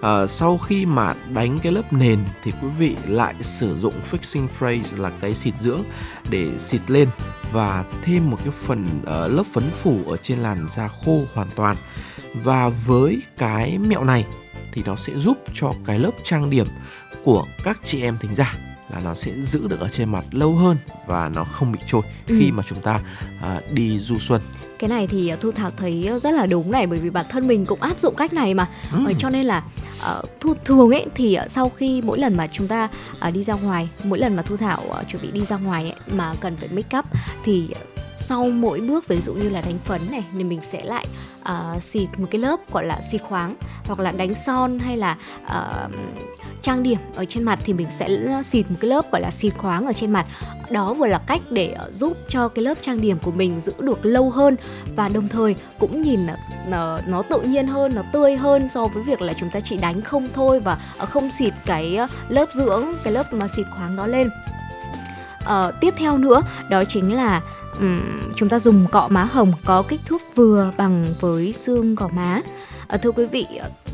À, sau khi mà đánh cái lớp nền thì quý vị lại sử dụng fixing phrase là cái xịt dưỡng để xịt lên và thêm một cái phần uh, lớp phấn phủ ở trên làn da khô hoàn toàn. Và với cái mẹo này thì nó sẽ giúp cho cái lớp trang điểm của các chị em thính giả là nó sẽ giữ được ở trên mặt lâu hơn và nó không bị trôi ừ. khi mà chúng ta uh, đi du xuân cái này thì thu thảo thấy rất là đúng này bởi vì bản thân mình cũng áp dụng cách này mà ừ. cho nên là uh, thu thường ấy thì sau khi mỗi lần mà chúng ta uh, đi ra ngoài mỗi lần mà thu thảo uh, chuẩn bị đi ra ngoài ấy, mà cần phải make up thì sau mỗi bước ví dụ như là đánh phấn này thì mình sẽ lại uh, xịt một cái lớp gọi là xịt khoáng hoặc là đánh son hay là uh, trang điểm ở trên mặt thì mình sẽ xịt một cái lớp gọi là xịt khoáng ở trên mặt. Đó vừa là cách để uh, giúp cho cái lớp trang điểm của mình giữ được lâu hơn và đồng thời cũng nhìn nó, nó tự nhiên hơn nó tươi hơn so với việc là chúng ta chỉ đánh không thôi và không xịt cái lớp dưỡng cái lớp mà xịt khoáng đó lên. Uh, tiếp theo nữa đó chính là um, chúng ta dùng cọ má hồng có kích thước vừa bằng với xương gò má uh, thưa quý vị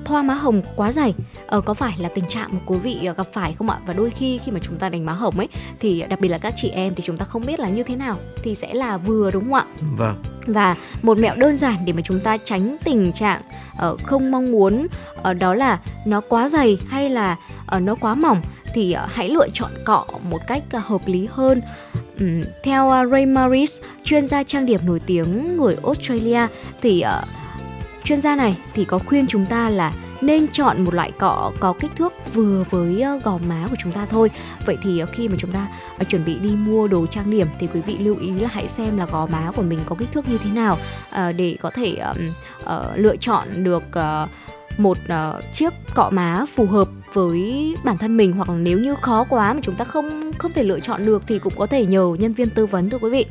thoa má hồng quá dày. Uh, có phải là tình trạng mà quý vị gặp phải không ạ? Và đôi khi khi mà chúng ta đánh má hồng ấy thì đặc biệt là các chị em thì chúng ta không biết là như thế nào thì sẽ là vừa đúng không ạ? Vâng. Và một mẹo đơn giản để mà chúng ta tránh tình trạng uh, không mong muốn uh, đó là nó quá dày hay là uh, nó quá mỏng thì uh, hãy lựa chọn cọ một cách uh, hợp lý hơn. Um, theo uh, Ray Morris chuyên gia trang điểm nổi tiếng người Australia thì uh, chuyên gia này thì có khuyên chúng ta là nên chọn một loại cọ có kích thước vừa với ờ, gò má của chúng ta thôi. Vậy thì ờ, khi mà chúng ta ờ, chuẩn bị đi mua đồ trang điểm thì quý vị lưu ý là hãy xem là gò má của mình có kích thước như thế nào để có thể lựa chọn được một chiếc cọ má phù hợp với bản thân mình. Hoặc nếu như khó quá mà chúng ta không không thể lựa chọn được thì cũng có thể nhờ nhân viên tư vấn thưa quý vị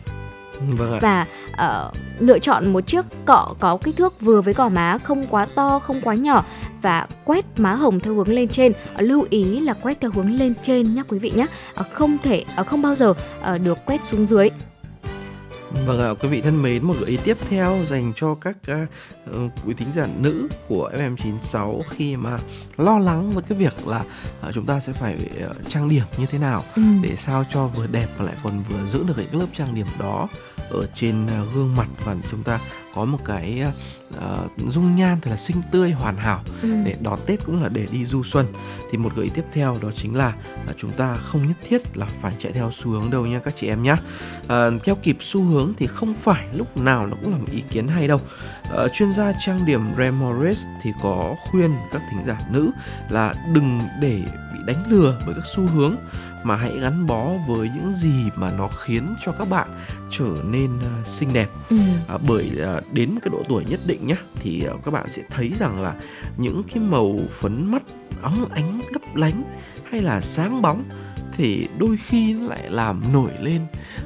vâng và uh, lựa chọn một chiếc cọ có kích thước vừa với gò má không quá to không quá nhỏ và quét má hồng theo hướng lên trên. Ờ, lưu ý là quét theo hướng lên trên nhé quý vị nhé ờ, không thể không bao giờ được quét xuống dưới. Vâng ạ, quý vị thân mến, một gợi ý tiếp theo dành cho các uh, quý thính giả nữ của FM96 khi mà lo lắng với cái việc là uh, chúng ta sẽ phải uh, trang điểm như thế nào ừ. để sao cho vừa đẹp và lại còn vừa giữ được cái lớp trang điểm đó ở trên uh, gương mặt và chúng ta có một cái uh, dung nhan thật là xinh tươi hoàn hảo. Ừ. để đón Tết cũng là để đi du xuân. Thì một gợi ý tiếp theo đó chính là uh, chúng ta không nhất thiết là phải chạy theo xu hướng đâu nha các chị em nhé uh, theo kịp xu hướng thì không phải lúc nào nó cũng là một ý kiến hay đâu. Uh, chuyên gia trang điểm Ray Morris thì có khuyên các thính giả nữ là đừng để bị đánh lừa bởi các xu hướng mà hãy gắn bó với những gì mà nó khiến cho các bạn trở nên uh, xinh đẹp ừ. à, bởi uh, đến cái độ tuổi nhất định nhá thì uh, các bạn sẽ thấy rằng là những cái màu phấn mắt óng ánh lấp lánh hay là sáng bóng thì đôi khi nó lại làm nổi lên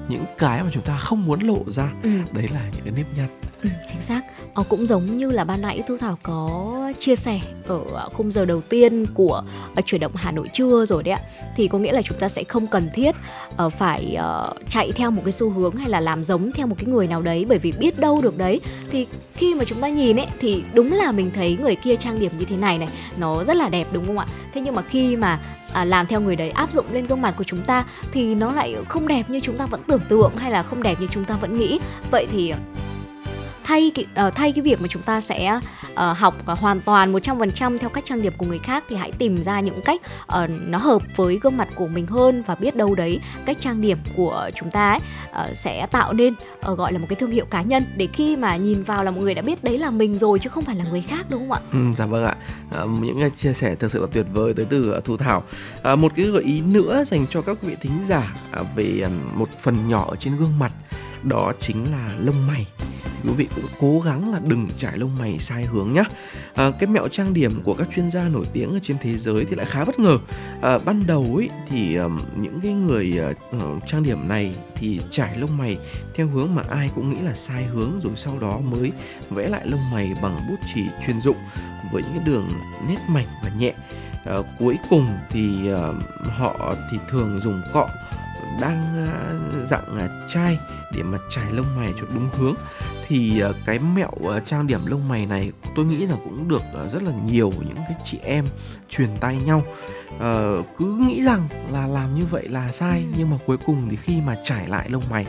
những cái mà chúng ta không muốn lộ ra ừ. đấy là những cái nếp nhăn ừ, chính xác ờ, cũng giống như là ban nãy thu thảo có chia sẻ ở à, khung giờ đầu tiên của uh, chuyển động hà nội trưa rồi đấy ạ. Thì có nghĩa là chúng ta sẽ không cần thiết uh, phải uh, chạy theo một cái xu hướng hay là làm giống theo một cái người nào đấy bởi vì biết đâu được đấy. Thì khi mà chúng ta nhìn ấy thì đúng là mình thấy người kia trang điểm như thế này này nó rất là đẹp đúng không ạ? Thế nhưng mà khi mà à, làm theo người đấy áp dụng lên gương mặt của chúng ta thì nó lại không đẹp như chúng ta vẫn tưởng tượng hay là không đẹp như chúng ta vẫn nghĩ. Vậy thì thay uh, thay cái việc mà chúng ta sẽ uh, học uh, hoàn toàn 100% theo cách trang điểm của người khác thì hãy tìm ra những cách uh, nó hợp với gương mặt của mình hơn và biết đâu đấy cách trang điểm của chúng ta ấy uh, sẽ tạo nên uh, gọi là một cái thương hiệu cá nhân để khi mà nhìn vào là mọi người đã biết đấy là mình rồi chứ không phải là người khác đúng không ạ? Ừ, dạ vâng ạ. À, những chia sẻ thực sự là tuyệt vời tới từ uh, Thu Thảo. À, một cái gợi ý nữa dành cho các vị thính giả uh, về một phần nhỏ ở trên gương mặt đó chính là lông mày quý vị cũng cố gắng là đừng trải lông mày sai hướng nhé à, cái mẹo trang điểm của các chuyên gia nổi tiếng ở trên thế giới thì lại khá bất ngờ. À, ban đầu ấy thì um, những cái người uh, trang điểm này thì trải lông mày theo hướng mà ai cũng nghĩ là sai hướng rồi sau đó mới vẽ lại lông mày bằng bút chì chuyên dụng với những cái đường nét mảnh và nhẹ. À, cuối cùng thì uh, họ thì thường dùng cọ đang uh, dạng uh, chai để mà trải lông mày cho đúng hướng thì uh, cái mẹo uh, trang điểm lông mày này tôi nghĩ là cũng được uh, rất là nhiều những cái chị em truyền tay nhau. Uh, cứ nghĩ rằng là làm như vậy là sai ừ. nhưng mà cuối cùng thì khi mà trải lại lông mày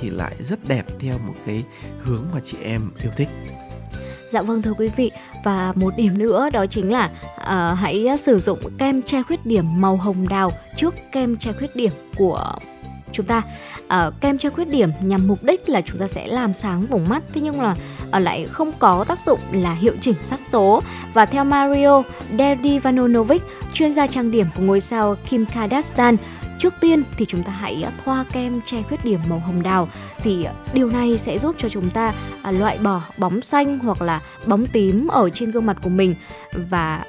thì lại rất đẹp theo một cái hướng mà chị em yêu thích. Dạ vâng thưa quý vị và một điểm nữa đó chính là uh, hãy sử dụng kem che khuyết điểm màu hồng đào trước kem che khuyết điểm của chúng ta uh, kem che khuyết điểm nhằm mục đích là chúng ta sẽ làm sáng vùng mắt. Thế nhưng là uh, lại không có tác dụng là hiệu chỉnh sắc tố. Và theo Mario Derdivanovic chuyên gia trang điểm của ngôi sao Kim Kardashian trước tiên thì chúng ta hãy ờ, thoa kem che khuyết điểm màu hồng đào. Thì điều này sẽ giúp cho chúng ta loại bỏ bóng xanh hoặc là bóng tím ở trên gương mặt của mình. Và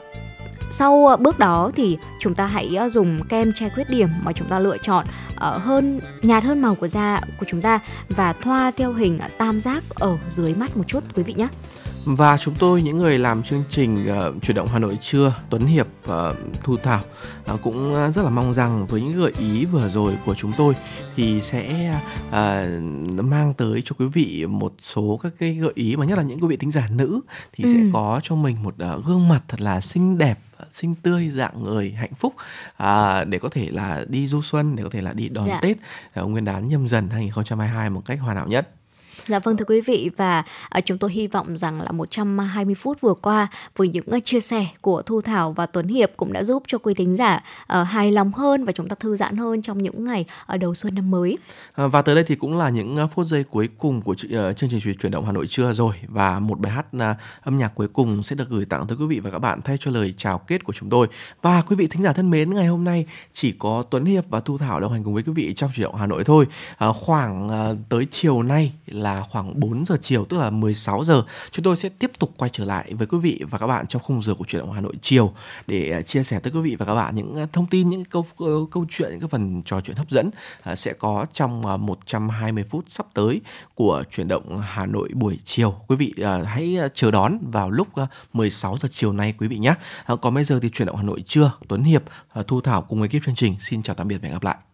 sau ờ, bước đó thì chúng ta hãy ờ, dùng kem che khuyết điểm mà chúng ta lựa chọn ờ, hơn nhạt hơn màu của da của chúng ta và thoa theo hình tam giác ở dưới mắt một chút quý vị nhé và chúng tôi những người làm chương trình uh, chuyển động Hà Nội trưa Tuấn Hiệp uh, Thu Thảo uh, cũng rất là mong rằng với những gợi ý vừa rồi của chúng tôi thì sẽ uh, mang tới cho quý vị một số các cái gợi ý mà nhất là những quý vị tính giả nữ thì ừ. sẽ có cho mình một uh, gương mặt thật là xinh đẹp xinh tươi dạng người hạnh phúc à, để có thể là đi du xuân để có thể là đi đón dạ. Tết uh, Nguyên đán nhâm dần 2022 một cách hoàn hảo nhất. Dạ vâng thưa quý vị và à, chúng tôi hy vọng rằng là 120 phút vừa qua với những à, chia sẻ của Thu Thảo và Tuấn Hiệp cũng đã giúp cho quý thính giả uh, hài lòng hơn và chúng ta thư giãn hơn trong những ngày ở đầu xuân năm mới. Ờ, và tới đây thì cũng là những à, phút giây cuối cùng của uh, chương trình chuyển động Hà Nội trưa rồi và một bài hát uh, âm nhạc cuối cùng sẽ được gửi tặng tới quý vị và các bạn thay cho lời chào kết của chúng tôi. Và quý vị thính giả thân mến, ngày hôm nay chỉ có Tuấn Hiệp và Thu Thảo đồng hành cùng với quý vị trong chuyển động Hà Nội thôi. Khoảng tới chiều nay là là khoảng 4 giờ chiều tức là 16 giờ. Chúng tôi sẽ tiếp tục quay trở lại với quý vị và các bạn trong khung giờ của chuyển động Hà Nội chiều để à, chia sẻ tới quý vị và các bạn những à, thông tin những câu câu, chuyện những cái phần trò chuyện hấp dẫn à, sẽ có trong 120 phút sắp tới của chuyển động Hà Nội buổi chiều. Quý vị hãy chờ đón vào lúc 16 giờ chiều nay quý vị nhé. Còn bây giờ thì chuyển động Hà Nội trưa Tuấn Hiệp Thu Thảo cùng ekip chương trình. Xin chào tạm biệt và hẹn gặp lại.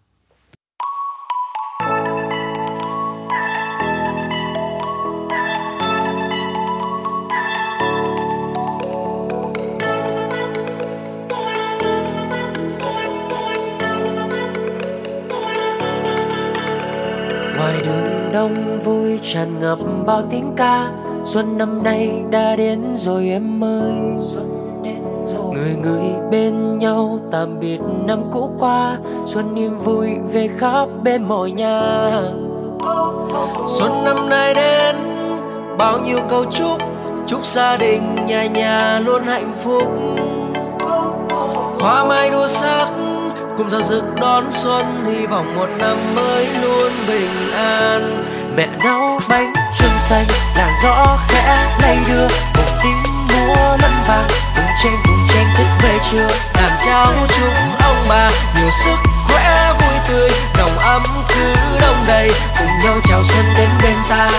Vui tràn ngập bao tiếng ca. Xuân năm nay đã đến rồi em ơi. Xuân đến rồi. Người người bên nhau tạm biệt năm cũ qua. Xuân niềm vui về khắp bên mọi nhà. Xuân năm nay đến bao nhiêu câu chúc. Chúc gia đình nhà nhà luôn hạnh phúc. Hoa mai đua sắc cùng giao rực đón xuân. Hy vọng một năm mới luôn bình an mẹ nấu bánh trưng xanh, làn gió khẽ lay đưa, một tiếng múa lẫn vàng. Cùng chen cùng chen thức về trưa làm cháu chúng ông bà, nhiều sức khỏe vui tươi nồng ấm cứ đông đầy. Cùng nhau chào xuân đến bên ta,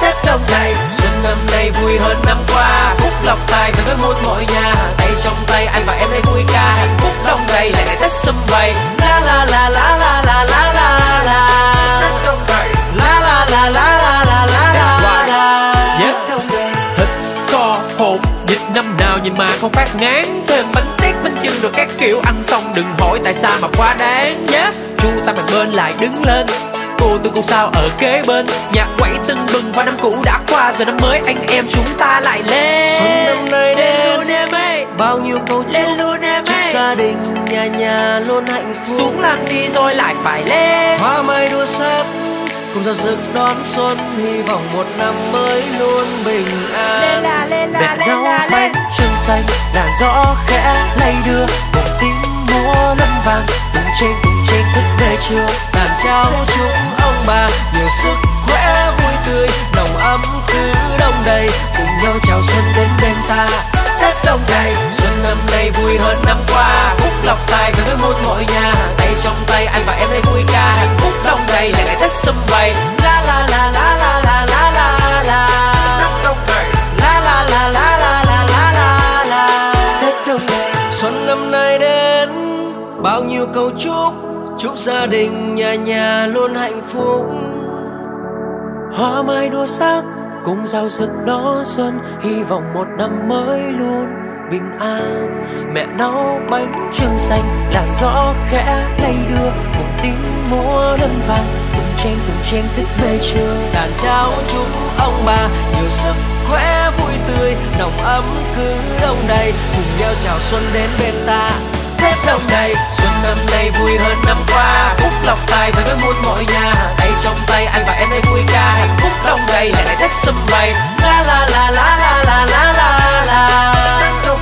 Tết đông đầy. Xuân năm nay vui hơn năm qua, Phúc lộc tài về với muôn mọi nhà. Tay trong tay anh và em đây vui ca, Hạnh phúc đông đầy, lại ngày Tết sum vầy. La la la la la la la la. Nhìn mà không phát ngán Thêm bánh tét bánh chưng rồi các kiểu ăn xong đừng hỏi tại sao mà quá đáng nhé. Chu ta mặt bên lại đứng lên cô tôi cô sao ở kế bên. Nhạc quẩy tưng bừng và năm cũ đã qua giờ năm mới anh em chúng ta lại lên. Xuân năm nay đến em ơi. bao nhiêu câu chúc luôn em chúc gia đình nhà nhà luôn hạnh phúc. Xuống làm gì rồi lại phải lên. Hoa mai đua sắc cùng giao rực đón xuân hy vọng một năm mới luôn bình an. Lên là, lên là, mẹ nấu bánh trưng xanh là gió khẽ lay đưa cùng tiếng múa lân vàng cùng trên cùng trên thức về chiều làm cháu chúng ông bà. Nhiều sức khỏe vui tươi nồng ấm cứ đông đầy. Cùng nhau chào xuân đến bên ta Tết đông đầy xuân năm nay vui hơn năm qua phúc lộc tài về với muôn mọi nhà tay trong tay anh và em đây vui ca hạnh phúc đông đầy là ngày tết sum vầy la la la la la la la la la đông đầy la la la la la la la la la Tết đông đầy xuân năm nay đến bao nhiêu câu chúc chúc gia đình nhà nhà luôn hạnh phúc hoa mai đua sắc cùng giao rực đó xuân. Hy vọng một năm mới luôn bình an. Mẹ nấu bánh trưng xanh là gió khẽ lay đưa. Cùng tiếng múa lân vàng cùng tranh cùng tranh thức bê trưa đàn cháu chúng ông bà, nhiều sức khỏe vui tươi. Nồng ấm cứ đông đầy, cùng nhau chào xuân đến bên ta. Tết năm nay Xuân năm nay vui hơn năm qua. Phúc lọc tài về với muôn mọi nhà. Tay trong tay anh và em đây vui ca. Hạnh phúc đông đầy lại lại Tết sum vầy. La la la la la la la la La. Tết đông